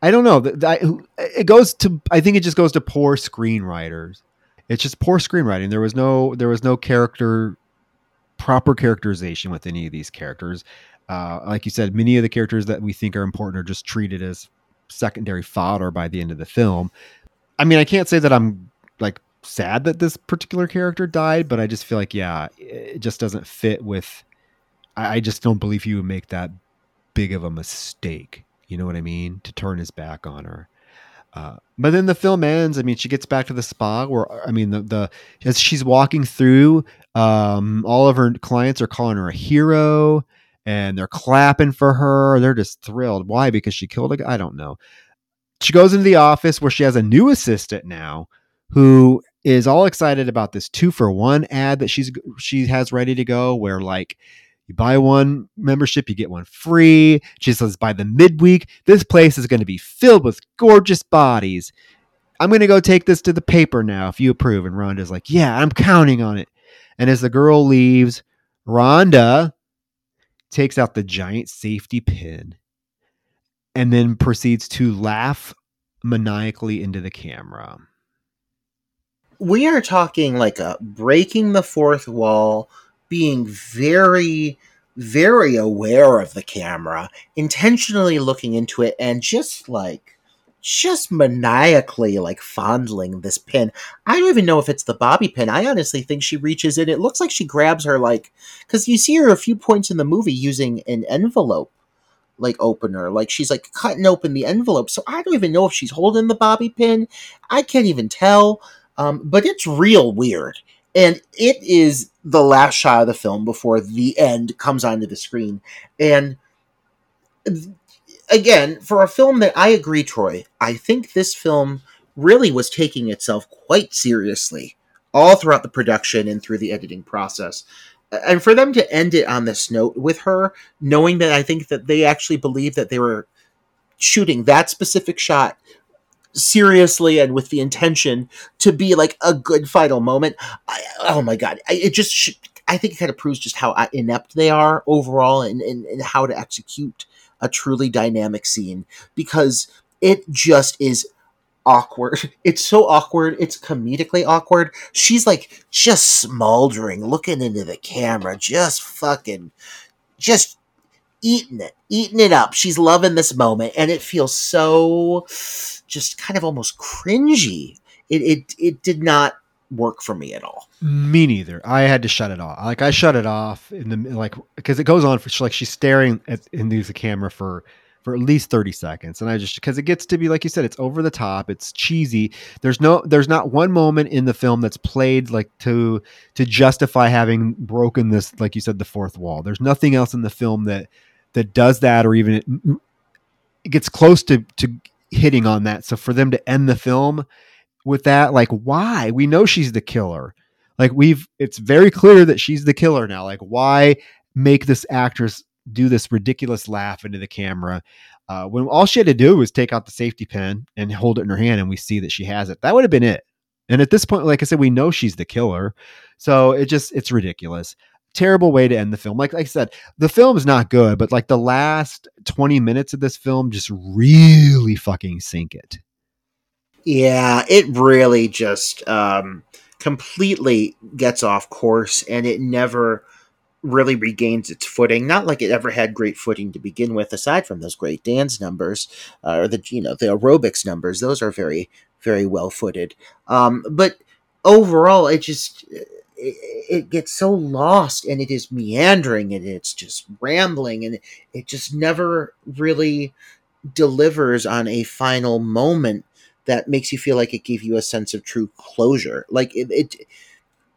I, I don't know. It goes to. I think it just goes to poor screenwriters. It's just poor screenwriting. There was no. There was no character, proper characterization with any of these characters. Uh, like you said, many of the characters that we think are important are just treated as secondary fodder by the end of the film. I mean, I can't say that I'm like sad that this particular character died, but I just feel like, yeah, it just doesn't fit with. I, I just don't believe he would make that big of a mistake. You know what I mean? To turn his back on her. Uh, but then the film ends. I mean, she gets back to the spa where I mean, the the as she's walking through, um, all of her clients are calling her a hero, and they're clapping for her. They're just thrilled. Why? Because she killed a guy. I don't know. She goes into the office where she has a new assistant now, who is all excited about this two for one ad that she's she has ready to go. Where like you buy one membership, you get one free. She says by the midweek, this place is going to be filled with gorgeous bodies. I'm going to go take this to the paper now if you approve. And Rhonda's like, Yeah, I'm counting on it. And as the girl leaves, Rhonda takes out the giant safety pin and then proceeds to laugh maniacally into the camera. We are talking like a breaking the fourth wall, being very, very aware of the camera, intentionally looking into it, and just like just maniacally like fondling this pin. I don't even know if it's the bobby pin. I honestly think she reaches in. It looks like she grabs her like because you see her a few points in the movie using an envelope like opener. Like she's like cutting open the envelope. So I don't even know if she's holding the bobby pin. I can't even tell. Um, but it's real weird. And it is the last shot of the film before the end comes onto the screen. And again, for a film that I agree, Troy, I think this film really was taking itself quite seriously all throughout the production and through the editing process. And for them to end it on this note with her, knowing that I think that they actually believe that they were shooting that specific shot seriously and with the intention to be like a good final moment. I, oh my god, I, it just I think it kind of proves just how uh, inept they are overall and, and, and how to execute a truly dynamic scene because it just is awkward. It's so awkward. It's comedically awkward. She's like just smoldering, looking into the camera, just fucking, just eating it, eating it up. She's loving this moment, and it feels so, just kind of almost cringy. It it it did not work for me at all. Me neither. I had to shut it off. Like I shut it off in the like because it goes on for like she's staring at into the camera for for at least 30 seconds and i just because it gets to be like you said it's over the top it's cheesy. There's no there's not one moment in the film that's played like to to justify having broken this like you said the fourth wall. There's nothing else in the film that that does that or even it, it gets close to to hitting on that. So for them to end the film with that like why? We know she's the killer. Like we've it's very clear that she's the killer now. Like why make this actress do this ridiculous laugh into the camera uh, when all she had to do was take out the safety pin and hold it in her hand and we see that she has it that would have been it. And at this point like i said we know she's the killer. So it just it's ridiculous. Terrible way to end the film. Like, like i said the film is not good but like the last 20 minutes of this film just really fucking sink it. Yeah, it really just um, completely gets off course and it never really regains its footing. Not like it ever had great footing to begin with, aside from those great dance numbers uh, or the you know the aerobics numbers. Those are very very well footed. Um, but overall, it just it, gets so lost and it is meandering and it's just rambling and it just never really delivers on a final moment that makes you feel like it gave you a sense of true closure. Like it, it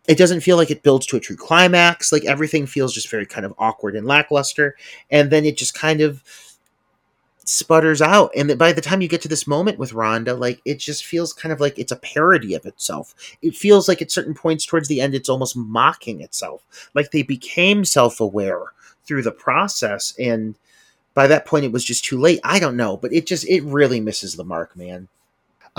it doesn't feel like it builds to a true climax. Like everything feels just very kind of awkward and lackluster, and then it just kind of sputters out. And by the time you get to this moment with Rhonda, like it just feels kind of like it's a parody of itself. It feels like at certain points towards the end, it's almost mocking itself. Like they became self aware through the process, and by that point, it was just too late. I don't know, but it just it really misses the mark, man.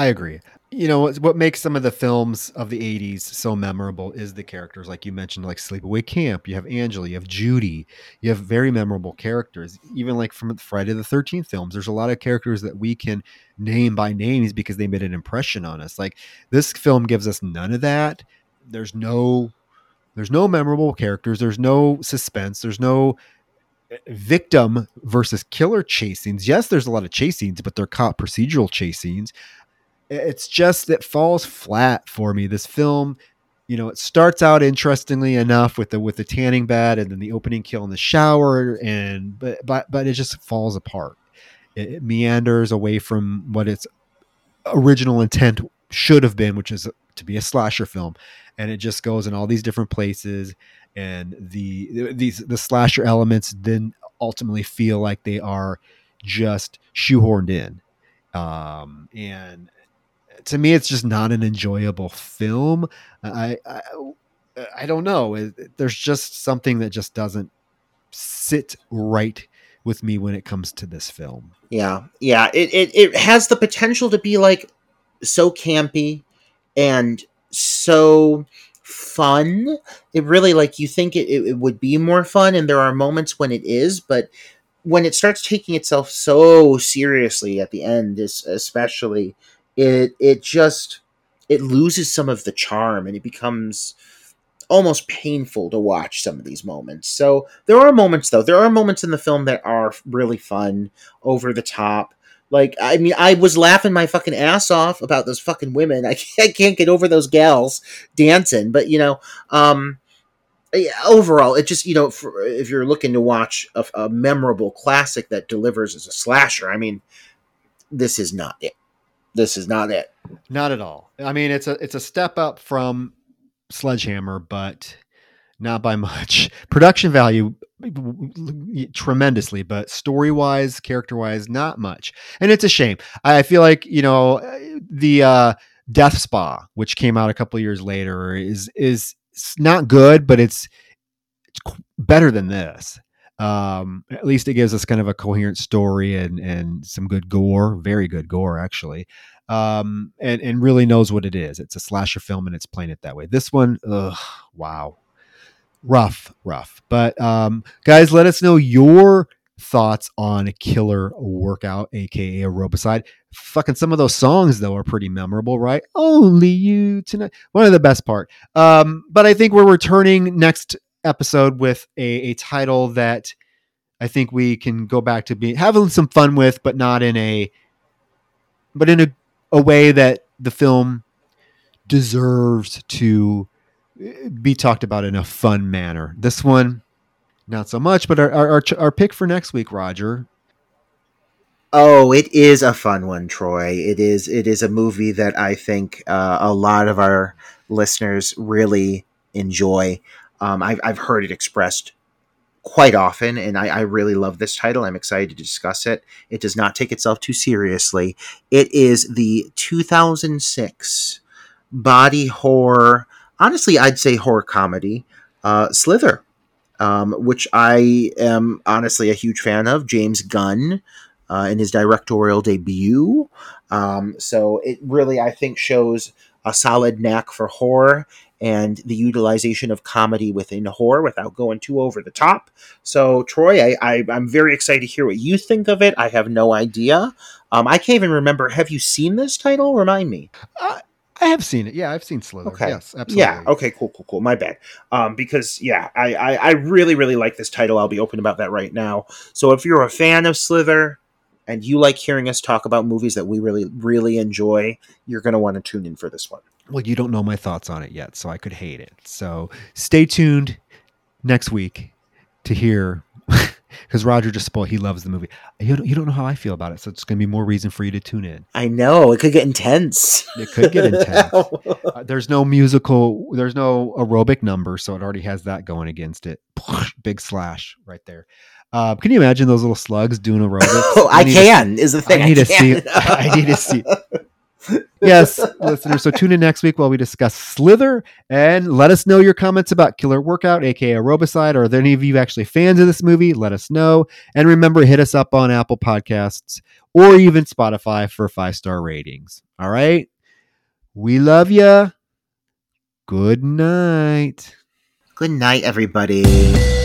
I agree. You know what makes some of the films of the '80s so memorable is the characters, like you mentioned, like Sleepaway Camp. You have Angela, you have Judy, you have very memorable characters. Even like from Friday the Thirteenth films, there's a lot of characters that we can name by names because they made an impression on us. Like this film gives us none of that. There's no, there's no memorable characters. There's no suspense. There's no eh, victim versus killer chase scenes. Yes, there's a lot of chase scenes, but they're caught procedural chase scenes it's just that falls flat for me. This film, you know, it starts out interestingly enough with the with the tanning bed and then the opening kill in the shower, and but but but it just falls apart. It, it meanders away from what its original intent should have been, which is to be a slasher film, and it just goes in all these different places, and the these the slasher elements then ultimately feel like they are just shoehorned in um, and to me, it's just not an enjoyable film. I, I, I don't know. There's just something that just doesn't sit right with me when it comes to this film. Yeah, yeah. It it, it has the potential to be like so campy and so fun. It really like you think it, it would be more fun, and there are moments when it is, but when it starts taking itself so seriously at the end, especially, it it just it loses some of the charm and it becomes almost painful to watch some of these moments. So there are moments though. There are moments in the film that are really fun, over the top. Like I mean, I was laughing my fucking ass off about those fucking women. I can't, I can't get over those gals dancing. But you know, um, yeah, overall, it just you know, for, if you're looking to watch a, a memorable classic that delivers as a slasher, I mean, this is not it. This is not it. Not at all. I mean, it's a it's a step up from Sledgehammer, but not by much. Production value tremendously, but story wise, character wise, not much. And it's a shame. I feel like you know the uh, Death Spa, which came out a couple years later, is is not good, but it's it's better than this. Um, at least it gives us kind of a coherent story and and some good gore, very good gore actually. Um, and and really knows what it is. It's a slasher film and it's playing it that way. This one, ugh, wow, rough, rough. But um, guys, let us know your thoughts on Killer Workout, aka Aerobicide. Fucking some of those songs though are pretty memorable, right? Only you tonight. One of the best part. Um, but I think we're returning next episode with a, a title that I think we can go back to be having some fun with, but not in a but in a, a way that the film deserves to eh, be talked about in a fun manner. This one not so much. But our, our, our pick for next week, Roger. Oh, it is a fun one, Troy. It is it is a movie that I think uh, a lot of our listeners really enjoy. Um, I've I've heard it expressed quite often, and I, I really love this title. I'm excited to discuss it. It does not take itself too seriously. It is the 2006 body horror. Honestly, I'd say horror comedy. Uh, Slither um, which I am honestly a huge fan of. James Gunn uh, in his directorial debut. Um, so it really, I think, shows a solid knack for horror and the utilization of comedy within horror without going too over the top. So, Troy, I, I, am very excited to hear what you think of it. I have no idea. Um, I can't even remember. Have you seen this title? Remind me. Uh, I have seen it. Yeah, I've seen Slither. Okay. Yes, absolutely. Yeah. Okay. Cool. Cool. Cool. My bad. Um, because yeah, I, I I really really like this title. I'll be open about that right now. So if you're a fan of Slither and you like hearing us talk about movies that we really really enjoy, you're gonna want to tune in for this one. Well, you don't know my thoughts on it yet, so I could hate it. So stay tuned next week to hear because Roger just spoiled. He loves the movie. You don't, you don't know how I feel about it, so it's going to be more reason for you to tune in. I know it could get intense. It could get intense. uh, there's no musical. There's no aerobic number, so it already has that going against it. Big slash right there. Uh, can you imagine those little slugs doing aerobics? Oh, I, I can. To, is the thing. I need I to see. I need to see yes, listeners. So tune in next week while we discuss Slither and let us know your comments about Killer Workout, aka Aerobicide. Are there any of you actually fans of this movie? Let us know. And remember, hit us up on Apple Podcasts or even Spotify for five star ratings. All right. We love you. Good night. Good night, everybody.